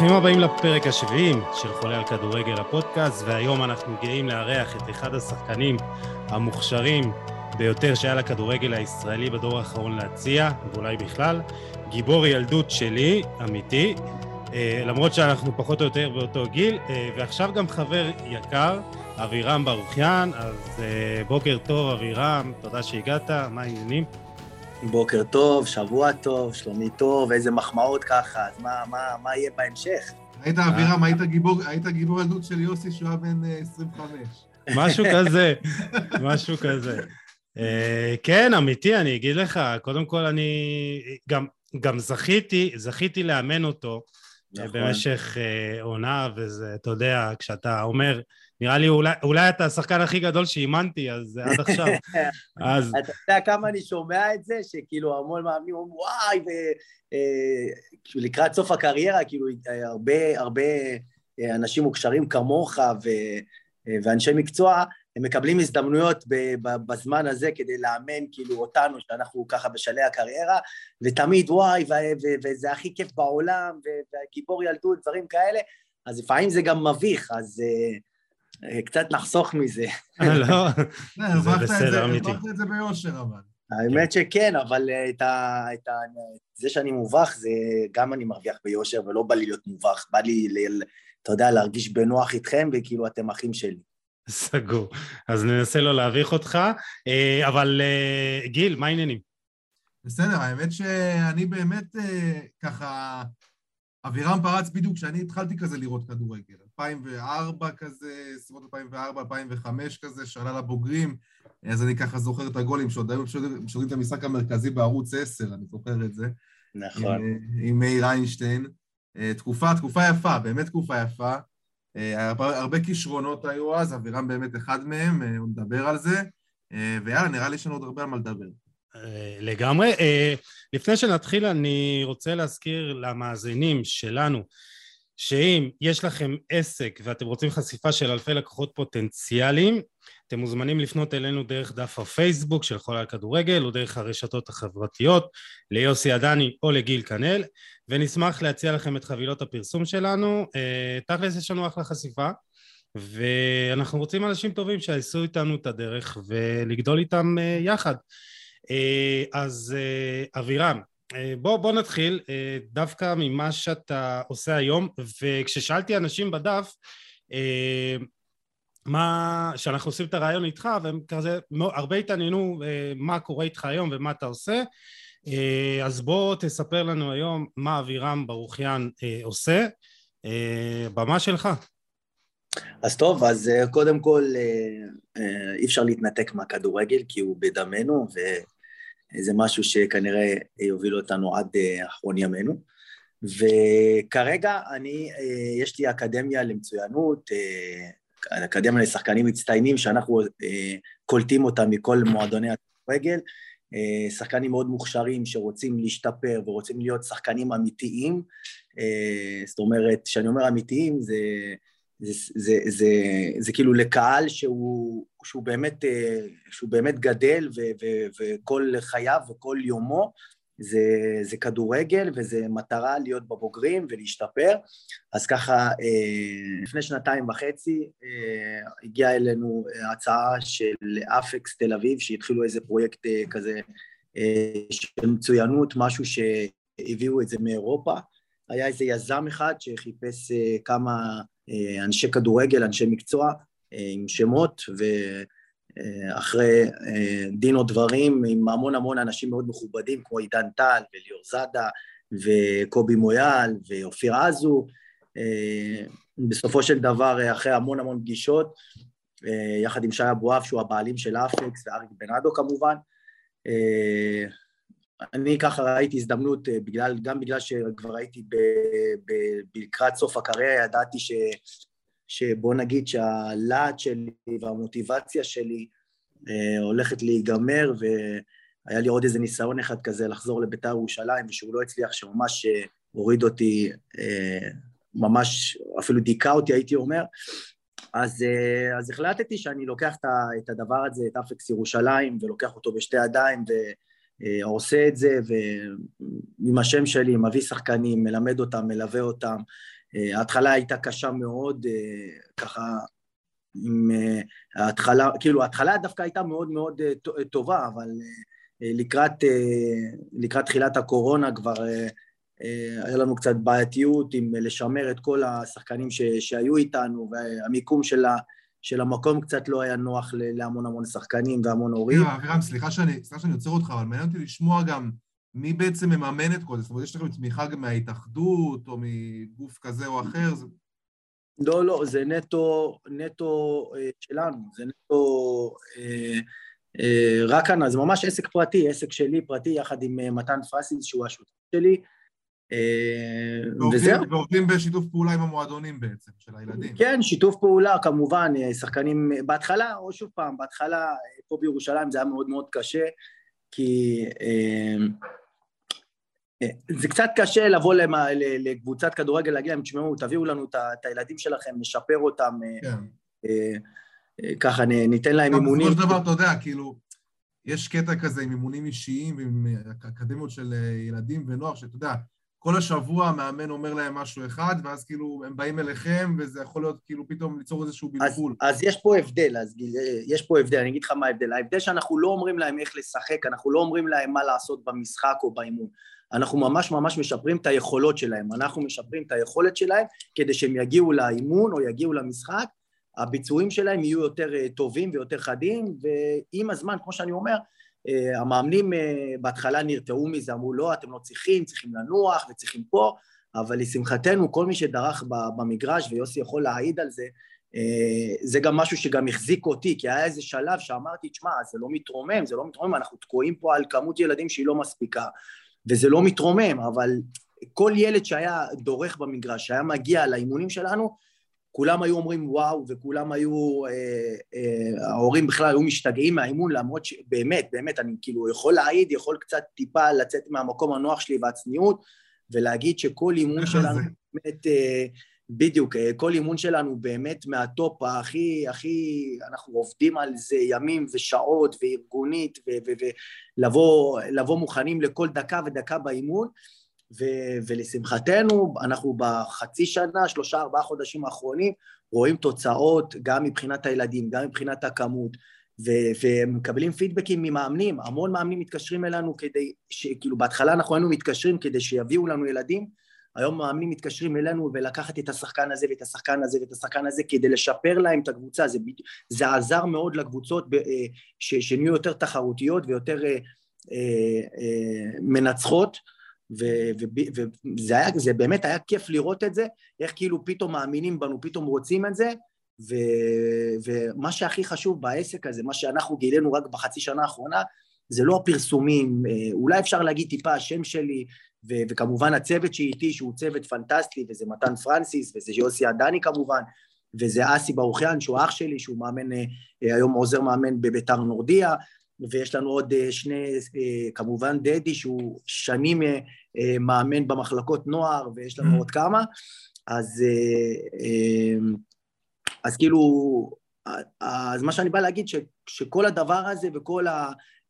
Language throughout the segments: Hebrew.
ברוכים הבאים לפרק השביעי של חולה על כדורגל הפודקאסט, והיום אנחנו גאים לארח את אחד השחקנים המוכשרים ביותר שהיה לכדורגל הישראלי בדור האחרון להציע, ואולי בכלל, גיבור ילדות שלי, אמיתי, אה, למרות שאנחנו פחות או יותר באותו גיל, אה, ועכשיו גם חבר יקר, אבירם ברוכיאן, אז אה, בוקר טוב אבירם, תודה שהגעת, מה העניינים? בוקר טוב, שבוע טוב, שלומי טוב, איזה מחמאות ככה, אז מה, מה, מה יהיה בהמשך? היית אבירם, היית גיבור, היית גיבור ילדות של יוסי שהוא היה בן 25. משהו כזה, משהו כזה. כן, אמיתי, אני אגיד לך, קודם כל אני גם, גם זכיתי, זכיתי לאמן אותו. נכון. במשך uh, עונה, וזה, אתה יודע, כשאתה אומר, נראה לי אולי, אולי אתה השחקן הכי גדול שאימנתי, אז עד עכשיו. אז... אתה יודע כמה אני שומע את זה, שכאילו המון מאמנים אומרים, וואי, ולקראת אה, סוף הקריירה, כאילו, הרבה, הרבה אה, אנשים מוכשרים כמוך ו, ואנשי מקצוע, הם מקבלים הזדמנויות בזמן הזה כדי לאמן כאילו אותנו, שאנחנו ככה בשלהי הקריירה, ותמיד וואי, וזה הכי כיף בעולם, וגיבור ילדות, דברים כאלה, אז לפעמים זה גם מביך, אז uh, קצת נחסוך מזה. אה, לא, זה בסדר, אמיתי. הרווחת את זה ביושר אבל. האמת שכן, אבל את ה, את ה, זה שאני מובך, זה גם אני מרוויח ביושר, ולא בא לי להיות מובך, בא לי, אתה יודע, להרגיש בנוח איתכם, וכאילו אתם אחים שלי. סגור. אז ננסה לא להביך אותך. אה, אבל אה, גיל, מה העניינים? בסדר, האמת שאני באמת אה, ככה... אבירם פרץ בדיוק כשאני התחלתי כזה לראות כדורגל. 2004 כזה, סביבות 2004, 2005 כזה, שנה לבוגרים. אז אני ככה זוכר את הגולים שעוד היו משודרים את המשחק המרכזי בערוץ 10, אני זוכר את זה. נכון. עם, עם מאיר איינשטיין. תקופה, תקופה יפה, באמת תקופה יפה. אה, הרבה, הרבה כישרונות היו אז, אבירם באמת אחד מהם, אה, הוא מדבר על זה, אה, ויאללה, נראה לי שיש לנו עוד הרבה על מה לדבר. לגמרי. לפני שנתחיל, אני רוצה להזכיר למאזינים שלנו, שאם יש לכם עסק ואתם רוצים חשיפה של אלפי לקוחות פוטנציאליים, אתם מוזמנים לפנות אלינו דרך דף הפייסבוק של חולה על כדורגל או דרך הרשתות החברתיות ליוסי עדני או לגיל כנל ונשמח להציע לכם את חבילות הפרסום שלנו. אה, תכלס יש לנו אחלה חשיפה ואנחנו רוצים אנשים טובים שיעשו איתנו את הדרך ולגדול איתם אה, יחד. אה, אז אבירם, בוא, בוא נתחיל דווקא ממה שאתה עושה היום וכששאלתי אנשים בדף מה, שאנחנו עושים את הרעיון איתך והם כזה הרבה התעניינו מה קורה איתך היום ומה אתה עושה אה, אז בוא תספר לנו היום מה אבירם ברוכיאן אה, עושה, אה, במה שלך. אז טוב, אז קודם כל אי אפשר להתנתק מהכדורגל כי הוא בדמנו וזה משהו שכנראה יוביל אותנו עד אחרון ימינו. וכרגע אני, יש לי אקדמיה למצוינות, אקדמיה לשחקנים מצטיינים שאנחנו קולטים אותם מכל מועדוני אה, שחקנים מאוד מוכשרים שרוצים להשתפר ורוצים להיות שחקנים אמיתיים, אה, זאת אומרת, כשאני אומר אמיתיים זה, זה, זה, זה, זה, כאילו לקהל שהוא, שהוא, באמת, אה, שהוא באמת גדל ו, ו, וכל חייו וכל יומו זה, זה כדורגל וזה מטרה להיות בבוגרים ולהשתפר. אז ככה, אה, לפני שנתיים וחצי אה, הגיעה אלינו הצעה של אפקס תל אביב, שהתחילו איזה פרויקט כזה של מצוינות, משהו שהביאו את זה מאירופה. היה איזה יזם אחד שחיפש כמה אנשי כדורגל, אנשי מקצוע, עם שמות, ו... אחרי אה, דין ודברים עם המון המון אנשים מאוד מכובדים כמו עידן טל וליאור זאדה וקובי מויאל ואופיר עזו. אה, בסופו של דבר, אחרי המון המון פגישות, אה, יחד עם שי אבואב שהוא הבעלים של אפקס ואריק בנאדו כמובן, אני ככה ראיתי הזדמנות, בגלל, גם בגלל שכבר הייתי לקראת סוף הקריירה, ידעתי ש, שבוא נגיד שהלהט שלי והמוטיבציה שלי אה, הולכת להיגמר, והיה לי עוד איזה ניסיון אחד כזה לחזור לביתר ירושלים, ושהוא לא הצליח, שממש אה, הוריד אותי, אה, ממש אפילו דיכא אותי, הייתי אומר. אז, אה, אז החלטתי שאני לוקח את הדבר הזה, את אפקס ירושלים, ולוקח אותו בשתי ידיים, ועושה את זה, ועם השם שלי, מביא שחקנים, מלמד אותם, מלווה אותם, ההתחלה הייתה קשה מאוד, ככה עם ההתחלה, כאילו ההתחלה דווקא הייתה מאוד מאוד טובה, אבל לקראת, לקראת תחילת הקורונה כבר היה לנו קצת בעייתיות עם לשמר את כל השחקנים ש, שהיו איתנו, והמיקום של, ה, של המקום קצת לא היה נוח להמון המון שחקנים והמון הורים. אבירם, סליחה שאני, סליחה שאני עוצר אותך, אבל מעניין אותי לשמוע גם מי בעצם מממן את כל זה? זאת אומרת, יש לכם תמיכה גם מההתאחדות או מגוף כזה או אחר? זה... לא, לא, זה נטו, נטו אה, שלנו, זה נטו אה, אה, רק כאן, זה ממש עסק פרטי, עסק שלי פרטי, יחד עם אה, מתן פרסיס, שהוא השותף שלי. אה, וזהו. ועובדים בשיתוף פעולה עם המועדונים בעצם, של הילדים. כן, שיתוף פעולה, כמובן, אה, שחקנים, בהתחלה, או שוב פעם, בהתחלה, פה בירושלים זה היה מאוד מאוד קשה, כי זה קצת קשה לבוא למה, לקבוצת כדורגל, להגיד להם, תשמעו, תביאו לנו את הילדים שלכם, נשפר אותם, כן. ככה ניתן להם אימונים. בסופו של דבר, אתה יודע, כאילו, יש קטע כזה עם אימונים אישיים ועם אקדמיות של ילדים ונוער, שאתה יודע, כל השבוע המאמן אומר להם משהו אחד, ואז כאילו הם באים אליכם, וזה יכול להיות כאילו פתאום ליצור איזשהו בלבול. אז, אז יש פה הבדל, אז יש פה הבדל, אני אגיד לך מה ההבדל. ההבדל שאנחנו לא אומרים להם איך לשחק, אנחנו לא אומרים להם מה לעשות במשחק או באימון. אנחנו ממש ממש משפרים את היכולות שלהם, אנחנו משפרים את היכולת שלהם כדי שהם יגיעו לאימון או יגיעו למשחק, הביצועים שלהם יהיו יותר אה, טובים ויותר חדים, ועם הזמן, כמו שאני אומר, אה, המאמנים אה, בהתחלה נרתעו מזה, אמרו לא, אתם לא צריכים, צריכים לנוח וצריכים פה, אבל לשמחתנו כל מי שדרך במגרש, ויוסי יכול להעיד על זה, זה גם משהו שגם החזיק אותי, כי היה איזה שלב שאמרתי, תשמע, זה לא מתרומם, זה לא מתרומם, אנחנו תקועים פה על כמות ילדים שהיא לא מספיקה. וזה לא מתרומם, אבל כל ילד שהיה דורך במגרש, שהיה מגיע לאימונים שלנו, כולם היו אומרים וואו, וכולם היו, אה, אה, ההורים בכלל היו משתגעים מהאימון, למרות שבאמת, באמת, אני כאילו יכול להעיד, יכול קצת טיפה לצאת מהמקום הנוח שלי והצניעות, ולהגיד שכל אימון שלנו באמת, אה, בדיוק, אה, כל אימון שלנו באמת מהטופ הכי, הכי, אנחנו עובדים על זה ימים ושעות וארגונית ולבוא מוכנים לכל דקה ודקה באימון ו- ולשמחתנו אנחנו בחצי שנה, שלושה ארבעה חודשים האחרונים רואים תוצאות גם מבחינת הילדים, גם מבחינת הכמות ו- ומקבלים פידבקים ממאמנים, המון מאמנים מתקשרים אלינו כדי, כאילו בהתחלה אנחנו היינו מתקשרים כדי שיביאו לנו ילדים היום מאמנים מתקשרים אלינו ולקחת את השחקן הזה ואת השחקן הזה ואת השחקן הזה כדי לשפר להם את הקבוצה, זה, זה עזר מאוד לקבוצות אה, שנהיו יותר תחרותיות ויותר אה, אה, מנצחות וזה היה, זה באמת היה כיף לראות את זה, איך כאילו פתאום מאמינים בנו, פתאום רוצים את זה ו, ומה שהכי חשוב בעסק הזה, מה שאנחנו גילינו רק בחצי שנה האחרונה זה לא הפרסומים, אולי אפשר להגיד טיפה השם שלי, ו- וכמובן הצוות שאיתי, שהוא צוות פנטסטי, וזה מתן פרנסיס, וזה יוסי עדני כמובן, וזה אסי ברוכיאן, שהוא אח שלי, שהוא מאמן, אה, היום עוזר מאמן בביתר נורדיה, ויש לנו עוד אה, שני, אה, כמובן דדי, שהוא שנים מאמן במחלקות נוער, ויש לנו mm. עוד כמה, אז, אז כאילו, אז מה שאני בא להגיד, ש, שכל הדבר הזה וכל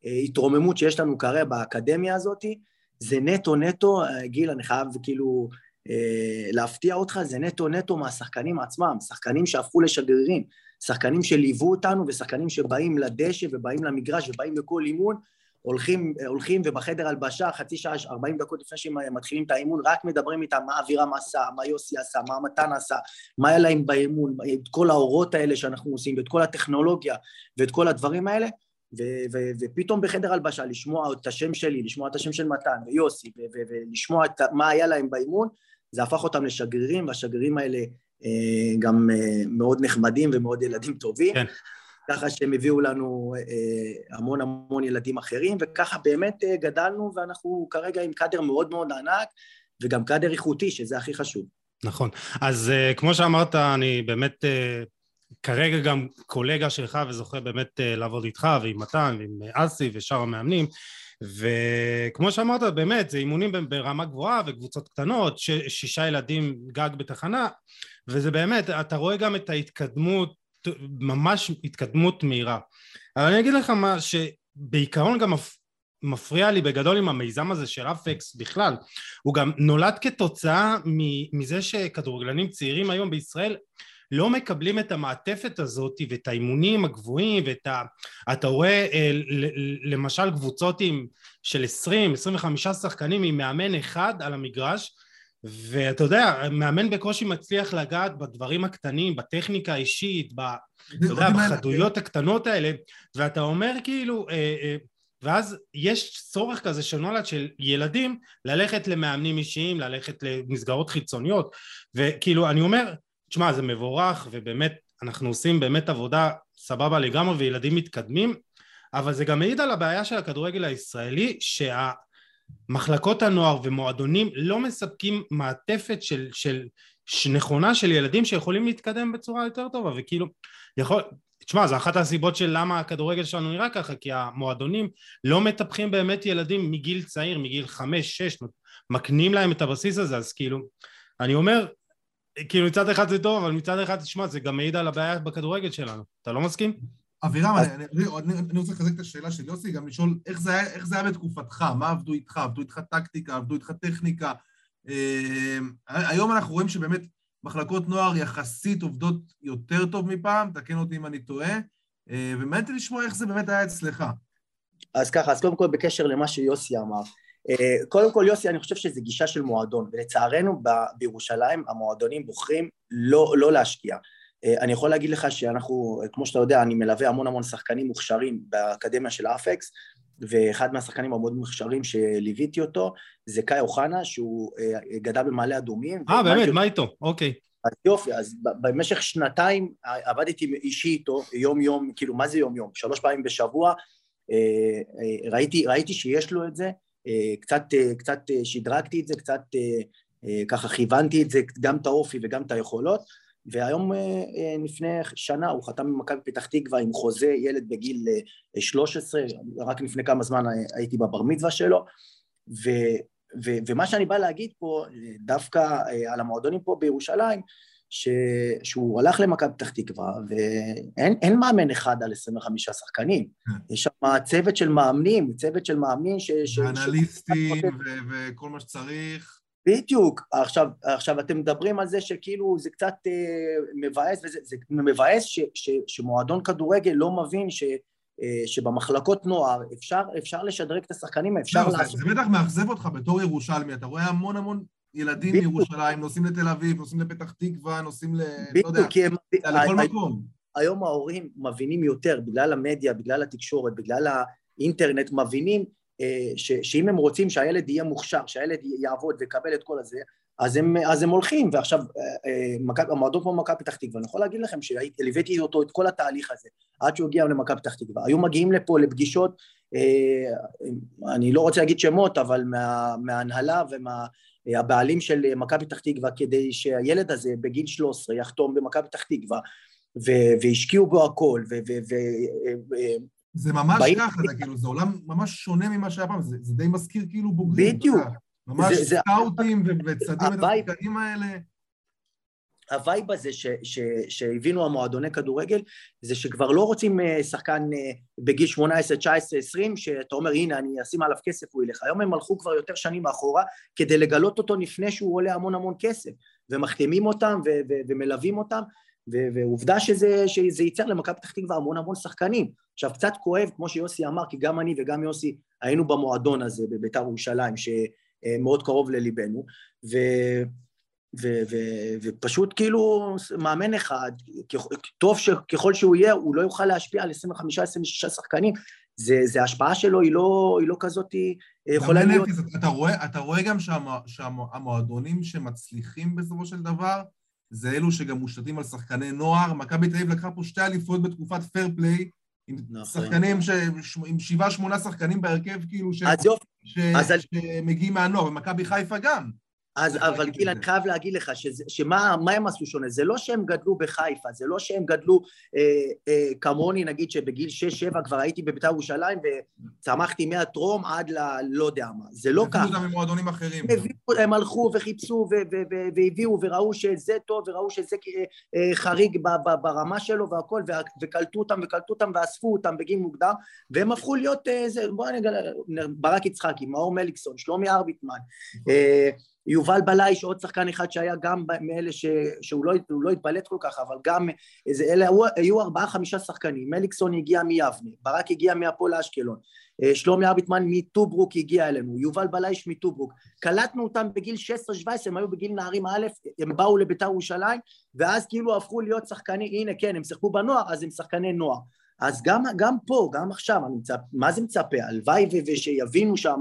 ההתרוממות שיש לנו כרגע באקדמיה הזאתי, זה נטו נטו, אה, גיל, אני חייב כאילו אה, להפתיע אותך, זה נטו נטו מהשחקנים עצמם, שחקנים שהפכו לשגרירים, שחקנים שליוו אותנו ושחקנים שבאים לדשא ובאים למגרש ובאים לכל אימון, הולכים, הולכים ובחדר הלבשה חצי שעה, ארבעים דקות לפני שהם מתחילים את האימון, רק מדברים איתם מה אבירם עשה, מה יוסי עשה, מה מתן עשה, מה היה להם באימון, את כל האורות האלה שאנחנו עושים ואת כל הטכנולוגיה ואת כל הדברים האלה, ו- ו- ופתאום בחדר הלבשה לשמוע את השם שלי, לשמוע את השם של מתן ויוסי ו- ו- ולשמוע מה היה להם באימון, זה הפך אותם לשגרירים, והשגרירים האלה גם אה, מאוד נחמדים ומאוד ילדים טובים. כן. ככה שהם הביאו לנו אה, המון המון ילדים אחרים, וככה באמת אה, גדלנו, ואנחנו כרגע עם קאדר מאוד מאוד ענק, וגם קאדר איכותי, שזה הכי חשוב. נכון. אז אה, כמו שאמרת, אני באמת אה, כרגע גם קולגה שלך וזוכה באמת אה, לעבוד איתך ועם מתן ועם אה, אסי ושאר המאמנים וכמו שאמרת באמת זה אימונים ברמה גבוהה וקבוצות קטנות ש- שישה ילדים גג בתחנה וזה באמת אתה רואה גם את ההתקדמות ממש התקדמות מהירה. אבל אני אגיד לך מה שבעיקרון גם מפריע לי בגדול עם המיזם הזה של אפקס בכלל, הוא גם נולד כתוצאה מזה שכדורגלנים צעירים היום בישראל לא מקבלים את המעטפת הזאת ואת האימונים הגבוהים ואת ה... אתה רואה אה, למשל קבוצות עם של 20-25 שחקנים עם מאמן אחד על המגרש ואתה יודע, מאמן בקושי מצליח לגעת בדברים הקטנים, בטכניקה האישית, ב... אתה יודע, בחדויות הקטנות האלה, ואתה אומר כאילו, אה, אה, ואז יש צורך כזה שנולד של ילדים ללכת למאמנים אישיים, ללכת למסגרות חיצוניות, וכאילו אני אומר, תשמע זה מבורך ובאמת אנחנו עושים באמת עבודה סבבה לגמרי וילדים מתקדמים, אבל זה גם מעיד על הבעיה של הכדורגל הישראלי שהמחלקות הנוער ומועדונים לא מספקים מעטפת של, של, נכונה של ילדים שיכולים להתקדם בצורה יותר טובה וכאילו יכול, תשמע, זו אחת הסיבות של למה הכדורגל שלנו נראה ככה, כי המועדונים לא מטפחים באמת ילדים מגיל צעיר, מגיל חמש, שש, מקנים להם את הבסיס הזה, אז כאילו, אני אומר, כאילו מצד אחד זה טוב, אבל מצד אחד, תשמע, זה גם מעיד על הבעיה בכדורגל שלנו. אתה לא מסכים? אבירם, אז... אני, אני, אני, אני רוצה לחזק את השאלה של יוסי, גם לשאול איך זה, היה, איך זה היה בתקופתך, מה עבדו איתך, עבדו איתך טקטיקה, עבדו איתך טכניקה. אה, היום אנחנו רואים שבאמת מחלקות נוער יחסית עובדות יותר טוב מפעם, תקן אותי אם אני טועה, אה, לשמוע איך זה באמת היה אצלך. אז ככה, אז קודם כל בקשר למה שיוסי אמר, אה, קודם כל יוסי אני חושב שזה גישה של מועדון ולצערנו ב- בירושלים המועדונים בוחרים לא, לא להשקיע אני יכול להגיד לך שאנחנו כמו שאתה יודע אני מלווה המון המון שחקנים מוכשרים באקדמיה של אפקס ואחד מהשחקנים המאוד מוכשרים שליוויתי אותו זה קאי אוחנה שהוא אה, גדל במעלה אדומים אה באמת? מה איתו? אוקיי. אז יופי, אז במשך שנתיים עבדתי אישי איתו יום יום, כאילו מה זה יום יום? שלוש פעמים בשבוע, ראיתי, ראיתי שיש לו את זה, אה, קצת, אה, קצת אה, שדרגתי את זה, קצת ככה כיוונתי את זה, גם את האופי וגם את היכולות, והיום לפני שנה הוא חתם במכבי פתח תקווה עם חוזה ילד בגיל 13, רק לפני כמה זמן הייתי בבר מצווה שלו, ו, ו, ומה שאני בא להגיד פה, דווקא על המועדונים פה בירושלים, ש... שהוא הלך למכבי פתח תקווה, ואין מאמן אחד על 25 שחקנים. כן. יש שם צוות של מאמנים, צוות של מאמנים ש... אנליסטים ש... ו... וכל מה שצריך. בדיוק. עכשיו, עכשיו אתם מדברים על זה שכאילו זה קצת אה, מבאס, וזה זה מבאס ש, ש, שמועדון כדורגל לא מבין ש... אה, שבמחלקות נוער אפשר, אפשר לשדרג את השחקנים, אפשר לא, לעשות... זה, זה בטח מאכזב אותך בתור ירושלמי, אתה רואה המון המון ילדים מירושלים נוסעים לתל אביב, נוסעים לפתח תקווה, נוסעים ל... לא יודע, לכל מקום. היום ההורים מבינים יותר, בגלל המדיה, בגלל התקשורת, בגלל האינטרנט, מבינים אה, שאם הם רוצים שהילד יהיה מוכשר, שהילד יעבוד ויקבל את כל הזה, אז הם, אז הם הולכים, ועכשיו אה, אה, המועדון כמו מכבי פתח תקווה, אני יכול להגיד לכם שליוויתי אותו את כל התהליך הזה, עד שהוא הגיע למכבי פתח תקווה. היו מגיעים לפה לפגישות, אני לא רוצה להגיד שמות, אבל מה, מההנהלה ומה... הבעלים של מכבי פתח תקווה כדי שהילד הזה בגיל 13 יחתום במכבי פתח תקווה והשקיעו בו הכל. זה ממש. ככה, זה כאילו, זה עולם ממש שונה ממה שהיה פעם, זה, זה די מזכיר כאילו בוגרים. בדיוק. ממש זה, סקאוטים זה... וצדים את השחקנים האלה. ה vibe הזה ש, ש, שהבינו המועדוני כדורגל זה שכבר לא רוצים אה, שחקן אה, בגיל 18, 19, 20 שאתה אומר הנה אני אשים עליו כסף הוא ילך היום הם הלכו כבר יותר שנים מאחורה כדי לגלות אותו לפני שהוא עולה המון המון כסף ומחתימים אותם ו, ו, ומלווים אותם ו, ועובדה שזה, שזה ייצר למכבי פתח תקווה המון המון שחקנים עכשיו קצת כואב כמו שיוסי אמר כי גם אני וגם יוסי היינו במועדון הזה בביתר ירושלים שמאוד קרוב לליבנו ו... ו- ו- ופשוט כאילו מאמן אחד, טוב שככל שהוא יהיה, הוא לא יוכל להשפיע על 25-26 שחקנים, זה, זה ההשפעה שלו היא לא, היא לא כזאת אה, יכולה להיות... נפס, אתה, רואה, אתה רואה גם שהמועדונים שמצליחים בסופו של דבר, זה אלו שגם מושתתים על שחקני נוער. מכבי תל אביב לקחה פה שתי אליפויות בתקופת פייר פליי, עם נכון. שחקנים, ש... עם שבעה שמונה שחקנים בהרכב כאילו ש... ש... ש... שמגיעים מהנוער, ומכבי חיפה גם. אז, אבל גיל, אני חייב להגיד לך, שזה, שמה מה הם עשו שונה? זה לא שהם גדלו בחיפה, זה לא שהם גדלו אה, אה, כמוני, נגיד שבגיל 6-7 כבר הייתי בבית"ר ירושלים וצמחתי מהטרום עד ל... לא יודע מה. זה לא ככה. הביאו אותם ממועדונים אחרים. הם, הביאו, הם הלכו וחיפשו והביאו וראו שזה טוב וראו שזה אה, אה, חריג ב, ב, ברמה שלו והכל, וקלטו אותם וקלטו אותם ואספו אותם בגיל מוקדם, והם הפכו להיות, אה, זה, בוא נגיד, ברק יצחקי, מאור מליקסון, שלומי ארביטמן, אה, יובל בלייש, עוד שחקן אחד שהיה גם מאלה ש... שהוא לא, לא התבלט כל כך, אבל גם, איזה, אלה היו ארבעה חמישה שחקנים, מליקסון הגיע מיבנה, ברק הגיע מהפועל אשקלון, אה, שלומי ארביטמן מטוברוק הגיע אלינו, יובל בלייש מטוברוק, קלטנו אותם בגיל 16-17, הם היו בגיל נערים א', הם באו לביתר ירושלים, ואז כאילו הפכו להיות שחקנים, הנה כן, הם שיחקו בנוער, אז הם שחקני נוער. אז גם, גם פה, גם עכשיו, מצפ, מה זה מצפה? הלוואי ושיבינו שם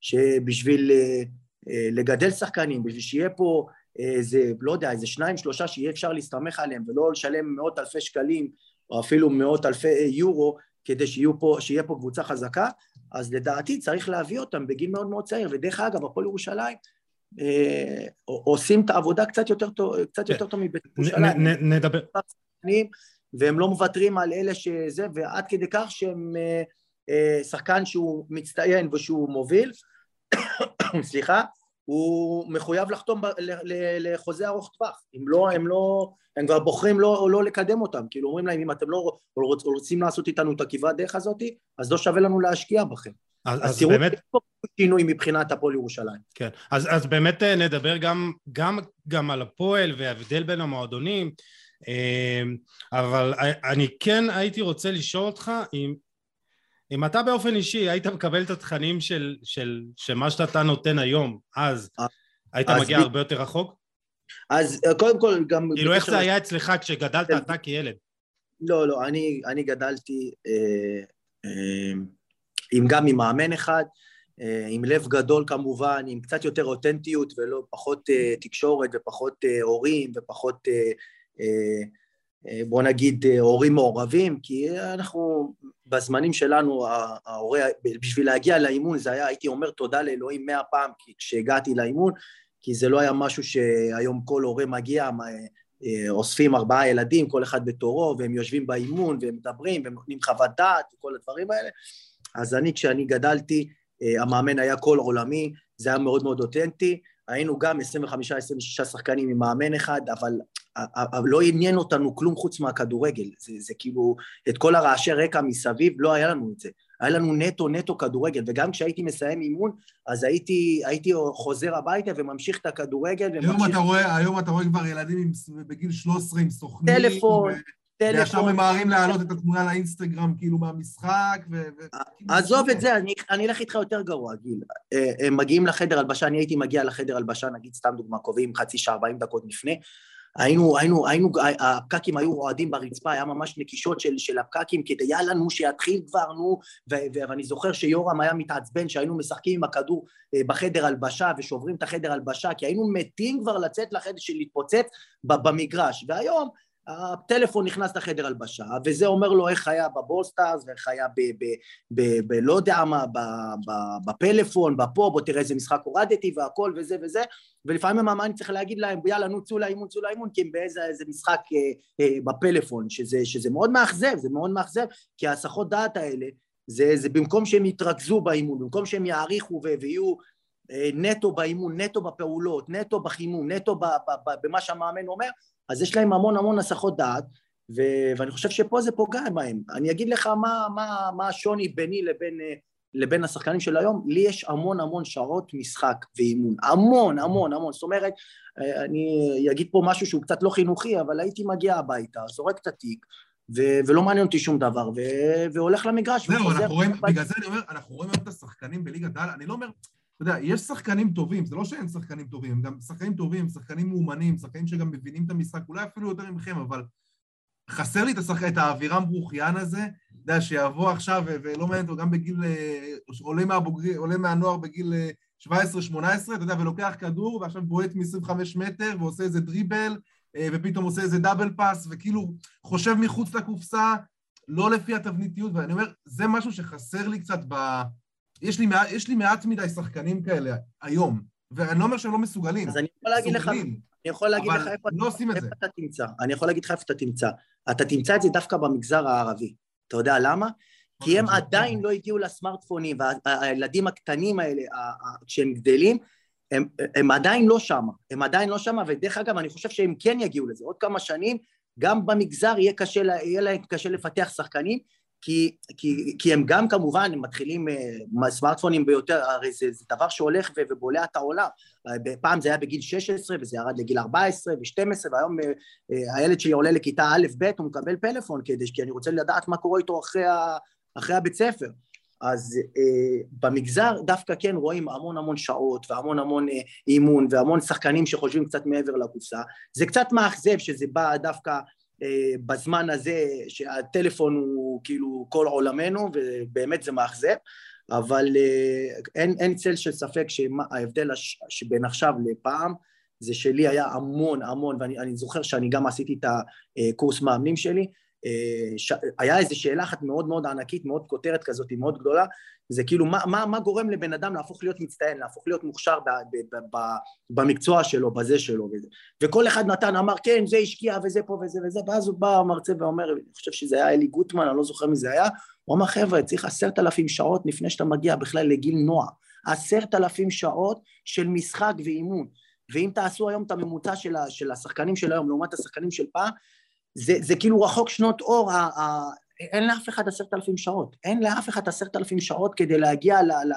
שבשביל אה, לגדל שחקנים, בשביל שיהיה פה איזה, לא יודע, איזה שניים, שלושה שיהיה אפשר להסתמך עליהם ולא לשלם מאות אלפי שקלים או אפילו מאות אלפי יורו כדי פה, שיהיה פה קבוצה חזקה, אז לדעתי צריך להביא אותם בגיל מאוד מאוד צעיר, ודרך אגב, הפועל ירושלים אה, עושים את העבודה קצת יותר טוב, קצת יותר טוב מבית ירושלים. נדבר. והם לא מוותרים על אלה שזה, ועד כדי כך שהם אה, אה, שחקן שהוא מצטיין ושהוא מוביל, סליחה, הוא מחויב לחתום לחוזה ארוך טווח. אם לא, הם לא, הם כבר בוחרים לא, לא לקדם אותם. כאילו אומרים להם, אם אתם לא רוצים לעשות איתנו את הכברת דרך הזאת, אז לא שווה לנו להשקיע בכם. אז, אז, אז תראו, באמת... פה שינוי מבחינת הפועל ירושלים. כן, אז, אז באמת אה, נדבר גם, גם, גם על הפועל וההבדל בין המועדונים, אה, אבל אני כן הייתי רוצה לשאול אותך אם אם אתה באופן אישי היית מקבל את התכנים של, של, של מה שאתה נותן היום, אז אה, היית אז מגיע ב... הרבה יותר רחוק? אז אה, קודם כל גם... כאילו איך זה היה אצלך כשגדלת כן. אתה כילד? לא, לא, אני, אני גדלתי אה, אה, עם גם עם מאמן אחד, אה, עם לב גדול כמובן, עם קצת יותר אותנטיות ולא פחות אה, תקשורת ופחות אה, הורים ופחות... אה, אה, אה, בוא נגיד אה, הורים מעורבים, כי אנחנו בזמנים שלנו, ההורה, בשביל להגיע לאימון זה היה, הייתי אומר תודה לאלוהים מאה פעם כשהגעתי לאימון, כי זה לא היה משהו שהיום כל הורה מגיע, אה, אוספים ארבעה ילדים, כל אחד בתורו, והם יושבים באימון והם מדברים והם נותנים חוות דעת וכל הדברים האלה. אז אני, כשאני גדלתי, המאמן היה קול עולמי, זה היה מאוד מאוד אותנטי. היינו גם 25-26 שחקנים עם מאמן אחד, אבל לא עניין אותנו כלום חוץ מהכדורגל, זה, זה כאילו, את כל הרעשי רקע מסביב, לא היה לנו את זה. היה לנו נטו נטו כדורגל, וגם כשהייתי מסיים אימון, אז הייתי, הייתי חוזר הביתה וממשיך את הכדורגל. היום, וממשיך... אתה רואה, היום אתה רואה כבר ילדים עם, בגיל 13 עם סוכנים. טלפון. ו... טלפון. ועכשיו ממהרים להעלות את התמונה לאינסטגרם כאילו מהמשחק, ו... עזוב את זה, אני, אני אלך איתך יותר גרוע, גיל. אה, הם מגיעים לחדר הלבשה, אני הייתי מגיע לחדר הלבשה, נגיד סתם דוגמה, קובעים חצי שעה, 40 דקות לפני, היינו, היינו, היינו, הפקקים היו רועדים ברצפה, היה ממש נקישות של, של הפקקים כדי יאללה נו שיתחיל כבר נו. ואני זוכר שיורם היה מתעצבן שהיינו משחקים עם הכדור אה, בחדר הלבשה ושוברים את החדר הלבשה כי היינו מתים כבר לצאת לחדר של להתפוצץ במגרש. והיום הטלפון נכנס לחדר הלבשה, וזה אומר לו איך היה בבוסטארס, ואיך היה ב... ב, ב, ב לא יודע מה, בפלאפון, בפה, בוא תראה איזה משחק הורדתי והכל וזה וזה, ולפעמים המאמן צריך להגיד להם, יאללה, נו, צאו לאימון, צאו לאימון, כי הם באיזה משחק אה, אה, בפלאפון, שזה, שזה מאוד מאכזב, זה מאוד מאכזב, כי ההסחות דעת האלה, זה, זה במקום שהם יתרכזו באימון, במקום שהם יעריכו ויהיו אה, נטו באימון, נטו בפעולות, נטו בחימום, נטו במה שהמאמן אומר, אז יש להם המון המון הסחות דעת, ו- ואני חושב שפה זה פוגע בהם. אני אגיד לך מה, מה, מה השוני ביני לבין, אה, לבין השחקנים של היום, לי יש המון המון שעות משחק ואימון, המון המון המון, זאת אומרת, אה, אני אגיד פה משהו שהוא קצת לא חינוכי, אבל הייתי מגיע הביתה, זורק את התיק, ו- ולא מעניין אותי שום דבר, ו- והולך למגרש. זהו, אנחנו רואים, בגלל זה אני אומר, אנחנו רואים את השחקנים בליגה דל, אני לא אומר, יודע, יש שחקנים טובים, זה לא שאין שחקנים טובים, הם גם שחקנים טובים, שחקנים מאומנים, שחקנים שגם מבינים את המשחק, אולי אפילו יותר מכם, אבל חסר לי את, השחק... את האווירם ברוכיאן הזה, יודע, שיבוא עכשיו, ולא מעניין אותו, גם בגיל, אה, עולה, מהבוגר, עולה מהנוער בגיל 17-18, אה, אתה יודע, ולוקח כדור, ועכשיו בועט מ-25 מטר, ועושה איזה דריבל, אה, ופתאום עושה איזה דאבל פאס, וכאילו חושב מחוץ לקופסה, לא לפי התבניתיות, ואני אומר, זה משהו שחסר לי קצת ב... יש לי, מעט, יש לי מעט מדי שחקנים כאלה היום, ואני לא אומר שהם לא מסוגלים. אז אני יכול להגיד לך, מסוגלים, אני יכול להגיד לך איפה לא עושים את זה. איפה אתה תמצא. אני יכול להגיד לך איפה אתה תמצא. אתה תמצא את זה דווקא במגזר הערבי. אתה יודע למה? כי הם אוקיי. עדיין לא הגיעו לסמארטפונים, והילדים הקטנים האלה, כשהם גדלים, הם, הם עדיין לא שם, הם עדיין לא שם, ודרך אגב, אני חושב שהם כן יגיעו לזה. עוד כמה שנים, גם במגזר יהיה, קשה, יהיה להם קשה לפתח שחקנים, כי, כי, כי הם גם כמובן, הם מתחילים, אה, סמארטפונים ביותר, הרי זה, זה דבר שהולך ובולע את העולם. אה, פעם זה היה בגיל 16 וזה ירד לגיל 14 ו-12, והיום אה, הילד שלי עולה לכיתה א'-ב', הוא מקבל פלאפון כדי, כי אני רוצה לדעת מה קורה איתו אחרי, ה, אחרי הבית ספר. אז אה, במגזר דווקא כן רואים המון המון שעות והמון המון אימון והמון שחקנים שחושבים קצת מעבר לקופסה. זה קצת מאכזב שזה בא דווקא בזמן הזה שהטלפון הוא כאילו כל עולמנו ובאמת זה מאכזב, אבל אה, אין, אין צל של ספק שההבדל שבין עכשיו לפעם זה שלי היה המון המון, ואני אני זוכר שאני גם עשיתי את הקורס מאמנים שלי, אה. היה איזו שאלה אחת מאוד מאוד ענקית, מאוד כותרת כזאת, מאוד גדולה, זה כאילו מה, מה, מה גורם לבן אדם להפוך להיות מצטיין, להפוך להיות מוכשר ב, ב, ב, ב, במקצוע שלו, בזה שלו וזה. וכל אחד נתן, אמר כן, זה השקיע וזה פה וזה וזה, ואז הוא בא המרצה ואומר, אני חושב שזה היה אלי גוטמן, אני לא זוכר מי זה היה, הוא אמר חבר'ה, צריך עשרת אלפים שעות לפני שאתה מגיע בכלל לגיל נוער. עשרת אלפים שעות של משחק ואימון. ואם תעשו היום את הממוצע של, של השחקנים של היום לעומת השחקנים של פעם, זה, זה כאילו רחוק שנות אור, ה, ה, אין לאף אחד עשרת אלפים שעות, אין לאף אחד עשרת אלפים שעות כדי להגיע ל, ל,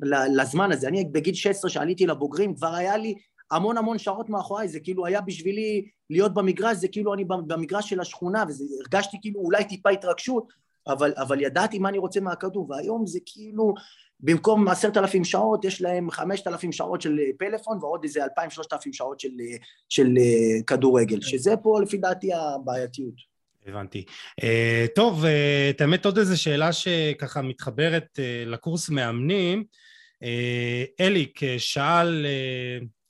ל, לזמן הזה. אני בגיל 16 שעליתי לבוגרים, כבר היה לי המון המון שעות מאחוריי, זה כאילו היה בשבילי להיות במגרש, זה כאילו אני במגרש של השכונה, והרגשתי כאילו אולי טיפה התרגשות, אבל, אבל ידעתי מה אני רוצה מהכדור, והיום זה כאילו, במקום עשרת אלפים שעות, יש להם חמשת אלפים שעות של פלאפון, ועוד איזה אלפיים שלושת אלפים שעות של, של כדורגל, שזה פה לפי דעתי הבעייתיות. הבנתי. Uh, טוב, uh, את האמת עוד איזו שאלה שככה מתחברת uh, לקורס מאמנים. Uh, אליק שאל,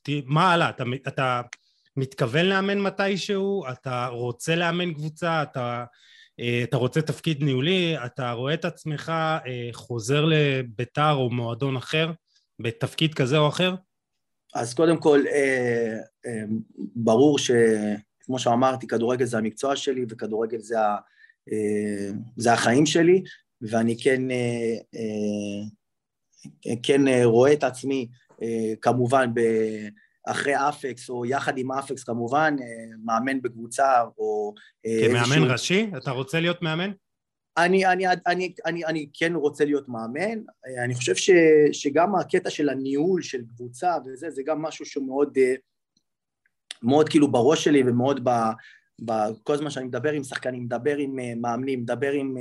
uh, מה הלאה? אתה, אתה מתכוון לאמן מתישהו? אתה רוצה לאמן קבוצה? אתה... אתה רוצה תפקיד ניהולי, אתה רואה את עצמך חוזר לביתר או מועדון אחר, בתפקיד כזה או אחר? אז קודם כל, ברור שכמו שאמרתי, כדורגל זה המקצוע שלי וכדורגל זה, ה, זה החיים שלי, ואני כן, כן רואה את עצמי כמובן ב... אחרי אפקס, או יחד עם אפקס כמובן, מאמן בקבוצה, או... כמאמן איזשהו... ראשי? אתה רוצה להיות מאמן? אני, אני, אני, אני, אני כן רוצה להיות מאמן, אני חושב ש, שגם הקטע של הניהול של קבוצה וזה, זה גם משהו שהוא מאוד, מאוד כאילו בראש שלי ומאוד ב... ב כל הזמן שאני מדבר עם שחקנים, מדבר עם מאמנים, מדבר עם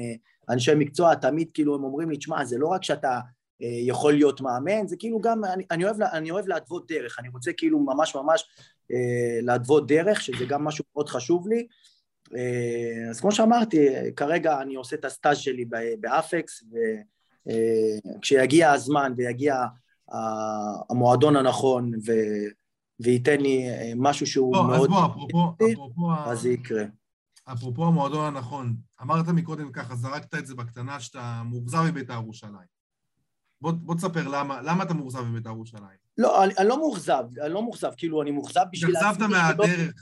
אנשי מקצוע, תמיד כאילו הם אומרים לי, תשמע, זה לא רק שאתה יכול להיות מאמן, זה כאילו גם, אני, אני, אוהב, אני אוהב להתוות דרך, אני רוצה כאילו ממש ממש אה, להתוות דרך, שזה גם משהו מאוד חשוב לי. אה, אז כמו שאמרתי, כרגע אני עושה את הסטאז' שלי באפקס, וכשיגיע אה, הזמן ויגיע המועדון הנכון ו, וייתן לי משהו שהוא בוא, מאוד... אז בוא, אפרופו... אפרופו אז זה יקרה. אפרופו המועדון הנכון, אמרת מקודם ככה, זרקת את זה בקטנה, שאתה מאוכזב מבית"ר ירושלים. בוא, בוא תספר למה, למה אתה מאוכזב בבית"ר ירושלים? לא, אני, אני לא מאוכזב, אני לא מאוכזב, כאילו, אני מאוכזב בשביל עצמי. התאכזבת מהדרך.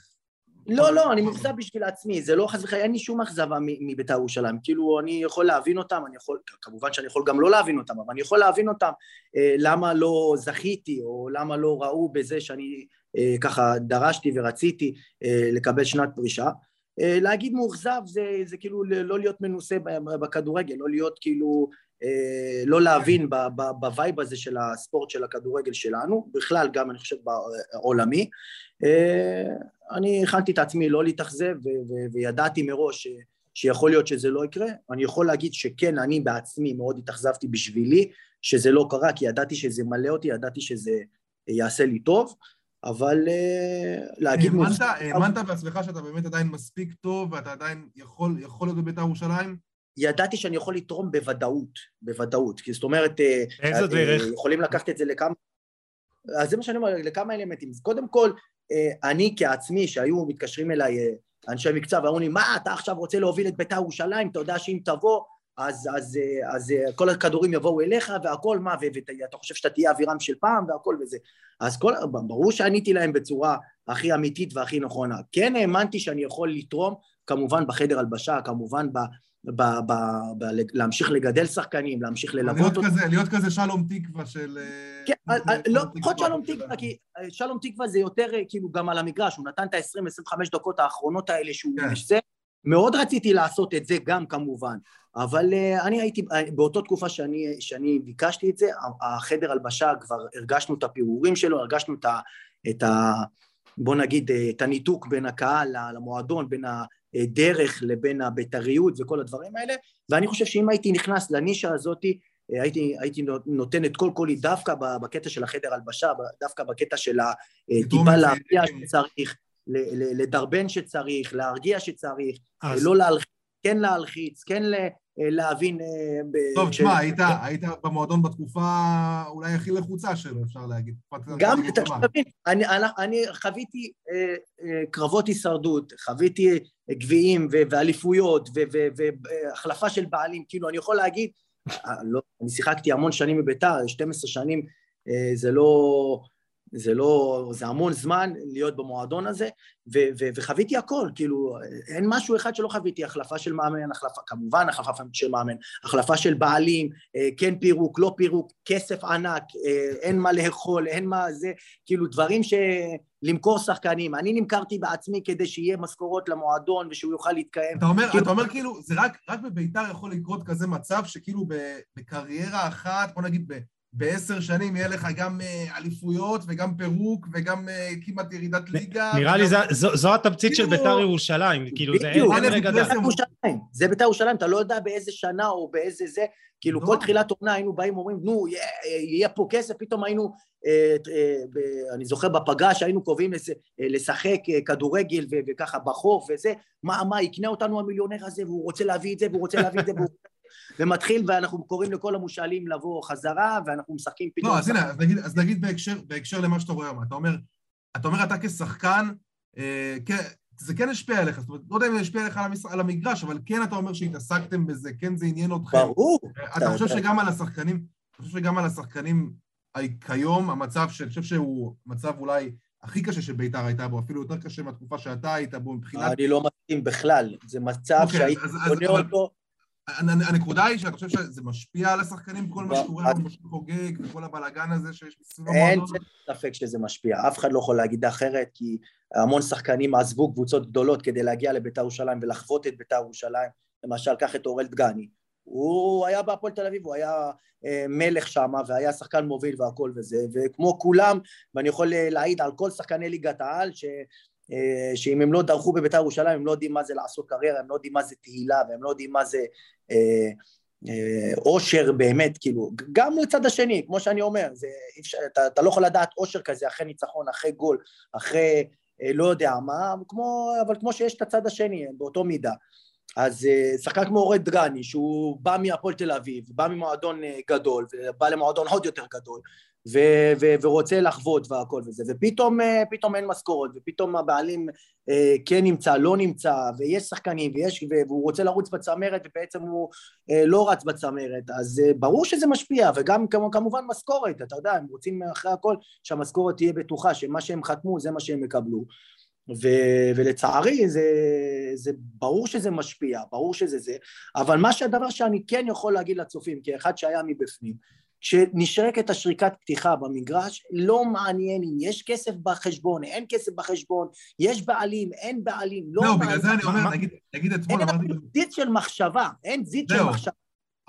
לא, לא, אני מאוכזב בשביל עצמי, זה לא חס וחלילה, אין לי שום אכזבה מבית"ר ירושלים, כאילו, אני יכול להבין אותם, אני יכול, כמובן שאני יכול גם לא להבין אותם, אבל אני יכול להבין אותם, אה, למה לא זכיתי, או למה לא ראו בזה שאני אה, ככה דרשתי ורציתי אה, לקבל שנת פרישה. אה, להגיד מאוכזב זה, זה כאילו לא להיות מנוסה בכדורגל, לא להיות כאילו לא להבין ב vibe הזה של הספורט של הכדורגל שלנו, בכלל גם אני חושב בעולמי. אני הכנתי את עצמי לא להתאכזב וידעתי מראש שיכול להיות שזה לא יקרה. אני יכול להגיד שכן, אני בעצמי מאוד התאכזבתי בשבילי שזה לא קרה, כי ידעתי שזה מלא אותי, ידעתי שזה יעשה לי טוב, אבל להגיד... האמנת בעצמך שאתה באמת עדיין מספיק טוב ואתה עדיין יכול להיות בבית"ר ירושלים? ידעתי שאני יכול לתרום בוודאות, בוודאות, כי זאת אומרת, איזה דרך? יכולים לקחת את זה לכמה, אז זה מה שאני אומר, לכמה אלמנטים, אז קודם כל, אני כעצמי, שהיו מתקשרים אליי אנשי מקצוע ואמרו לי, מה, אתה עכשיו רוצה להוביל את בית"ר ירושלים, אתה יודע שאם תבוא, אז, אז, אז כל הכדורים יבואו אליך והכל מה, ואתה חושב שאתה תהיה אווירם של פעם והכל וזה. אז כל, ברור שעניתי להם בצורה הכי אמיתית והכי נכונה. כן האמנתי שאני יכול לתרום, כמובן בחדר הלבשה, כמובן ב... ב, ב, ב, להמשיך לגדל שחקנים, להמשיך ללוות אותם. להיות כזה שלום תקווה של... כן, לא, פחות שלום תקווה, כי שלום תקווה זה יותר כאילו גם על המגרש, הוא נתן את ה-20-25 דקות האחרונות האלה שהוא... כן. זה, מאוד רציתי לעשות את זה גם כמובן, אבל אני הייתי, באותה תקופה שאני, שאני ביקשתי את זה, החדר הלבשה כבר הרגשנו את הפירורים שלו, הרגשנו את ה... את ה בוא נגיד, את הניתוק בין הקהל למועדון, בין הדרך לבין הבית"ריות וכל הדברים האלה, ואני חושב שאם הייתי נכנס לנישה הזאתי, הייתי, הייתי נותן את כל קולי דווקא בקטע של החדר הלבשה, דווקא בקטע של הטיפה להרגיע שצריך, לדרבן שצריך, להרגיע שצריך, לא להלחיץ, כן להלחיץ, כן להבין... טוב, תשמע, היית, היית במועדון בתקופה אולי הכי לחוצה שלו, אפשר להגיד. גם, תבין, אני, אני חוויתי קרבות הישרדות, חוויתי גביעים ואליפויות והחלפה של בעלים, כאילו, אני יכול להגיד, לא, אני שיחקתי המון שנים בביתר, 12 שנים, זה לא... זה לא, זה המון זמן להיות במועדון הזה, ו, ו, וחוויתי הכל, כאילו, אין משהו אחד שלא חוויתי, החלפה של מאמן, החלפה, כמובן החלפה של מאמן, החלפה של בעלים, אה, כן פירוק, לא פירוק, כסף ענק, אה, אין מה לאכול, אין מה זה, כאילו דברים ש... למכור שחקנים, אני נמכרתי בעצמי כדי שיהיה משכורות למועדון ושהוא יוכל להתקיים. אתה אומר, כאילו... אתה אומר כאילו, זה רק, רק בביתר יכול לקרות כזה מצב שכאילו בקריירה אחת, בוא נגיד בעשר שנים יהיה לך גם אה, אליפויות וגם פירוק וגם אה, כמעט ירידת ליגה. נראה לי זו התמצית של ביתר ירושלים, כאילו זה אין רגע דעת. זה ביתר ירושלים, אתה לא יודע באיזה שנה או באיזה זה, כאילו כל תחילת עונה היינו באים ואומרים, נו, יהיה פה כסף, פתאום היינו, אה, אני זוכר בפגרה שהיינו קובעים לשחק כדורגל וככה בחוף וזה, מה, מה, יקנה אותנו המיליונר הזה והוא רוצה להביא את זה והוא רוצה להביא את זה ומתחיל ואנחנו קוראים לכל המושאלים לבוא חזרה ואנחנו משחקים פתאום... לא, אז הנה, אז נגיד, אז נגיד בהקשר, בהקשר למה שאתה רואה היום, אתה אומר, אתה אומר אתה כשחקן, אה, כן, זה כן השפיע עליך, זאת אומרת, לא יודע אם זה השפיע עליך על, המש... על המגרש, אבל כן אתה אומר שהתעסקתם בזה, כן זה עניין אתכם. ברור. אתה, אתה חושב שגם על השחקנים, אתה חושב שגם על השחקנים כיום, המצב שאני חושב שהוא מצב אולי הכי קשה שביתר הייתה בו, אפילו יותר קשה מהתקופה שאתה היית בו מבחינת... אני לא מסכים בכלל, זה מצב okay, אוקיי, שהייתי קונה אותו... הנקודה היא שאתה חושב שזה משפיע על השחקנים, כל מה שקורה לנו חוגג וכל הבלאגן הזה שיש מסביב המועדון? אין ספק שזה משפיע, אף אחד לא יכול להגיד אחרת, כי המון שחקנים עזבו קבוצות גדולות כדי להגיע לביתר ירושלים ולחוות את ביתר ירושלים, למשל, קח את אורל דגני, הוא היה בהפועל תל אביב, הוא היה אה, מלך שם והיה שחקן מוביל והכל וזה, וכמו כולם, ואני יכול להעיד על כל שחקני ליגת העל, ש... אה, שאם הם לא דרכו בבית"ר ירושלים הם לא יודעים מה זה לעשות קריירה, הם לא יודעים מה זה תהילה והם לא יודעים מה זה אה, אה, אושר באמת, כאילו, גם לצד השני, כמו שאני אומר, זה, אפשר, אתה, אתה לא יכול לדעת אושר כזה אחרי ניצחון, אחרי גול, אחרי לא יודע מה, כמו, אבל כמו שיש את הצד השני, באותו מידה. אז שחקן כמו אורד דגני, שהוא בא מהפועל תל אביב, בא ממועדון גדול, ובא למועדון עוד יותר גדול, ו- ו- ורוצה לחוות והכל וזה, ופתאום אה, פתאום אין משכורות, ופתאום הבעלים אה, כן נמצא, לא נמצא, ויש שחקנים, ויש, והוא רוצה לרוץ בצמרת, ובעצם הוא אה, לא רץ בצמרת, אז אה, ברור שזה משפיע, וגם כמובן משכורת, אתה יודע, הם רוצים אחרי הכל שהמשכורת תהיה בטוחה, שמה שהם חתמו זה מה שהם יקבלו. ו- ולצערי זה, זה ברור שזה משפיע, ברור שזה זה, אבל מה שהדבר שאני כן יכול להגיד לצופים, כאחד שהיה מבפנים, כשנשרקת השריקת פתיחה במגרש, לא מעניין אם יש כסף בחשבון, אין כסף בחשבון, יש בעלים, אין בעלים, לא מעניין. זהו, בגלל זה אני אומר, נגיד, נגיד אתמול אמרתי... אין זית של מחשבה, אין זית של מחשבה.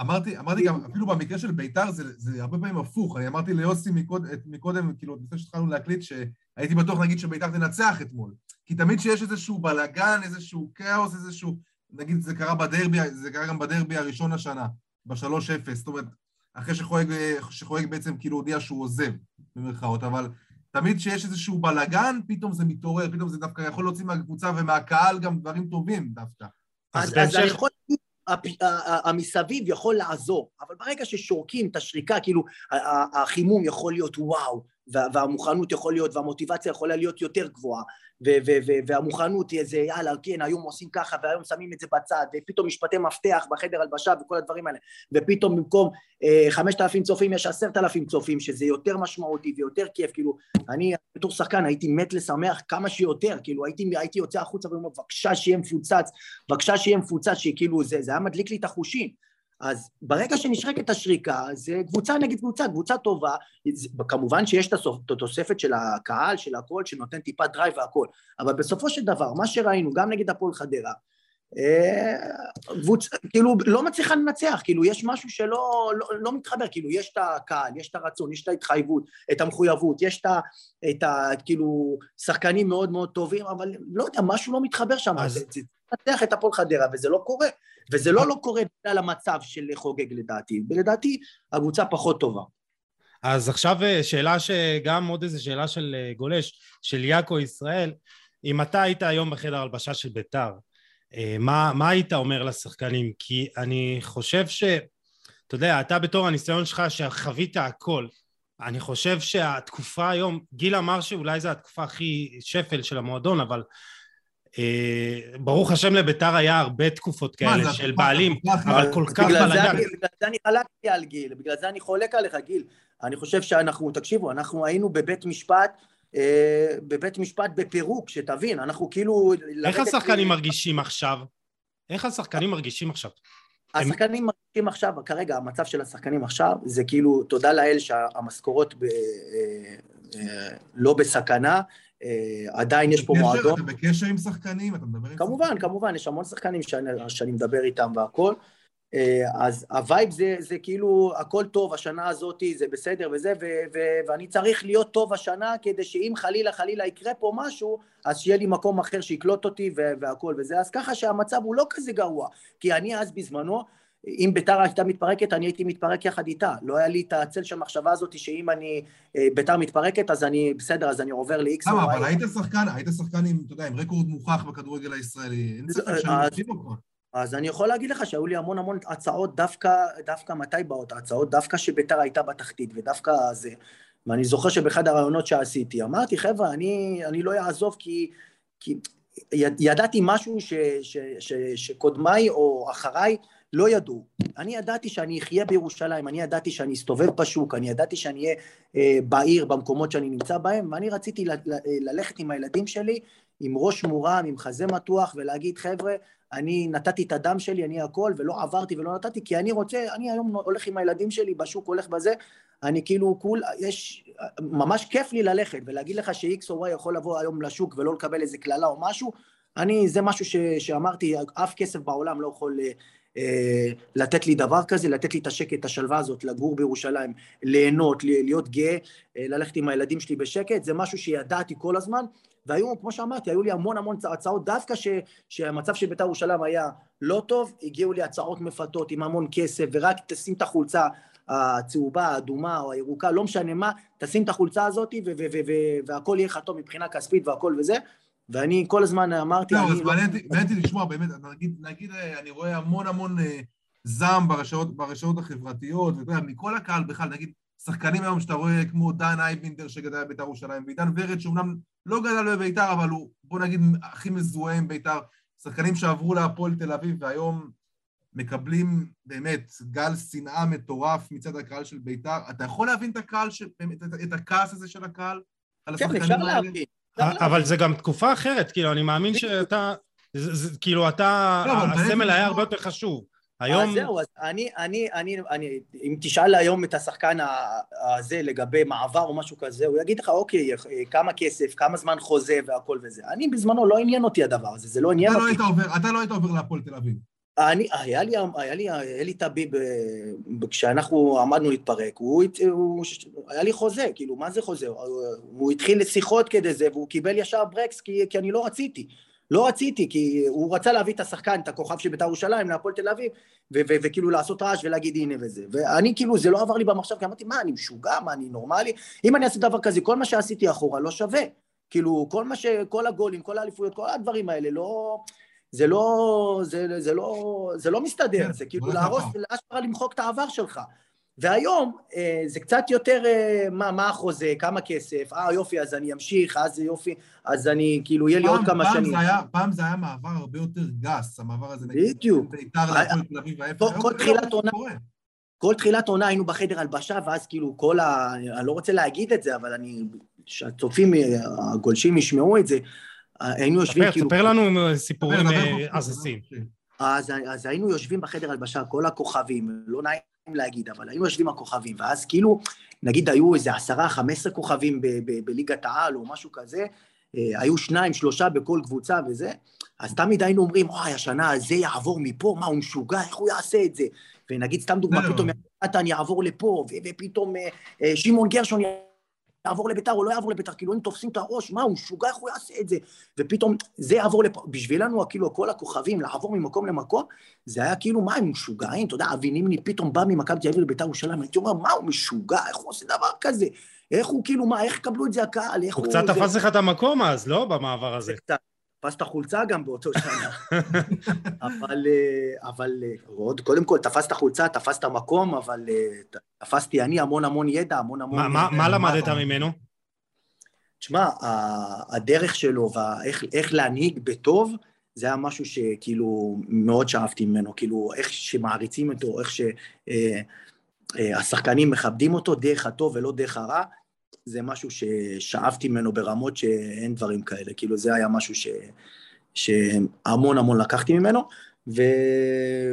אמרתי, אמרתי גם, אפילו במקרה של בית"ר זה, זה הרבה פעמים הפוך. אני אמרתי ליוסי מקוד, מקודם, כאילו, לפני שהתחלנו להקליט, שהייתי בטוח נגיד שבית"ר תנצח אתמול. כי תמיד כשיש איזשהו בלאגן, איזשהו כאוס, איזשהו... נגיד זה קרה בדרבי, זה קרה גם בדרבי הראשון השנה, ב-3-0. זאת אומרת, אחרי שחורג, שחורג בעצם כאילו הודיע שהוא עוזב, במרכאות, אבל תמיד כשיש איזשהו בלאגן, פתאום זה מתעורר, פתאום זה דווקא יכול להוציא מהקבוצה ומהקהל גם דברים טובים דווקא. אז, אז, אז להגיד, המסביב יכול לעזור, אבל ברגע ששורקים את השריקה, כאילו החימום יכול להיות וואו, והמוכנות יכול להיות, והמוטיבציה יכולה להיות יותר גבוהה, והמוכנות זה יאללה, כן, היום עושים ככה, והיום שמים את זה בצד, ופתאום משפטי מפתח בחדר הלבשה וכל הדברים האלה, ופתאום במקום אה, חמשת אלפים צופים יש עשרת אלפים צופים, שזה יותר משמעותי ויותר כיף, כאילו, אני בתור שחקן הייתי מת לשמח כמה שיותר, כאילו, הייתי, הייתי יוצא החוצה ואומר, בבקשה שיהיה מפוצץ, בבקשה שיהיה מפוצץ, שכאילו, זה, זה היה מדליק לי את החושים. אז ברגע שנשרקת השריקה, זה קבוצה נגד קבוצה, קבוצה טובה, כמובן שיש את התוספת של הקהל, של הכל, שנותן טיפה drive והכל, אבל בסופו של דבר, מה שראינו, גם נגד הפועל חדרה, קבוצה, כאילו, לא מצליחה לנצח, כאילו, יש משהו שלא לא, לא מתחבר, כאילו, יש את הקהל, יש את הרצון, יש את ההתחייבות, את המחויבות, יש את ה... את ה כאילו, שחקנים מאוד מאוד טובים, אבל לא יודע, משהו לא מתחבר שם, אז... זה, זה לנצח את הפועל חדרה, וזה לא קורה. וזה לא לא קורה בגלל המצב של חוגג לדעתי, ולדעתי הקבוצה פחות טובה. אז עכשיו אה, שאלה שגם עוד איזה שאלה של אה, גולש, של יאקו ישראל, אם אתה היית היום בחדר הלבשה של ביתר, אה, מה, מה היית אומר לשחקנים? כי אני חושב ש... אתה יודע, אתה בתור הניסיון שלך שחווית הכל, אני חושב שהתקופה היום, גיל אמר שאולי זו התקופה הכי שפל של המועדון, אבל ברוך השם לביתר היה הרבה תקופות כאלה של בעלים, אבל כל כך בלאגן. בגלל זה אני חלקתי על גיל, בגלל זה אני חולק עליך גיל. אני חושב שאנחנו, תקשיבו, אנחנו היינו בבית משפט, אה, בבית משפט בפירוק, שתבין, אנחנו כאילו... איך השחקנים מרגישים עכשיו? איך השחקנים מרגישים עכשיו? השחקנים מרגישים עכשיו, כרגע המצב של השחקנים עכשיו זה כאילו, תודה לאל שהמשכורות אה, לא בסכנה, אה, עדיין יש פה מועדון. אתה בקשר עם שחקנים? אתה מדבר עם שחקנים? כמובן, כמובן, יש המון שחקנים שאני, שאני מדבר איתם והכל. אה, אז ה vibe זה, זה כאילו, הכל טוב, השנה הזאת זה בסדר וזה, ו, ו, ואני צריך להיות טוב השנה כדי שאם חלילה חלילה יקרה פה משהו, אז שיהיה לי מקום אחר שיקלוט אותי והכל וזה. אז ככה שהמצב הוא לא כזה גרוע, כי אני אז בזמנו, אם בית"ר הייתה מתפרקת, אני הייתי מתפרק יחד איתה. לא היה לי את הצל של המחשבה הזאת שאם אני, אה, ביתר מתפרקת, אז אני, בסדר, אז אני עובר ל-X. למה, אבל היית שחקן, היית שחקן עם, אתה יודע, עם רקורד מוכח בכדורגל הישראלי. אין ספק שאני מרחיב אותו. אז אני יכול להגיד לך שהיו לי המון המון הצעות דווקא, דווקא מתי באות ההצעות? דווקא שביתר הייתה בתחתית, ודווקא זה. ואני זוכר שבאחד הרעיונות שעשיתי, אמרתי, חבר'ה, אני, אני לא אעזוב כי, כי ידעתי משהו ש, ש, ש, שקודמיי או אחריי לא ידעו. אני ידעתי שאני אחיה בירושלים, אני ידעתי שאני אסתובב בשוק, אני ידעתי שאני אהיה אה, בעיר, במקומות שאני נמצא בהם, ואני רציתי ל- ל- ללכת עם הילדים שלי עם ראש מורם, עם חזה מתוח, ולהגיד, חבר'ה, אני נתתי את הדם שלי, אני הכל, ולא עברתי ולא נתתי, כי אני רוצה, אני היום הולך עם הילדים שלי בשוק, הולך בזה, אני כאילו, כול, יש, ממש כיף לי ללכת, ולהגיד לך ש-X או Y יכול לבוא היום לשוק ולא לקבל איזה קללה או משהו, אני, זה משהו ש, שאמרתי, אף כסף בעולם לא יכול אה, אה, לתת לי דבר כזה, לתת לי את השקט, את השלווה הזאת, לגור בירושלים, ליהנות, להיות גאה, אה, ללכת עם הילדים שלי בשקט, זה משהו שידעתי כל הזמן, והיו, כמו שאמרתי, היו לי המון המון הצעות, דווקא ש, שהמצב של בית"ר ירושלים היה לא טוב, הגיעו לי הצעות מפתות עם המון כסף, ורק תשים את החולצה הצהובה, האדומה או הירוקה, לא משנה מה, תשים את החולצה הזאת והכל יהיה לך טוב מבחינה כספית והכל וזה, ואני כל הזמן אמרתי... לא, אז לא- מעניין אותי לשמוע, באמת, נגיד, נגיד, אה, אני רואה המון המון אה, זעם ברשתות, החברתיות, ואתה יודע, מכל הקהל בכלל, נגיד, שחקנים היום שאתה רואה כמו דן אייבינדר שגדל בבית"ר ירושלים, ועידן ורד שאומנם לא גדל בבית"ר, אבל הוא, בוא נגיד, הכי מזוהה עם בית"ר, שחקנים שעברו להפועל תל אביב, והיום מקבלים באמת גל שנאה מטורף מצד הקהל של בית"ר. אתה יכול להבין את הקהל, של, את, את הכעס הזה של הקהל? כן, אפשר להבין. אבל זה גם תקופה אחרת, כאילו, אני מאמין שאתה, כאילו, אתה, לא, הסמל היה הרבה יותר חשוב. היום... אז זהו, אז אני, אני, אני, אני, אם תשאל היום את השחקן הזה לגבי מעבר או משהו כזה, הוא יגיד לך, אוקיי, כמה כסף, כמה זמן חוזה והכל וזה. אני בזמנו, לא עניין אותי הדבר הזה, זה לא עניין לא אותי. לא עובר, אתה לא היית עובר להפועל תל אביב. אני, היה לי, היה לי, אלי טביב, כשאנחנו עמדנו להתפרק, הוא, הוא, היה לי חוזה, כאילו, מה זה חוזה? הוא התחיל לשיחות כדי זה, והוא קיבל ישר ברקס, כי, כי אני לא רציתי. לא רציתי, כי הוא רצה להביא את השחקן, את הכוכב של בית"ר ירושלים, להפועל תל אביב, וכאילו לעשות רעש ולהגיד הנה וזה. ואני כאילו, זה לא עבר לי במחשב, כי אמרתי, מה, אני משוגע? מה, אני נורמלי? אם אני אעשה דבר כזה, כל מה שעשיתי אחורה לא שווה. כאילו, כל מה ש... כל הגולים, כל האליפויות, כל הדברים האלה, לא... זה לא, זה, זה לא, זה לא מסתדר, כן, זה כאילו להרוס, לאשכרה למחוק את העבר שלך. והיום אה, זה קצת יותר אה, מה, מה החוזה, כמה כסף, אה יופי, אז אני אמשיך, אז יופי, אז אני, כאילו, יהיה לי עוד כמה פעם שנים. זה היה, פעם זה היה מעבר הרבה יותר גס, המעבר הזה נגיד. בדיוק. כל- תחילת עונה-. כל תחילת עונה היינו בחדר הלבשה, ואז כאילו כל ה... אני לא רוצה להגיד את זה, אבל אני... שהצופים, אה, הגולשים ישמעו את זה, אה, היינו יושבים ספר, כאילו... ספר לנו סיפורים אה, חופשי. אז, אז היינו יושבים בחדר הלבשה, כל הכוכבים, לא נעים להגיד, אבל היינו יושבים הכוכבים, ואז כאילו, נגיד היו איזה עשרה, חמש עשרה כוכבים בליגת העל או משהו כזה, אה, היו שניים, שלושה בכל קבוצה וזה, אז תמיד היינו אומרים, וואי, השנה זה יעבור מפה, מה, הוא משוגע, איך הוא יעשה את זה? ונגיד, סתם דוגמה, זהו. פתאום נתן יעבור לפה, ופתאום אה, אה, שמעון גרשון יעבור לביתר או לא יעבור לביתר, כאילו הם תופסים את הראש, מה, הוא משוגע, איך הוא יעשה את זה? ופתאום זה יעבור לפה, בשבילנו, כאילו, כל הכוכבים, לעבור ממקום למקום, זה היה כאילו, מה, הם משוגעים? אתה יודע, אבי נימני פתאום בא ממכבי תל אביב לביתר ירושלים, הייתי אומר, מה, הוא משוגע? איך הוא עושה דבר כזה? איך הוא, כאילו, מה, איך יקבלו את זה הקהל? הוא הוא... קצת תפס לך את המקום אז, לא? במעבר הזה. קצת, תפס את החולצה גם באותו שנה. אבל, אה, אבל אה, עוד, קודם כל, תפס את החולצה, תפס את המקום, אבל אה, תפסתי אני המון המון ידע, המון המון... מה- מה- מה למדת מה- ממנו? תשמע, הדרך שלו ואיך להנהיג בטוב, זה היה משהו שכאילו מאוד שאפתי ממנו, כאילו איך שמעריצים אותו, איך שהשחקנים מכבדים אותו, דרך הטוב ולא דרך הרע, זה משהו ששאפתי ממנו ברמות שאין דברים כאלה, כאילו זה היה משהו ש... שהמון המון לקחתי ממנו, ו...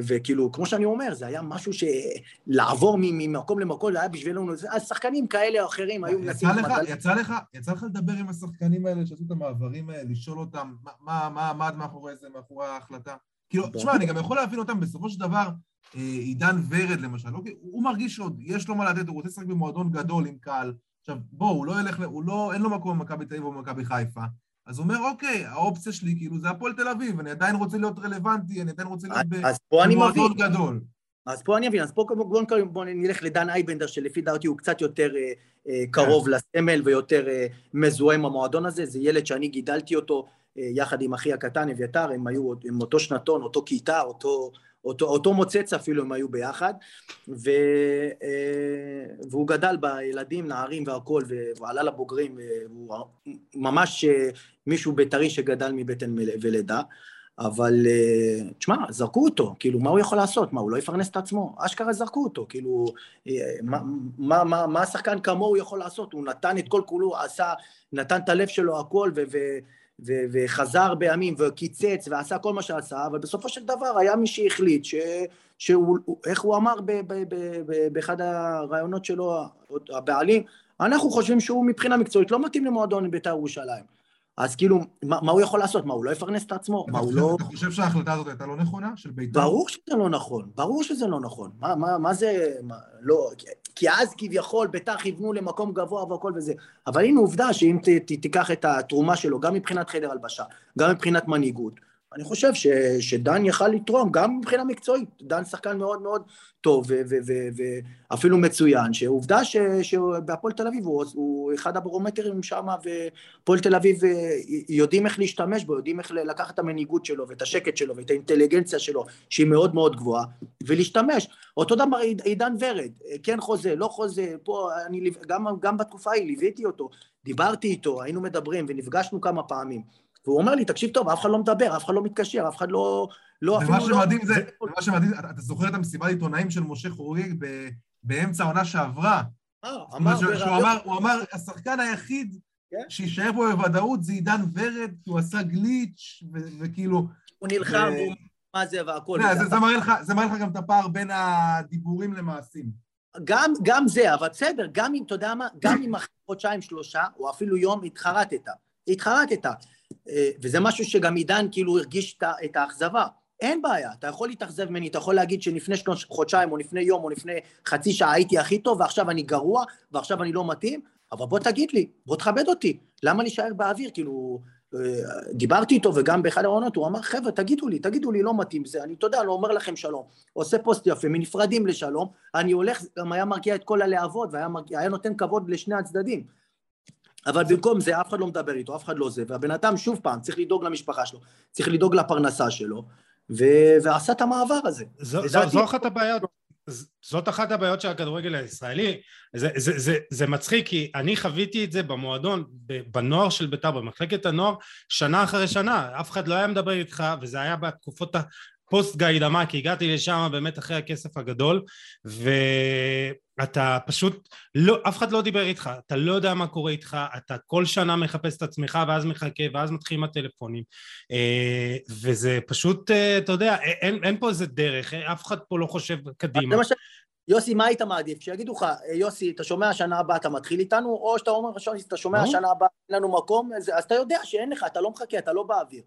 וכאילו, כמו שאני אומר, זה היה משהו שלעבור ממקום למקום, זה היה בשבילנו, אז שחקנים כאלה או אחרים היו יצא לך, יצא לך, יצא לך לדבר עם השחקנים האלה שעשו את המעברים האלה, לשאול אותם מה- עמד מאחורי זה, מאחורי ההחלטה? כאילו. תשמע, אני גם יכול להבין אותם, בסופו של דבר, אה, עידן ורד למשל, אוקיי, הוא מרגיש שעוד יש לו מה לתת, הוא רוצה לשחק במועדון גדול עם קהל. עכשיו, בוא, הוא לא ילך, הוא לא, אין לו מקום במכבי תל אביב או במכבי חיפה. אז הוא אומר, אוקיי, האופציה שלי, כאילו, זה הפועל תל אביב, אני עדיין רוצה להיות רלוונטי, אני עדיין רוצה להיות במועדון גדול. אז פה אני מבין, אז פה בואו בוא, נלך לדן אייבנדר, שלפי דעתי הוא קצת יותר אה, אה, קרוב לסמל ויותר אה, מזוהה עם המועדון הזה, זה ילד שאני גידלתי אותו אה, יחד עם אחי הקטן, אביתר, הם היו עם אותו שנתון, אותו כיתה, אותו, אותו, אותו מוצץ אפילו הם היו ביחד, ו, אה, והוא גדל בילדים, נערים והכול, והוא עלה לבוגרים, והוא ממש אה, מישהו בית"רי שגדל מבטן ולידה. אבל אה, תשמע, זרקו אותו, כאילו, מה הוא יכול לעשות? מה, הוא לא יפרנס את עצמו? אשכרה זרקו אותו, כאילו, אה, מה, מה, מה, מה השחקן כמוהו יכול לעשות? הוא נתן את כל כולו, עשה, נתן את הלב שלו, הכל, ו, ו, ו, וחזר בימים, וקיצץ, ועשה כל מה שעשה, אבל בסופו של דבר היה מי שהחליט ש... שהוא, איך הוא אמר ב, ב, ב, באחד הראיונות שלו, הבעלים, אנחנו חושבים שהוא מבחינה מקצועית לא מתאים למועדון בית"ר ירושלים. אז כאילו, מה, מה הוא יכול לעשות? מה, הוא לא יפרנס את עצמו? מה, הוא לא... אתה חושב שההחלטה הזאת הייתה לא נכונה? של בית"ר? ברור שזה לא נכון, ברור שזה לא נכון. מה, מה, מה זה... מה, לא... כי- אז כביכול ביתר כיוונו למקום גבוה והכל וזה. אבל הנה עובדה שאם ת, ת, תיקח את התרומה שלו, גם מבחינת חדר הלבשה, גם מבחינת מנהיגות, אני חושב ש, שדן יכל לתרום, גם מבחינה מקצועית. דן שחקן מאוד מאוד טוב ואפילו מצוין, שעובדה שבהפועל תל אביב הוא, הוא אחד הברומטרים שם, והפועל תל אביב אה, יודעים איך להשתמש בו, יודעים איך לקחת את המנהיגות שלו ואת השקט שלו ואת האינטליגנציה שלו, שהיא מאוד מאוד גבוהה, ולהשתמש. אותו דבר עיד- עידן ורד, אה, כן חוזה, לא חוזה, פה אני גם, גם בתקופה ההיא ליוויתי אותו, דיברתי איתו, היינו מדברים ונפגשנו כמה פעמים. והוא אומר לי, תקשיב טוב, אף אחד לא מדבר, אף אחד לא מתקשר, אף אחד לא... לא ומה לא... שמדהים זה, ומה שמדהים, אתה אתה זוכר את המסיבת עיתונאים של משה חוגג ב- באמצע העונה שעברה? אה, אמר שהוא בריאיון- אמר, הוא אמר, השחקן היחיד כן. שיישאר פה בוודאות זה עידן ורד, כי הוא עשה גליץ', ו- וכאילו... הוא נלחם, ו- מה זה והכל. זה- זה מראה לך- זה מראה לך גם את הפער בין הדיבורים למעשים. גם, גם זה, אבל בסדר, גם אם, אתה יודע מה, גם אם אחרי חודשיים, שלושה, או אפילו יום, התחרטת. התחרטת. אה, וזה משהו שגם עידן כאילו הרגיש את האכזבה. אין בעיה, אתה יכול להתאכזב ממני, אתה יכול להגיד שלפני חודשיים, או לפני יום, או לפני חצי שעה הייתי הכי טוב, ועכשיו אני גרוע, ועכשיו אני לא מתאים, אבל בוא תגיד לי, בוא תכבד אותי, למה להישאר באוויר? כאילו, אה, דיברתי איתו, וגם באחד העונות, הוא אמר, חבר'ה, תגידו לי, תגידו לי, לא מתאים זה, אני, אתה יודע, לא אומר לכם שלום, עושה פוסט יפה, מנפרדים לשלום, אני הולך, גם היה מרגיע את כל הלהבות, והיה מרגיע, נותן כבוד לשני הצדדים. אבל במקום זה, אף אחד לא מדבר איתו, אף אחד לא זה, והבן אדם, שוב פעם, צריך לדאוג למשפחה שלו, צריך לדאוג לפרנסה שלו, ו- ועשה את המעבר הזה. זו- זו זו אחת הבעיות. זאת אחת הבעיות של הכדורגל הישראלי, זה, זה, זה, זה מצחיק כי אני חוויתי את זה במועדון, בנוער של בית"ר, במחלקת הנוער, שנה אחרי שנה, אף אחד לא היה מדבר איתך, וזה היה בתקופות פוסט גאידמה כי הגעתי לשם באמת אחרי הכסף הגדול ואתה פשוט לא אף אחד לא דיבר איתך אתה לא יודע מה קורה איתך אתה כל שנה מחפש את עצמך ואז מחכה ואז מתחילים הטלפונים. אה, וזה פשוט אה, אתה יודע אין, אין פה איזה דרך אף אחד פה לא חושב קדימה. יוסי, מה היית מעדיף? כשיגידו לך, יוסי, אתה שומע שנה הבאה אתה מתחיל איתנו, או שאתה אומר, אתה שומע שנה הבאה אין לנו מקום, אז, אז אתה יודע שאין לך, אתה לא מחכה, אתה לא באוויר.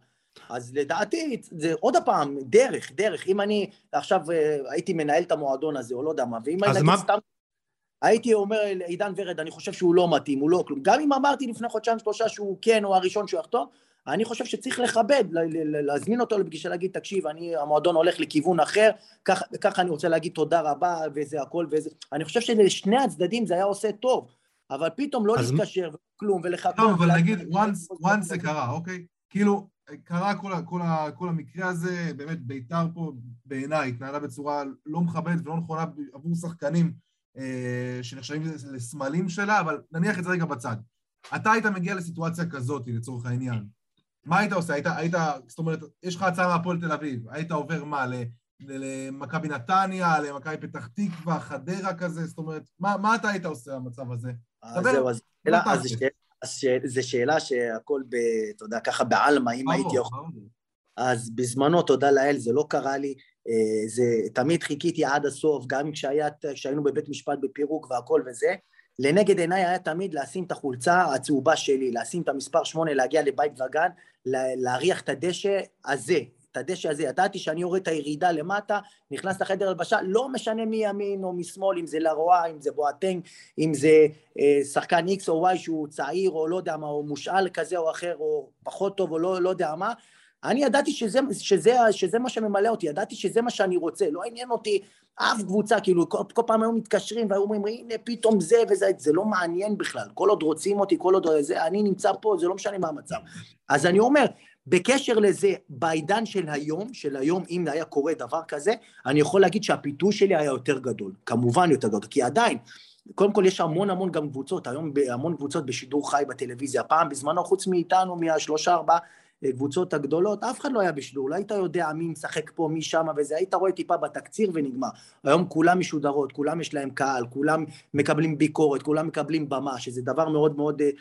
אז לדעתי, זה עוד פעם, דרך, דרך. אם אני עכשיו אה, הייתי מנהל את המועדון הזה, או לא יודע מה, ואם אני נגיד מה... סתם... הייתי אומר לעידן ורד, אני חושב שהוא לא מתאים, הוא לא כלום. גם אם אמרתי לפני חודשיים שלושה שהוא כן, הוא הראשון שהוא יחתום, אני חושב שצריך לכבד, להזמין אותו לפגישה, להגיד, תקשיב, אני, המועדון הולך לכיוון אחר, ככה, ככה אני רוצה להגיד תודה רבה, וזה הכל, וזה... אני חושב שלשני הצדדים זה היה עושה טוב, אבל פתאום לא להתקשר וכלום, ולחכות... טוב, אבל נגיד, once זה קרה, אוקיי? כאילו, קרה כל, כל, כל המקרה הזה, באמת בית"ר פה בעיניי התנהלה בצורה לא מכבדת ולא נכונה עבור שחקנים אה, שנחשבים לסמלים שלה, אבל נניח את זה רגע בצד. אתה היית מגיע לסיטואציה כזאת, לצורך העניין. מה היית עושה? היית, היית, זאת אומרת, יש לך הצעה מהפועל תל אביב, היית עובר מה, למכבי נתניה, למכבי פתח תקווה, חדרה כזה, זאת אומרת, מה, מה אתה היית עושה במצב הזה? אז זהו, אז, אז אז זו שאלה שהכל, ב, אתה יודע, ככה בעלמא, אם הייתי יכול... אז בזמנו, תודה לאל, זה לא קרה לי, אה, זה, תמיד חיכיתי עד הסוף, גם כשהיינו בבית משפט בפירוק והכל וזה, לנגד עיניי היה תמיד לשים את החולצה הצהובה שלי, לשים את המספר שמונה, להגיע לבית וגן, להריח את הדשא הזה, את הדשא הזה, ידעתי שאני יורד את הירידה למטה, נכנס לחדר הלבשה, לא משנה מימין או משמאל, אם זה לרואה, אם זה בואטנג, אם זה אה, שחקן X או Y שהוא צעיר או לא יודע מה, או מושאל כזה או אחר, או פחות טוב או לא, לא יודע מה, אני ידעתי שזה, שזה, שזה מה שממלא אותי, ידעתי שזה מה שאני רוצה, לא עניין אותי אף קבוצה, כאילו כל, כל פעם היו מתקשרים והיו אומרים, הנה פתאום זה וזה, זה לא מעניין בכלל, כל עוד רוצים אותי, כל עוד זה, אני נמצא פה, זה לא משנה מה המצב. אז אני אומר, בקשר לזה, בעידן של היום, של היום, אם היה קורה דבר כזה, אני יכול להגיד שהפיתוי שלי היה יותר גדול, כמובן יותר גדול, כי עדיין, קודם כל יש המון המון גם קבוצות, היום המון קבוצות בשידור חי בטלוויזיה, פעם בזמנו חוץ מאיתנו, מהשלושה ארבעה קבוצות הגדולות, אף אחד לא היה בשידור, לא היית יודע מי משחק פה, מי שם וזה, היית רואה טיפה בתקציר ונגמר. היום כולם משודרות, כולם יש להם קהל, כולם מקבלים ביקורת, כולם מקבלים במה, שזה דבר מאוד מאוד אה, אה,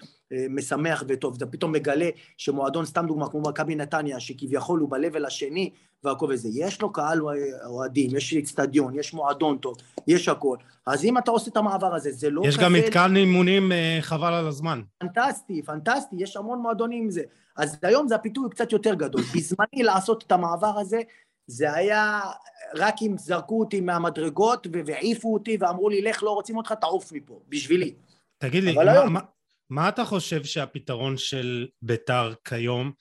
משמח וטוב. אתה פתאום מגלה שמועדון, סתם דוגמה, כמו מכבי נתניה, שכביכול הוא ב-level השני והכל וזה, יש לו קהל אוהדים, יש אצטדיון, יש מועדון טוב, יש הכל. אז אם אתה עושה את המעבר הזה, זה לא יש כזה... יש גם מתקן אימונים אה, חבל על הזמן. פנטסטי, פנטסטי, יש המון מועדונים עם זה. אז היום זה הפיתוי קצת יותר גדול. בזמני לעשות את המעבר הזה, זה היה רק אם זרקו אותי מהמדרגות והעיפו אותי ואמרו לי, לך, לא רוצים אותך, תעוף מפה, בשבילי. תגיד לי, מה, היום... מה, מה אתה חושב שהפתרון של בית"ר כיום,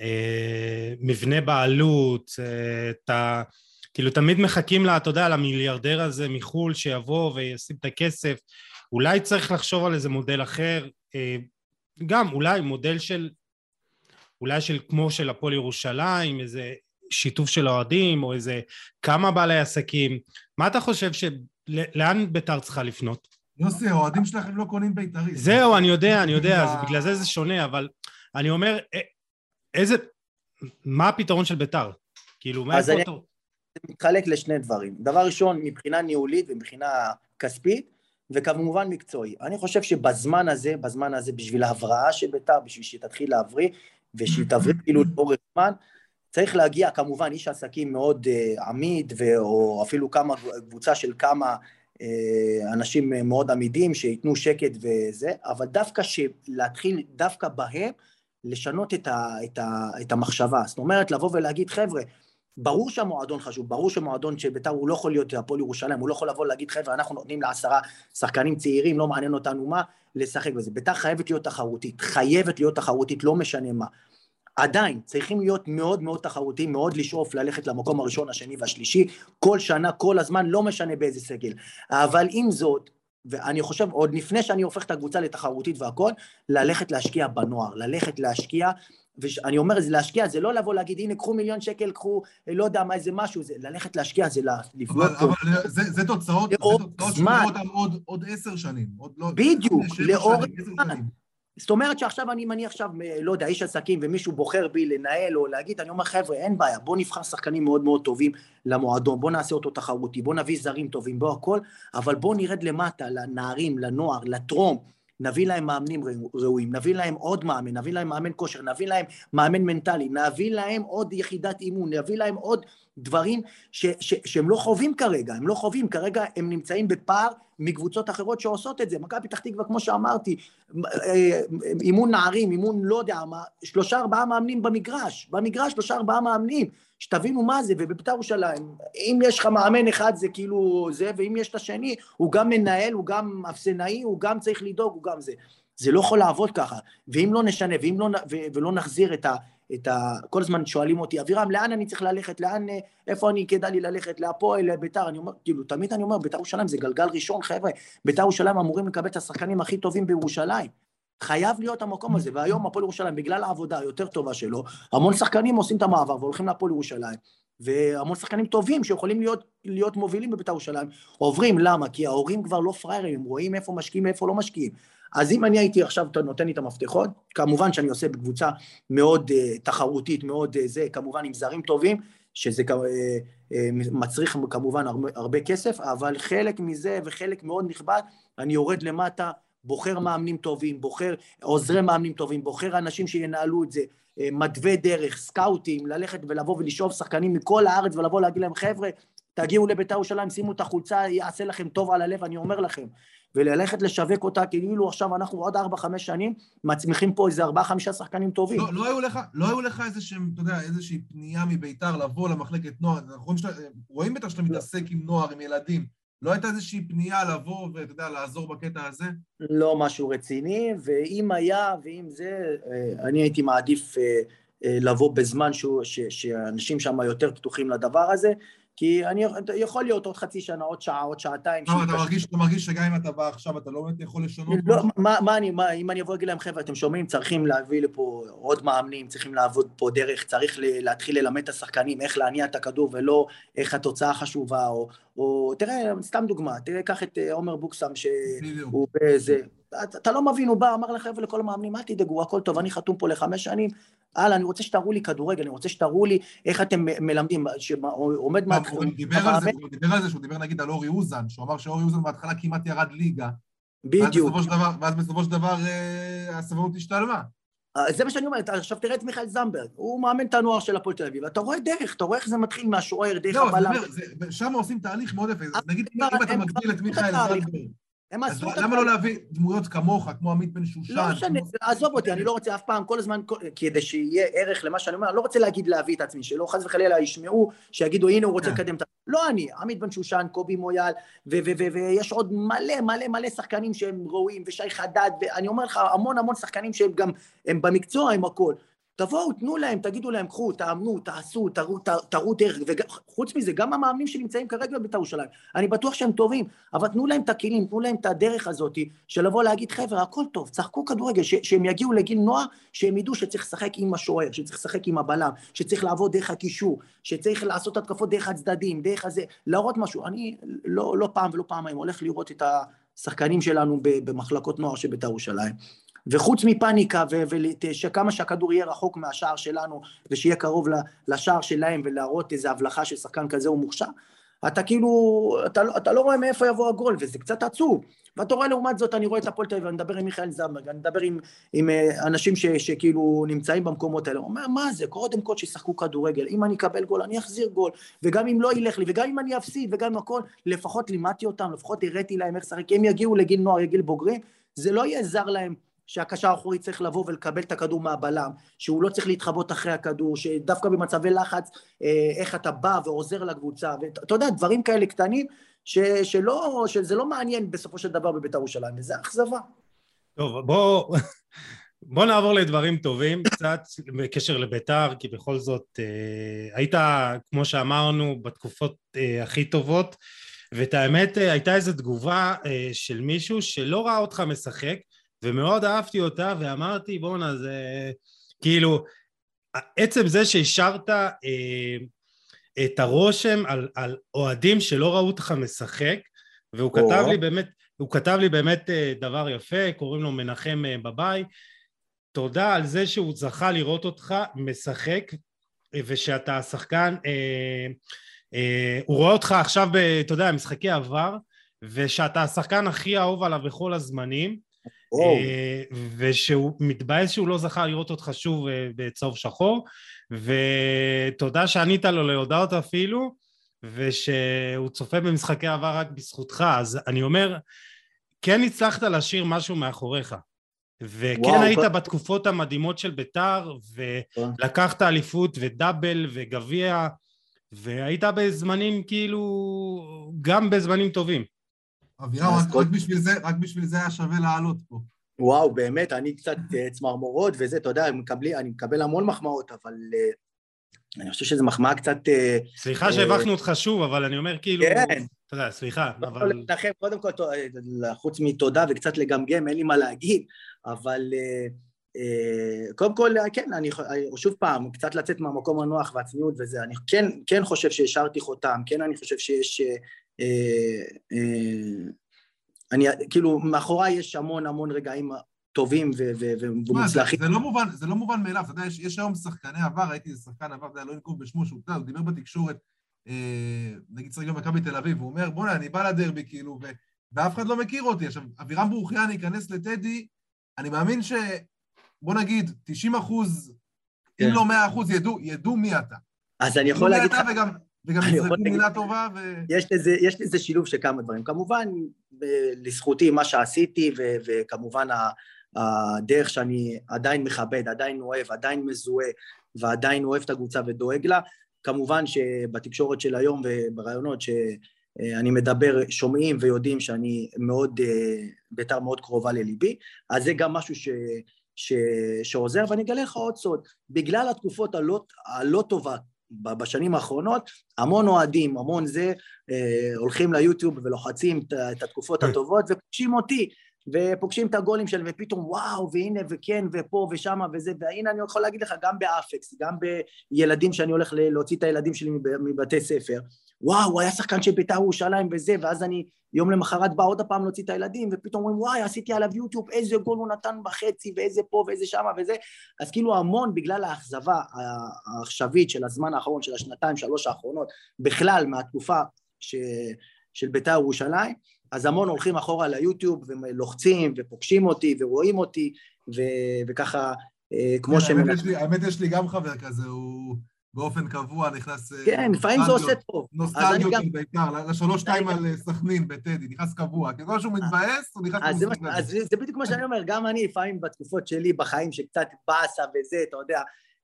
אה, מבנה בעלות, אה, אתה... כאילו תמיד מחכים לה, אתה יודע, למיליארדר הזה מחו"ל שיבוא וישים את הכסף, אולי צריך לחשוב על איזה מודל אחר, אה, גם אולי מודל של אולי של כמו של הפועל ירושלים, איזה שיתוף של אוהדים, או איזה כמה בעלי עסקים. מה אתה חושב ש... לאן בית"ר צריכה לפנות? יוסי, האוהדים שלכם לא קונים בית"רי. זהו, אני יודע, אני יודע, אז בגלל זה זה שונה, אבל אני אומר, איזה... מה הפתרון של בית"ר? כאילו, מאיפה אתה... זה מתחלק לשני דברים. דבר ראשון, מבחינה ניהולית ומבחינה כספית, וכמובן מקצועי. אני חושב שבזמן הזה, בזמן הזה, בשביל ההבראה של בית"ר, בשביל שתתחיל להבריא, ושהיא תבריא כאילו לאורך זמן, צריך להגיע כמובן איש עסקים מאוד uh, עמיד, ו, או אפילו כמה, קבוצה של כמה אנשים מאוד עמידים שייתנו שקט וזה, אבל דווקא להתחיל דווקא בהם לשנות את, ה, את, ה, את המחשבה. זאת אומרת, לבוא ולהגיד, חבר'ה, ברור שהמועדון חשוב, ברור שמועדון של בית"ר הוא לא יכול להיות הפועל ירושלים, הוא לא יכול לבוא להגיד חבר'ה אנחנו נותנים לעשרה שחקנים צעירים, לא מעניין אותנו מה, לשחק בזה. בית"ר חייבת להיות תחרותית, חייבת להיות תחרותית, לא משנה מה. עדיין צריכים להיות מאוד מאוד תחרותיים, מאוד לשאוף ללכת למקום הראשון, השני והשלישי, כל שנה, כל הזמן, לא משנה באיזה סגל. אבל עם זאת, ואני חושב, עוד לפני שאני הופך את הקבוצה לתחרותית והכול, ללכת להשקיע בנוער, ללכת להשקיע, ואני אומר, זה להשקיע, זה לא לבוא להגיד, הנה, קחו מיליון שקל, קחו, לא יודע מה, איזה משהו, זה ללכת להשקיע, זה לבנות פה. אבל זה, זה תוצאות, זה תוצאות אותם עוד, עוד עשר שנים. עוד לא, בדיוק, לאורך זמן. זאת אומרת שעכשיו אני, אם אני עכשיו, לא יודע, איש עסקים ומישהו בוחר בי לנהל או להגיד, אני אומר, חבר'ה, אין בעיה, בוא נבחר שחקנים מאוד מאוד טובים למועדון, בוא נעשה אותו תחרותי, בוא נביא זרים טובים, בוא הכל, אבל בוא נרד למטה, לנערים, לנוער, לטרום, נביא להם מאמנים ראויים, נביא להם עוד מאמן, נביא להם מאמן כושר, נביא להם מאמן מנטלי, נביא להם עוד יחידת אימון, נביא להם עוד דברים ש, ש, שהם לא חווים כרגע, הם לא חווים, כרגע הם נמצאים בפער מקבוצות אחרות שעושות את זה. מכבי פתח תקווה, כמו שאמרתי, אה, אימון נערים, אימון לא יודע מה, שלושה ארבעה מאמנים במגרש, במגרש שלושה ארבעה מאמנים, שתבינו מה זה, ובבית"ר ירושלים, אם יש לך מאמן אחד זה כאילו זה, ואם יש את השני, הוא גם מנהל, הוא גם אפסנאי, הוא גם צריך לדאוג, הוא גם זה. זה לא יכול לעבוד ככה, ואם לא נשנה, ואם לא, ולא נחזיר את ה... את ה... כל הזמן שואלים אותי, אבירם, לאן אני צריך ללכת? לאן, איפה אני כדאי לי ללכת? להפועל, לביתר? אני אומר, כאילו, תמיד אני אומר, ביתר ירושלים זה גלגל ראשון, חבר'ה. ביתר ירושלים אמורים לקבל את השחקנים הכי טובים בירושלים. חייב להיות המקום הזה, והיום הפועל ירושלים, בגלל העבודה היותר טובה שלו, המון שחקנים עושים את המעבר והולכים להפועל ירושלים, והמון שחקנים טובים שיכולים להיות, להיות מובילים בבית"ר ירושלים, עוברים, למה? כי ההורים כבר לא פראיירים, הם רואים איפה משקיעים ואיפה לא משקיעים. אז אם אני הייתי עכשיו נותן לי את המפתחות, כמובן שאני עושה בקבוצה מאוד uh, תחרותית, מאוד uh, זה, כמובן עם זרים טובים, שזה uh, uh, מצריך כמובן הרבה, הרבה כסף, אבל חלק מזה וחלק מאוד נכבד, אני יורד למטה, בוחר מאמנים טובים, בוחר עוזרי מאמנים טובים, בוחר אנשים שינהלו את זה, מתווה דרך, סקאוטים, ללכת ולבוא ולשאוב שחקנים מכל הארץ ולבוא להגיד להם, חבר'ה, תגיעו לבית"ר ירושלים, שימו את החולצה, יעשה לכם טוב על הלב, אני אומר לכם. וללכת לשווק אותה כאילו עכשיו אנחנו עוד ארבע, חמש שנים מצמיחים פה איזה ארבעה, חמישה שחקנים טובים. לא, לא היו לך, לא היו לך איזה שהם, אתה יודע, איזושהי פנייה מביתר לבוא למחלקת נוער, אנחנו רואים, שאתה, רואים שאתה לא. מתעסק עם נוער, עם ילדים. לא הייתה איזושהי פנייה לבוא ואתה יודע, לעזור בקטע הזה? לא משהו רציני, ואם היה, ואם זה, אה, אני הייתי מעדיף אה, אה, לבוא בזמן שהוא, ש, שאנשים שם יותר פתוחים לדבר הזה, כי אני יכול להיות עוד חצי שנה, עוד שעה, עוד שעתיים. לא, אתה מרגיש, אתה מרגיש שגם אם אתה בא עכשיו, אתה לא באמת יכול לשנות לא, מה, מה אני, מה, אם אני אבוא להגיד להם, חבר'ה, אתם שומעים, צריכים להביא לפה עוד מאמנים, צריכים לעבוד פה דרך, צריך להתחיל ללמד את השחקנים איך להניע את הכדור ולא איך התוצאה חשובה, או, או תראה, סתם דוגמה, תראה, קח את אה, עומר בוקסם, שהוא באיזה... אתה לא מבין, הוא בא, אמר לחבר'ה לכל המאמנים, אל תדאגו, הכל טוב, אני חתום פה לחמש שנים, הלאה, אני רוצה שתראו לי כדורגל, אני רוצה שתראו לי איך אתם מלמדים, שעומד מהתחלה... הוא דיבר על זה, הוא דיבר על זה, שהוא דיבר נגיד על אורי אוזן, שהוא אמר שאורי אוזן בהתחלה כמעט ירד ליגה. בדיוק. ואז בסופו של דבר אה, הסבלנות השתלמה. אה, זה מה שאני אומר, עכשיו תראה את מיכאל זמברג, הוא מאמן את הנוער של הפועל תל אביב, אתה רואה דרך, אתה רואה איך זה מתחיל מהשוער, דרך הבלם. לא, שם עושים תהליך מאוד יפה, נגיד אם אתה מגדיל את מיכאל זמברג, הם עשו את למה לא להביא דמויות כמוך, כמו עמית בן שושן? לא משנה, עזוב אותי, אני לא רוצה אף פעם, כל הזמן, כדי שיהיה ערך למה שאני אומר, אני לא רוצה להגיד להביא את עצמי, שלא חס וחלילה ישמעו, שיגידו, הנה הוא רוצה כן. לקדם את ה... לא אני, עמית בן שושן, קובי מויאל, ויש עוד מלא מלא מלא שחקנים שהם ראויים, ושי חדד, ואני אומר לך, המון המון שחקנים שהם גם, הם במקצוע, הם הכל. תבואו, תנו להם, תגידו להם, קחו, תאמנו, תעשו, תראו, תראו דרך, וחוץ מזה, גם המאמנים שנמצאים כרגע בבית"ר ירושלים, אני בטוח שהם טובים, אבל תנו להם את הכלים, תנו להם את הדרך הזאת, של לבוא להגיד, חבר'ה, הכל טוב, צחקו כדורגל, שהם יגיעו לגיל נוער, שהם ידעו שצריך לשחק עם השוער, שצריך לשחק עם הבלם, שצריך לעבוד דרך הקישור, שצריך לעשות התקפות דרך הצדדים, דרך הזה, להראות משהו. אני לא, לא פעם ולא פעמיים הולך לראות את השחקנים שלנו במחלקות נוער של בית"ר ירושלים. וחוץ מפאניקה ושכמה שהכדור יהיה רחוק מהשער שלנו ושיהיה קרוב לשער שלהם ולהראות איזה הבלחה של שחקן כזה הוא מוכשר, אתה כאילו, אתה, לא, אתה לא רואה מאיפה יבוא הגול וזה קצת עצוב. ואתה רואה לעומת זאת, אני רואה את הפועל תל אביב, אני מדבר עם מיכאל זמברג, אני מדבר עם, עם אה, אנשים ש, שכאילו נמצאים במקומות האלה, הוא אומר, מה זה, קודם כל שישחקו כדורגל, אם אני אקבל גול, אני אחזיר גול, וגם אם לא ילך לי, וגם אם אני אפסיד, וגם אם הכל, לפחות לימדתי אותם, לפחות הראיתי להם איך לשחק, הם יגיעו לגיל נוער, לגיל בוגרים, זה לא יהיה זר להם שהקשר האחורי צריך לבוא ולקבל את הכדור מהבלם, שהוא לא צריך להתחבות אחרי הכדור, שדווקא במצבי לחץ, אה, איך אתה בא ועוזר לקבוצה, ואתה יודע, דברים כאלה קטנים, ש, שלא, שזה לא מעניין בסופו של דבר בבית"ר ירושלים, וזה אכזבה. טוב, בוא, בוא נעבור לדברים טובים, קצת בקשר לבית"ר, כי בכל זאת אה, היית, כמו שאמרנו, בתקופות אה, הכי טובות, ואת האמת הייתה איזו תגובה של מישהו שלא ראה אותך משחק ומאוד אהבתי אותה ואמרתי בואנה זה כאילו עצם זה שהשארת אה, את הרושם על, על אוהדים שלא ראו אותך משחק והוא או. כתב לי באמת הוא כתב לי באמת אה, דבר יפה קוראים לו מנחם אה, בבאי תודה על זה שהוא זכה לראות אותך משחק ושאתה השחקן אה, אה, הוא רואה אותך עכשיו ב, אתה יודע משחקי עבר ושאתה השחקן הכי אהוב עליו בכל הזמנים אה, ושהוא מתבאס שהוא לא זכה לראות אותך שוב אה, בצהוב שחור ותודה שענית לו להודעות אפילו ושהוא צופה במשחקי עבר רק בזכותך. אז אני אומר כן הצלחת להשאיר משהו מאחוריך וכן וואו, היית כל... בתקופות המדהימות של ביתר ולקחת אליפות ודאבל וגביע והיית בזמנים כאילו גם בזמנים טובים אבירם, רק, כל... רק, בשביל זה, רק בשביל זה היה שווה לעלות פה. וואו, באמת, אני קצת אה, צמרמורות וזה, אתה יודע, מקבלי, אני מקבל המון מחמאות, אבל uh, אני חושב שזו מחמאה קצת... Uh, סליחה uh, שהבכנו אותך שוב, אבל אני אומר כאילו... כן. אתה יודע, סליחה, אבל... לכם, קודם כל, חוץ מתודה וקצת לגמגם, אין לי מה להגיד, אבל... Uh, קודם כל, כן, אני שוב פעם, קצת לצאת מהמקום הנוח והצניעות וזה, אני כן, כן חושב שהשארתי חותם, כן אני חושב שיש אני, כאילו, מאחוריי יש המון המון רגעים טובים ומוצלחים. זה, זה, לא מובן, זה לא מובן מאליו, אתה יודע, יש, יש היום שחקני עבר, ראיתי איזה שחקן עבר, אתה יודע, לא אנקוב בשמו, שהוא הוא דיבר בתקשורת, אה, נגיד צריך גם מכבי תל אביב, הוא אומר, בוא'נה, אני בא לדרבי, כאילו, ו, ואף אחד לא מכיר אותי. עכשיו, אבירם ברוכיאן ייכנס לטדי, אני מאמין ש... בוא נגיד, 90 אחוז, כן. אם לא 100 אחוז, ידעו, ידעו מי אתה. אז אני יכול להגיד לך... וגם, וגם יזרקו מילה טובה ו... יש לזה, יש לזה שילוב של כמה דברים. כמובן, לזכותי מה שעשיתי, ו- וכמובן הדרך שאני עדיין מכבד, עדיין אוהב, עדיין מזוהה, ועדיין אוהב את הקבוצה ודואג לה. כמובן שבתקשורת של היום וברעיונות שאני מדבר, שומעים ויודעים שאני מאוד, בית"ר מאוד קרובה לליבי, אז זה גם משהו ש... ש... שעוזר, ואני אגלה לך עוד סוד, בגלל התקופות הלא, הלא טובה בשנים האחרונות, המון אוהדים, המון זה, אה, הולכים ליוטיוב ולוחצים את התקופות כן. הטובות ופוגשים אותי, ופוגשים את הגולים שלהם, ופתאום וואו, והנה, וכן, ופה ושמה וזה, והנה אני יכול להגיד לך, גם באפקס, גם בילדים שאני הולך להוציא את הילדים שלי מבתי ספר, וואו, הוא היה שחקן של בית"ר ירושלים וזה, ואז אני יום למחרת בא עוד הפעם להוציא את הילדים, ופתאום אומרים, וואי, עשיתי עליו יוטיוב, איזה גול הוא נתן בחצי, ואיזה פה ואיזה שמה וזה, אז כאילו המון בגלל האכזבה העכשווית של הזמן האחרון, של השנתיים, שלוש האחרונות, בכלל מהתקופה ש... של בית"ר ירושלים, אז המון הולכים אחורה ליוטיוב ולוחצים ופוגשים אותי ורואים אותי, ו... וככה, אה, כמו כן, האמת, האמת יש לי גם חבר כזה, הוא... באופן קבוע נכנס... אה, כן, לפעמים זה עושה טוב. נוסטלגיות של בית"ר, לשלוש שתיים על אה, סכנין בטדי, נכנס קבוע. ככל שהוא מתבאס, הוא נכנס... אז זה בדיוק מה שאני אומר, גם אני לפעמים בתקופות שלי בחיים שקצת באסה וזה, אתה יודע,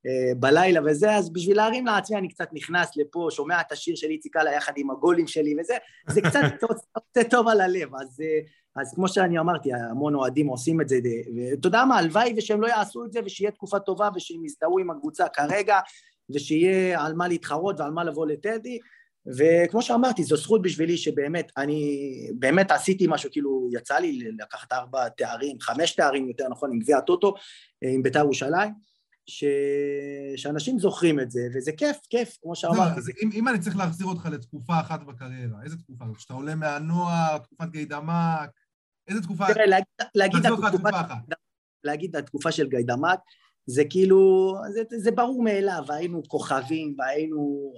אה, בלילה וזה, אז בשביל להרים לעצמי אני קצת נכנס לפה, שומע את השיר של איציק אללה יחד עם הגולים שלי וזה, זה קצת עושה טוב על הלב, אז, אז כמו שאני אמרתי, המון אוהדים עושים את זה, ואתה יודע מה, הלוואי ושהם לא יעשו את זה ושיהיה תקופה טובה ושהם יזדהו עם הקבוצה כרגע, ושיהיה על מה להתחרות ועל מה לבוא לטדי, וכמו שאמרתי, זו זכות בשבילי שבאמת, אני באמת עשיתי משהו, כאילו יצא לי לקחת ארבע תארים, חמש תארים יותר נכון, עם גביע הטוטו, עם בית"ר ירושלים, ש... שאנשים זוכרים את זה, וזה כיף, כיף, כמו שאמרתי. זה... אם, אם אני צריך להחזיר אותך לתקופה אחת בקריירה, איזה תקופה? כשאתה עולה מהנוער, תקופת גיידמק, איזה תקופה? תראה, להגיד, להגיד, התקופה, להגיד התקופה של גיידמק, זה כאילו, זה, זה ברור מאליו, היינו כוכבים והיינו,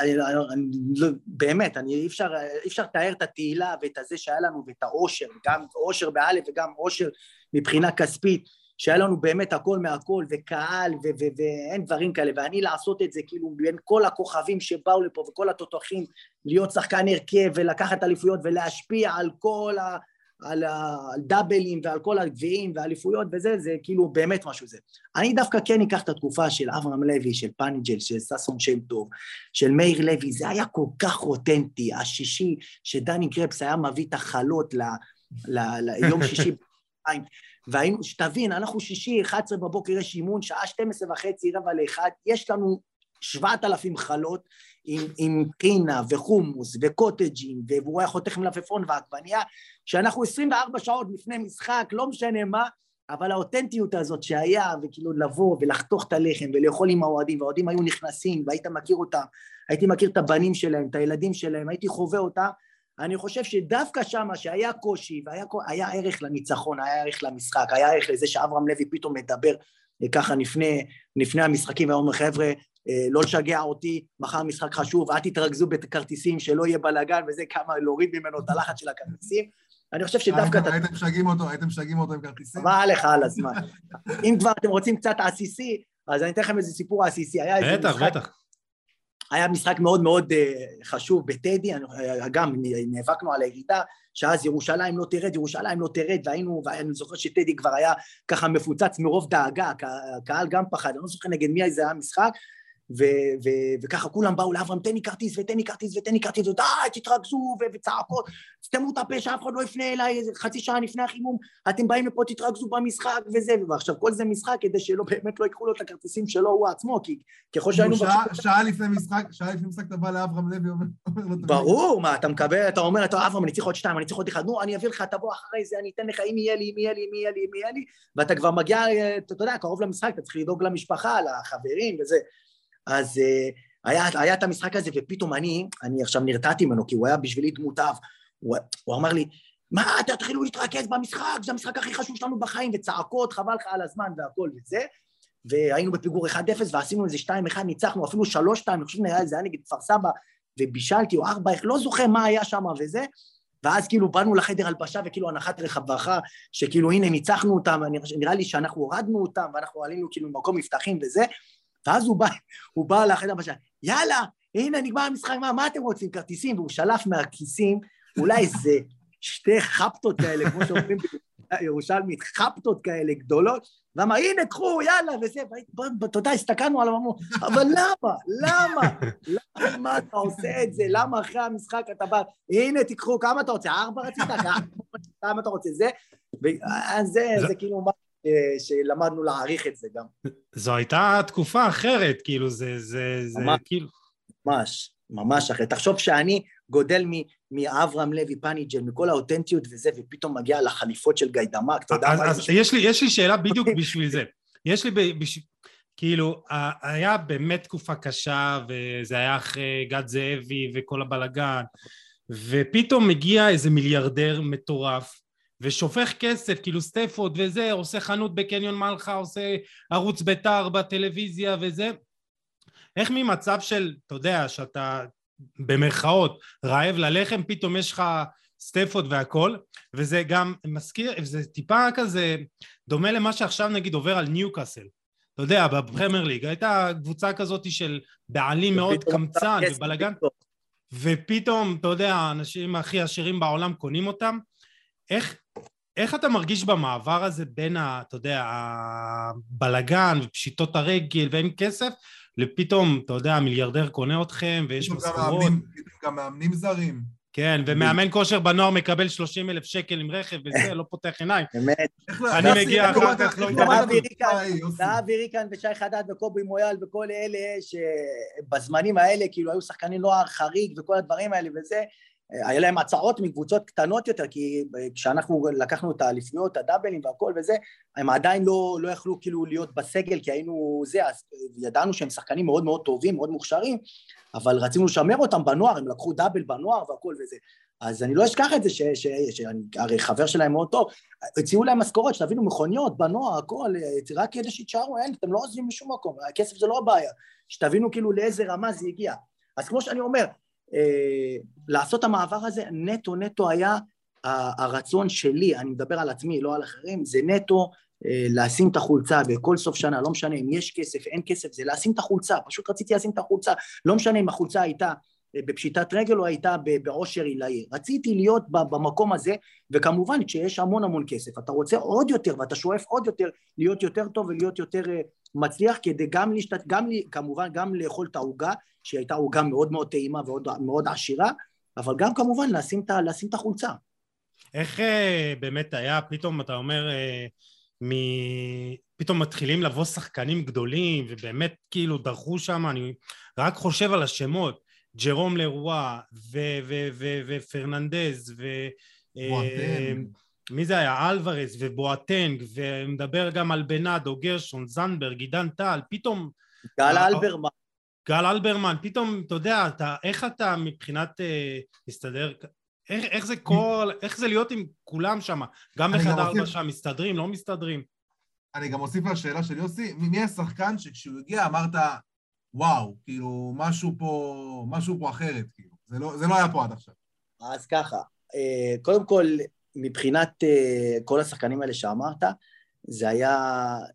אני, אני, לא, באמת, אני, אי אפשר, לתאר את התהילה ואת הזה שהיה לנו ואת העושר, גם עושר באלף וגם עושר מבחינה כספית, שהיה לנו באמת הכל מהכל וקהל ו- ו- ואין דברים כאלה, ואני לעשות את זה כאילו בין כל הכוכבים שבאו לפה וכל התותחים, להיות שחקן הרכב ולקחת אליפויות ולהשפיע על כל ה... על הדאבלים ועל כל הגביעים והאליפויות וזה, זה כאילו באמת משהו זה. אני דווקא כן אקח את התקופה של אברהם לוי, של פניג'ל, של ששון שם טוב, של מאיר לוי, זה היה כל כך אותנטי, השישי שדני קרפס היה מביא את החלות ל, ל, ליום שישי והיינו, שתבין, אנחנו שישי, 11 בבוקר יש אימון, שעה 12 וחצי, רבע לאחד, יש לנו 7,000 חלות, עם, עם חינה וחומוס וקוטג'ים, והוא היה חותך מלפפון ועגבנייה, שאנחנו 24 שעות לפני משחק, לא משנה מה, אבל האותנטיות הזאת שהיה, וכאילו לבוא ולחתוך את הלחם ולאכול עם האוהדים, והאוהדים היו נכנסים, והיית מכיר אותם, הייתי מכיר את הבנים שלהם, את הילדים שלהם, הייתי חווה אותם, אני חושב שדווקא שמה שהיה קושי והיה ערך לניצחון, היה ערך למשחק, היה ערך לזה שאברהם לוי פתאום מדבר ככה לפני, לפני המשחקים, ואומר חבר'ה, אה, לא לשגע אותי, מחר משחק חשוב, אל תתרכזו בכרטיסים, שלא יהיה בלאגן וזה, כמה להוריד ממנו את הלחץ של הכרטיסים. אני חושב שדווקא... הייתם משגעים אותו, הייתם משגעים אותו עם כרטיסים? מה עליך על הזמן? אם כבר אתם רוצים קצת עסיסי, אז אני אתן לכם איזה סיפור עסיסי. בטח, בטח. היה משחק מאוד מאוד אה, חשוב בטדי, אה, גם נאבקנו על הירידה, שאז ירושלים לא תרד, ירושלים לא תרד, והיינו, ואני זוכר שטדי כבר היה ככה מפוצץ מרוב דאגה, הקהל גם פחד, אני לא זוכר נגד מי זה היה משחק, ו- ו- וככה כולם באו לאברהם, תן לי כרטיס ותן לי כרטיס ותן לי כרטיס, ודי, תתרכזו, ו- וצעקות, סתמו את הפה שאף אחד לא יפנה אליי חצי שעה לפני החימום, אתם באים לפה, תתרכזו במשחק וזה, ועכשיו כל זה משחק כדי שלא באמת לא ייקחו לו את הכרטיסים שלו הוא עצמו, כי ככל שהיינו... שעה, שעה לפני משחק, שעה לפני משחק אתה בא לאברהם לוי, אומר לו... ברור, מה, אתה מקבל, אתה אומר, אתה אברהם, אני צריך עוד שתיים, אני צריך עוד אחד, נו, אני אביא לך, תבוא אחרי זה, אני אתן לך, אם יהיה לי, אם יהיה לי, אם יהיה לי, אם יהיה לי, ואתה כבר מגיע, אתה יודע, קרוב למשחק, אתה צריך לדאוג למשפחה, לחברים וזה. אז uh, היה, היה את המשחק הזה, ופתאום אני, אני עכשיו נרתעתי ממנו, כי הוא היה בשבילי דמות אב. הוא, הוא אמר לי, מה, תתחילו להתרכז במשחק, זה המשחק הכי חשוב שלנו בחיים, וצעקות, חבל לך על הזמן והכל וזה. והיינו בפיגור 1-0 ועשינו איזה 2-1, ניצחנו, אפילו 3-2, אני חושב שזה היה נגד כפר סבא, ובישלתי, או 4 לא זוכר מה היה שם וזה. ואז כאילו באנו לחדר הלבשה וכאילו הנחת רחבך, שכאילו הנה ניצחנו אותם, נראה לי שאנחנו הורדנו אותם ואנחנו עלינו כאילו ממקום מבטחים וזה, ואז הוא בא, הוא בא לחדר בשעה, יאללה, הנה נגמר המשחק, מה, מה אתם רוצים, כרטיסים? והוא שלף מהכיסים אולי איזה שתי חפטות כאלה, כמו שאומרים בירושלמית, חפטות כאלה גדולות, ואמר, הנה, קחו, יאללה, וזה, אתה יודע, הסתכלנו על הממור, אבל למה? למה? למה אתה עושה את זה? למה אחרי המשחק אתה בא, הנה, תיקחו, כמה אתה רוצה? ארבע רצית? כמה אתה רוצה? זה, ואז זה, זה כאילו. שלמדנו להעריך את זה גם. זו הייתה תקופה אחרת, כאילו, זה, זה, זה ממש, כאילו... ממש, ממש אחרת. תחשוב שאני גודל מאברהם לוי פניג'ל, מכל האותנטיות וזה, ופתאום מגיע לחליפות של גיידמק, אתה יודע מה... אז יש לי, יש לי שאלה בדיוק בשביל זה. יש לי, בש... כאילו, היה באמת תקופה קשה, וזה היה אחרי גד זאבי וכל הבלגן, ופתאום מגיע איזה מיליארדר מטורף, ושופך כסף, כאילו סטפורד וזה, עושה חנות בקניון מלחה, עושה ערוץ בית"ר בטלוויזיה וזה. איך ממצב של, אתה יודע, שאתה במרכאות רעב ללחם, פתאום יש לך סטפורד והכל, וזה גם מזכיר, זה טיפה כזה דומה למה שעכשיו נגיד עובר על ניוקאסל. אתה יודע, בפרמייר ליג הייתה קבוצה כזאת של בעלים מאוד קמצן ובלאגן, ופתאום, אתה יודע, האנשים הכי עשירים בעולם קונים אותם. איך, איך אתה מרגיש במעבר הזה בין, ה, אתה יודע, הבלגן ופשיטות הרגל ואין כסף, לפתאום, אתה יודע, המיליארדר קונה אתכם ויש משכורות. גם מאמנים זרים. כן, ומאמן כושר בנוער מקבל 30 אלף שקל עם רכב וזה, לא פותח עיניים. באמת. אני מגיע אחר כך, לא יודע. ואבי ריקן ושי חדד וקובי מויאל וכל אלה שבזמנים האלה כאילו היו שחקני נוער חריג וכל הדברים האלה וזה, היה להם הצעות מקבוצות קטנות יותר, כי כשאנחנו לקחנו את האליפויות, הדאבלים והכל וזה, הם עדיין לא, לא יכלו כאילו להיות בסגל, כי היינו זה, אז ידענו שהם שחקנים מאוד מאוד טובים, מאוד מוכשרים, אבל רצינו לשמר אותם בנוער, הם לקחו דאבל בנוער והכל וזה. אז אני לא אשכח את זה, שאני הרי חבר שלהם מאוד טוב, הציעו להם משכורת, שתבינו, מכוניות, בנוער, הכל, רק כדי שיתשארו, אין, אתם לא עוזבים משום מקום, הכסף זה לא הבעיה, שתבינו כאילו לאיזה רמה זה הגיע. אז כמו שאני אומר, אה, לעשות המעבר הזה נטו נטו היה הרצון שלי, אני מדבר על עצמי, לא על אחרים, זה נטו אה, לשים את החולצה בכל סוף שנה, לא משנה אם יש כסף, אין כסף, זה לשים את החולצה, פשוט רציתי לשים את החולצה, לא משנה אם החולצה הייתה אה, בפשיטת רגל או הייתה בעושר עילאי, רציתי להיות במקום הזה, וכמובן כשיש המון המון כסף, אתה רוצה עוד יותר ואתה שואף עוד יותר להיות יותר טוב ולהיות יותר מצליח כדי גם, להשתת, גם כמובן גם לאכול את העוגה, שהיא הייתה עוגה מאוד מאוד טעימה ומאוד עשירה, אבל גם כמובן לשים את, לשים את החולצה. איך אה, באמת היה, פתאום אתה אומר, אה, מ... פתאום מתחילים לבוא שחקנים גדולים, ובאמת כאילו דרכו שם, אני רק חושב על השמות, ג'רום לרואה ופרננדז ו... מי זה היה? אלוורז ובואטנג ומדבר גם על בנאדו, גרשון, זנברג, עידן טל, פתאום... גל אלברמן. גל אלברמן, פתאום, אתה יודע, אתה, איך אתה מבחינת אה, מסתדר, איך, איך זה כל, איך זה להיות עם כולם שם, גם בחדר הלבשה, מסתדרים, לא מסתדרים? אני גם אוסיף לשאלה של יוסי, מי השחקן שכשהוא הגיע אמרת, וואו, כאילו, משהו פה, משהו פה אחרת, כאילו, זה לא, זה לא היה פה עד עכשיו. אז ככה, אה, קודם כל, מבחינת uh, כל השחקנים האלה שאמרת, זה היה,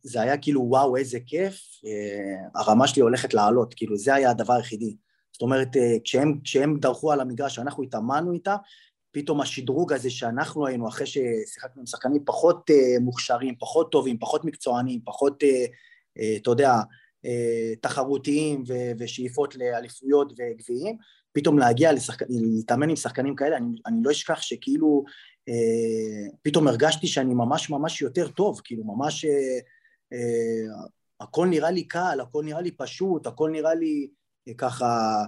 זה היה כאילו וואו איזה כיף, uh, הרמה שלי הולכת לעלות, כאילו זה היה הדבר היחידי. זאת אומרת, uh, כשהם, כשהם דרכו על המגרש, שאנחנו התאמנו איתה, פתאום השדרוג הזה שאנחנו היינו, אחרי ששיחקנו עם שחקנים פחות uh, מוכשרים, פחות טובים, פחות מקצוענים, פחות, אתה יודע, תחרותיים ושאיפות לאליפויות וגביעים, פתאום להגיע לשחק... להתאמן עם שחקנים כאלה, אני, אני לא אשכח שכאילו אה, פתאום הרגשתי שאני ממש ממש יותר טוב, כאילו ממש אה, אה, הכל נראה לי קל, הכל נראה לי פשוט, הכל נראה לי ככה,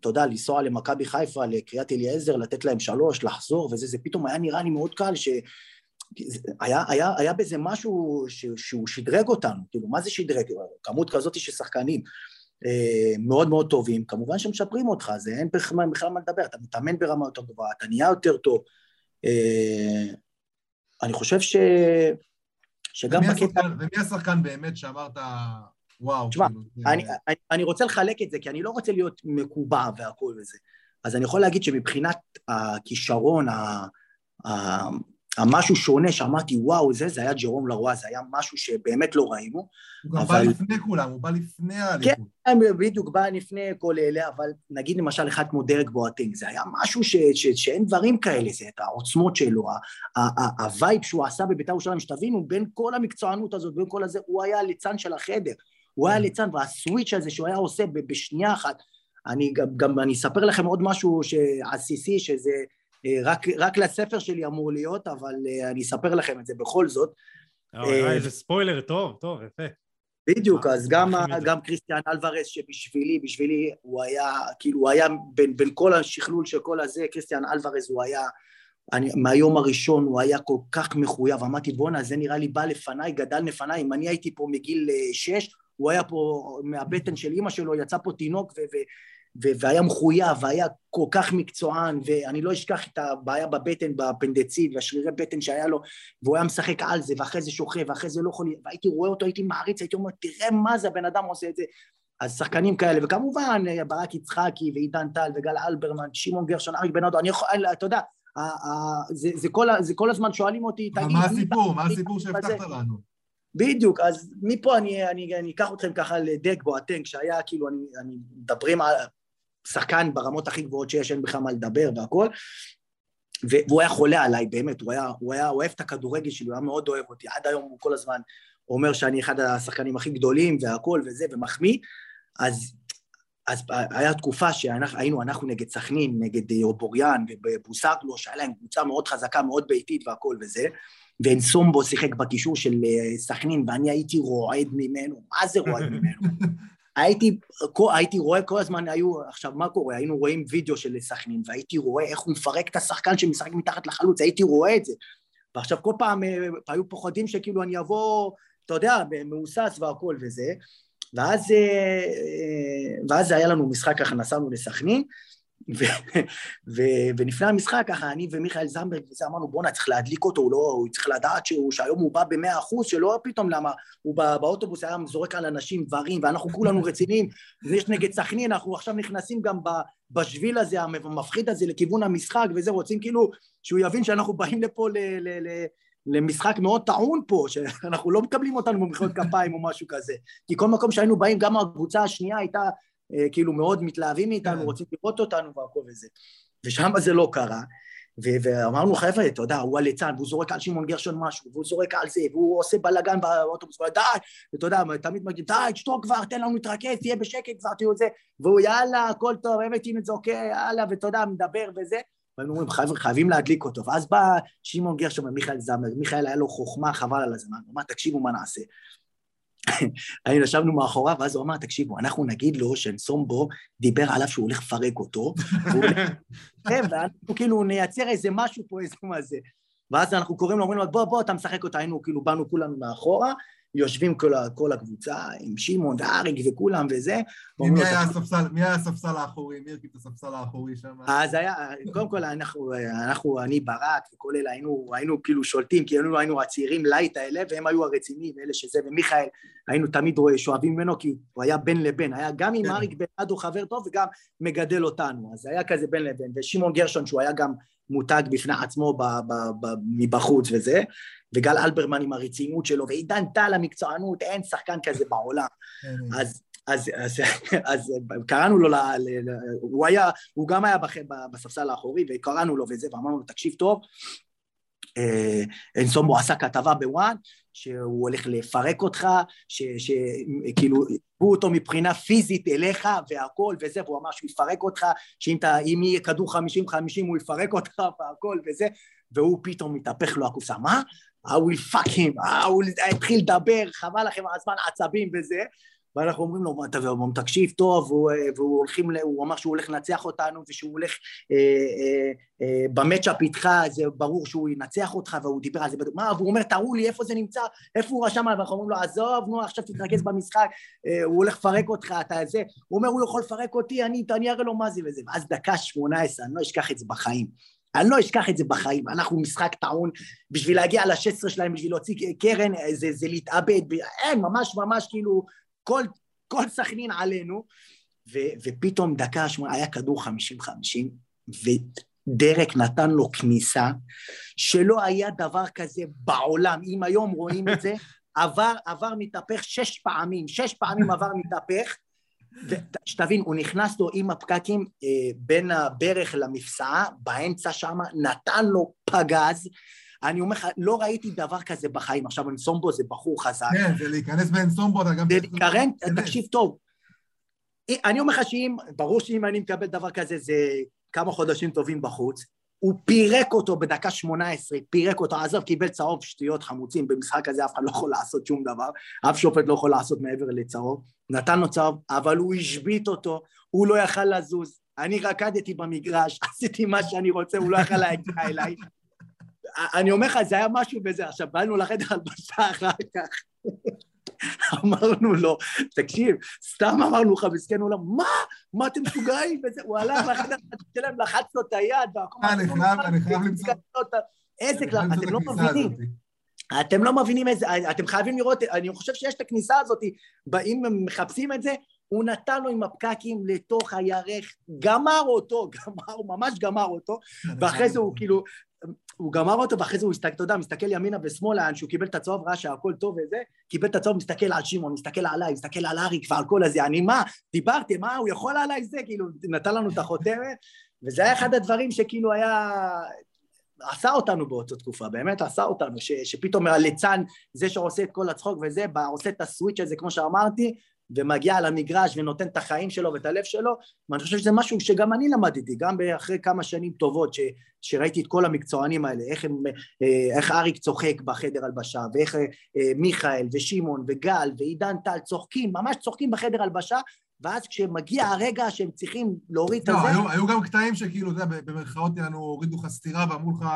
אתה יודע, לנסוע למכבי חיפה, לקריית אליעזר, לתת להם שלוש, לחזור וזה, זה פתאום היה נראה לי מאוד קל, ש... היה, היה, בזה משהו ש, שהוא שדרג אותנו, כאילו, מה זה שדרג? כמות כזאת של שחקנים מאוד מאוד טובים, כמובן שמשפרים אותך, זה אין בכלל מה לדבר, אתה מתאמן ברמה יותר גבוהה, אתה נהיה יותר טוב, אה, אני חושב ש... שגם ומי בקטע... ומי השחקן באמת שאמרת, וואו, תשמע, כאילו... אני, אני, אני רוצה לחלק את זה, כי אני לא רוצה להיות מקובע והכל וזה. אז אני יכול להגיד שמבחינת הכישרון, המשהו שונה שאמרתי וואו זה, זה היה ג'רום לרואה, זה היה משהו שבאמת לא ראינו. הוא גם אבל... בא לפני כולם, הוא בא לפני האליפות. כן, בדיוק, בא לפני כל אלה, אבל נגיד למשל אחד כמו דרק בואטינג, זה היה משהו ש, ש, שאין דברים כאלה, זה את העוצמות שלו, ה vibe שהוא עשה בבית"ר ירושלים, שתבינו, בין כל המקצוענות הזאת, בין כל הזה, הוא היה הליצן של החדר, הוא היה ליצן, וה switch הזה שהוא היה עושה בשנייה אחת, אני גם, גם אני אספר לכם עוד משהו עסיסי, שזה רק, רק לספר שלי אמור להיות, אבל אה, אני אספר לכם את זה בכל זאת. אה, איזה ספוילר, טוב, טוב, יפה. בדיוק, אז גם, גם קריסטיאן אלוורס שבשבילי, בשבילי הוא היה, כאילו הוא היה בין, בין כל השכלול של כל הזה, קריסטיאן אלוורס הוא היה, אני, מהיום הראשון הוא היה כל כך מחויב, אמרתי בואנה זה נראה לי בא לפניי, גדל לפניי, אם אני הייתי פה מגיל שש, הוא היה פה מהבטן של אימא שלו, יצא פה תינוק ו- ו- והיה מחויב, והיה כל כך מקצוען, ואני לא אשכח את הבעיה בבטן, בפנדצית, והשרירי בטן שהיה לו, והוא היה משחק על זה, ואחרי זה שוכב, ואחרי זה לא יכול... והייתי רואה אותו, הייתי מעריץ, הייתי אומר, תראה מה זה, הבן אדם עושה את זה. אז שחקנים כאלה, וכמובן, ברק יצחקי, ועידן טל, וגל אלברמן, שמעון גרשון, אריק בנאדו, אני יכול, אתה יודע, זה, זה, כל, זה כל הזמן שואלים אותי, תגיד... מה הסיפור? מה הסיפור שהבטחת לנו? בדיוק, אז מפה אני, אני, אני אקח אתכם ככה לדק בואטנק, שהיה כאילו, אני, אני מדברים על, שחקן ברמות הכי גבוהות שיש, אין בכלל מה לדבר והכל. והוא היה חולה עליי, באמת, הוא היה, הוא היה אוהב את הכדורגל שלי, הוא היה מאוד אוהב אותי, עד היום הוא כל הזמן אומר שאני אחד השחקנים הכי גדולים והכל וזה, ומחמיא, אז, אז היה תקופה שהיינו אנחנו נגד סכנין, נגד אובוריאן ובוסקלו, שהיה להם קבוצה מאוד חזקה, מאוד ביתית והכל וזה, ואנסומבו שיחק בקישור של אה, סכנין, ואני הייתי רועד ממנו, מה זה רועד ממנו? הייתי, הייתי רואה כל הזמן, היו, עכשיו מה קורה, היינו רואים וידאו של סכנין, והייתי רואה איך הוא מפרק את השחקן שמשחק מתחת לחלוץ, הייתי רואה את זה. ועכשיו כל פעם אה, היו פוחדים שכאילו אני אבוא, אתה יודע, מהוסס והכל וזה, ואז, אה, אה, ואז היה לנו משחק ככה, נסענו לסכנין, ולפני המשחק, ככה, אני ומיכאל זמברג וזה, אמרנו, בואנה, צריך להדליק אותו, הוא לא, הוא צריך לדעת שהוא, שהיום הוא בא במאה אחוז, שלא פתאום, למה, הוא בא, באוטובוס היה זורק על אנשים דברים, ואנחנו כולנו רציניים, ויש נגד סכנין, אנחנו עכשיו נכנסים גם בשביל הזה, המפחיד הזה, לכיוון המשחק, וזה, רוצים כאילו, שהוא יבין שאנחנו באים לפה ל... ל, ל למשחק מאוד טעון פה, שאנחנו לא מקבלים אותנו במחיאות כפיים או משהו כזה. כי כל מקום שהיינו באים, גם הקבוצה השנייה הייתה כאילו מאוד מתלהבים מאיתנו, כן. רוצים לראות אותנו והכל וזה. ושם זה לא קרה. ואמרנו חבר'ה, אתה יודע, הוא הליצן, והוא זורק על שמעון גרשון משהו, והוא זורק על זה, והוא עושה בלאגן באוטובוס, די, ואתה יודע, תמיד מגיעים, די, תשתוק כבר, תן לנו להתרכז, תהיה בשקט כבר, תהיו זה, והוא יאללה, הכל טוב, באמת אם זה אוקיי, יאללה, ואתה יודע, מדבר וזה, והיינו אומרים, חבר'ה, חייבים להדליק אותו, ואז בא שמעון גרשון ומיכאל זמר, מיכאל היה לו חוכמה, חבל על הזמן, הוא אמר, תקשיבו מה נעשה. היינו ישבנו מאחוריו, ואז הוא אמר, תקשיבו, אנחנו נגיד לו שנסומבו דיבר עליו שהוא הולך לפרק אותו, כן, ואנחנו כאילו נייצר איזה משהו פה, איזה מה זה. ואז אנחנו קוראים לו, אומרים לו, בוא, בוא, אתה משחק אותה, היינו, כאילו, באנו כולנו מאחורה, יושבים כל, כל הקבוצה, עם שמעון ואריק וכולם וזה. מי היה הספסל, מי היה הספסל האחורי? מי הרכיב את הספסל האחורי שם? אז היה, קודם כל אנחנו, אנחנו, אני ברק וכל אלה היינו, היינו כאילו שולטים, כי היינו, היינו הצעירים light האלה, והם היו הרציניים, אלה שזה, ומיכאל, היינו תמיד שואבים ממנו, כי הוא היה בין לבין, היה גם עם כן. אריק בן הוא חבר טוב, וגם מגדל אותנו, אז היה כזה בין לבין, ושמעון גרשון, שהוא היה גם מותג בפני עצמו ב, ב, ב, מבחוץ וזה, וגל אלברמן עם הרצינות שלו, ועידן טל המקצוענות, אין שחקן כזה בעולם. כן. אז, אז, אז, אז קראנו לו, ל, ל, הוא היה, הוא גם היה בספסל האחורי, וקראנו לו וזה, ואמרנו לו, תקשיב טוב, אה, אינסומבו עשה כתבה בוואן, שהוא הולך לפרק אותך, שכאילו, הוא אותו מבחינה פיזית אליך והכל וזה, והוא אמר שהוא יפרק אותך, שאם יהיה כדור חמישים חמישים הוא יפרק אותך והכל וזה, והוא פתאום מתהפך לו הקופסה, מה? I will fuck him, הוא התחיל לדבר, חבל לכם על הזמן עצבים וזה, ואנחנו אומרים לו, אתה אומר, תקשיב טוב, והוא, והוא, הולכים, הוא אמר שהוא הולך לנצח אותנו ושהוא הולך אה, אה, אה, במצ'אפ איתך, זה ברור שהוא ינצח אותך, והוא דיבר על זה, מה, והוא אומר, תראו לי איפה זה נמצא, איפה הוא רשם עליו, ואנחנו אומרים לו, עזוב, נו, עכשיו תתרכז במשחק, אה, הוא הולך לפרק אותך, אתה זה, הוא אומר, הוא יכול לפרק אותי, אני, אני אראה לו מה זה וזה, ואז דקה שמונה עשרה, אני לא אשכח את זה בחיים. אני לא אשכח את זה בחיים, אנחנו משחק טעון, בשביל להגיע ל-16 שלהם, בשביל להוציא קרן, זה, זה להתאבד, אין, ממש ממש כאילו, כל, כל סכנין עלינו, ו, ופתאום דקה שמונה, היה כדור חמישים חמישים, ודרק נתן לו כניסה, שלא היה דבר כזה בעולם, אם היום רואים את זה, עבר, עבר מתהפך שש פעמים, שש פעמים עבר מתהפך, שתבין, הוא נכנס לו עם הפקקים אה, בין הברך למפסעה, באמצע שם, נתן לו פגז, אני אומר לך, לא ראיתי דבר כזה בחיים. עכשיו, אנסומבו זה בחור חזק. כן, זה להיכנס באנסומבו, אתה גם... זה להיכנס, תקשיב טוב. אני אומר לך שאם, ברור שאם אני מקבל דבר כזה, זה כמה חודשים טובים בחוץ. הוא פירק אותו בדקה שמונה עשרה, פירק אותו, עזוב, קיבל צהוב שטויות חמוצים, במשחק הזה אף אחד לא יכול לעשות שום דבר, אף שופט לא יכול לעשות מעבר לצהוב, נתן לו צהוב, אבל הוא השבית אותו, הוא לא יכל לזוז, אני רקדתי במגרש, עשיתי מה שאני רוצה, הוא לא יכל להגיע אליי, אני אומר לך, זה היה משהו בזה. עכשיו, באנו לחדר הלבשה אחר כך, אמרנו לו, תקשיב, סתם אמרנו לך, מסכן, אמר, מה? מה אתם משוגעים? הוא הלך לחדר שלהם, לחץ לו את היד, אני חייב למצוא... איזה אתם לא מבינים. אתם לא מבינים איזה, אתם חייבים לראות, אני חושב שיש את הכניסה הזאת, אם הם מחפשים את זה, הוא נתן לו עם הפקקים לתוך הירך, גמר אותו, גמר, הוא ממש גמר אותו, ואחרי זה הוא כאילו, הוא גמר אותו ואחרי זה הוא הסתכל, אתה יודע, מסתכל ימינה ושמאלה, שהוא קיבל את הצהוב, ראה שהכל טוב וזה, קיבל את הצהוב, מסתכל על שמעון, מסתכל עליי, מסתכל על אריק ועל כל הזה, אני מה, דיברתי, מה, הוא יכול עליי זה, כאילו, נתן לנו את החותמת, וזה היה אחד הדברים שכאילו היה, עשה אותנו באותה תקופה, באמת עשה אותנו, ש, שפתאום הליצן, זה שעושה את כל הצחוק וזה, עושה את הסוויץ' הזה, כמו שאמרתי, ומגיע למגרש ונותן את החיים שלו ואת הלב שלו, ואני חושב שזה משהו שגם אני למדתי, גם אחרי כמה שנים טובות ש, שראיתי את כל המקצוענים האלה, איך, הם, אה, איך אריק צוחק בחדר הלבשה, ואיך אה, מיכאל ושמעון וגל ועידן טל צוחקים, ממש צוחקים בחדר הלבשה, ואז כשמגיע הרגע שהם צריכים להוריד לא, את זה... היו, היו גם קטעים שכאילו, אתה יודע, במרכאות יענו, הורידו לך סטירה ואמרו לך...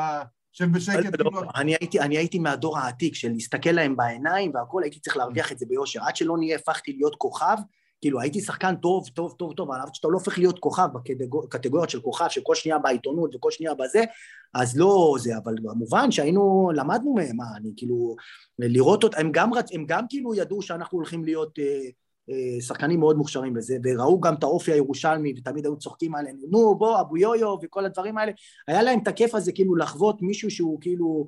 שב בשקט. לא, כאילו... אני, הייתי, אני הייתי מהדור העתיק של להסתכל להם בעיניים והכל, הייתי צריך להרוויח את זה ביושר. עד שלא נהיה, הפכתי להיות כוכב, כאילו הייתי שחקן טוב, טוב, טוב, טוב, אבל שאתה לא הופך להיות כוכב בקטגוריות של כוכב, שכל שנייה בעיתונות וכל שנייה בזה, אז לא זה, אבל במובן שהיינו, למדנו מהם, מה, אני כאילו, לראות אותם, הם גם, הם גם כאילו ידעו שאנחנו הולכים להיות... אה, שחקנים מאוד מוכשרים בזה, וראו גם את האופי הירושלמי, ותמיד היו צוחקים עלינו, נו בוא, אבו יויו וכל הדברים האלה, היה להם את הכיף הזה כאילו לחוות מישהו שהוא כאילו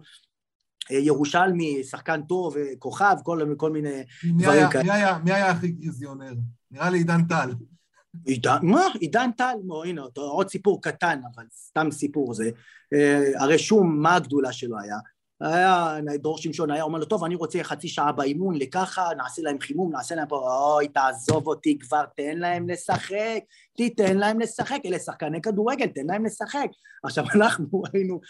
אה, ירושלמי, שחקן טוב, אה, כוכב, כל, כל מיני דברים כאלה. מי היה, מי היה הכי גזיונר? נראה לי עידן טל. עידן, מה? עידן טל, מו, הנה, עוד סיפור קטן, אבל סתם סיפור זה. הרי שום, מה הגדולה שלו היה? היה, דור שמשון היה אומר לו, טוב, אני רוצה חצי שעה באימון, לככה, נעשה להם חימום, נעשה להם פה, אוי, תעזוב אותי כבר, תן להם לשחק, תיתן להם לשחק, אלה שחקני כדורגל, תן להם לשחק. עכשיו, אנחנו היינו,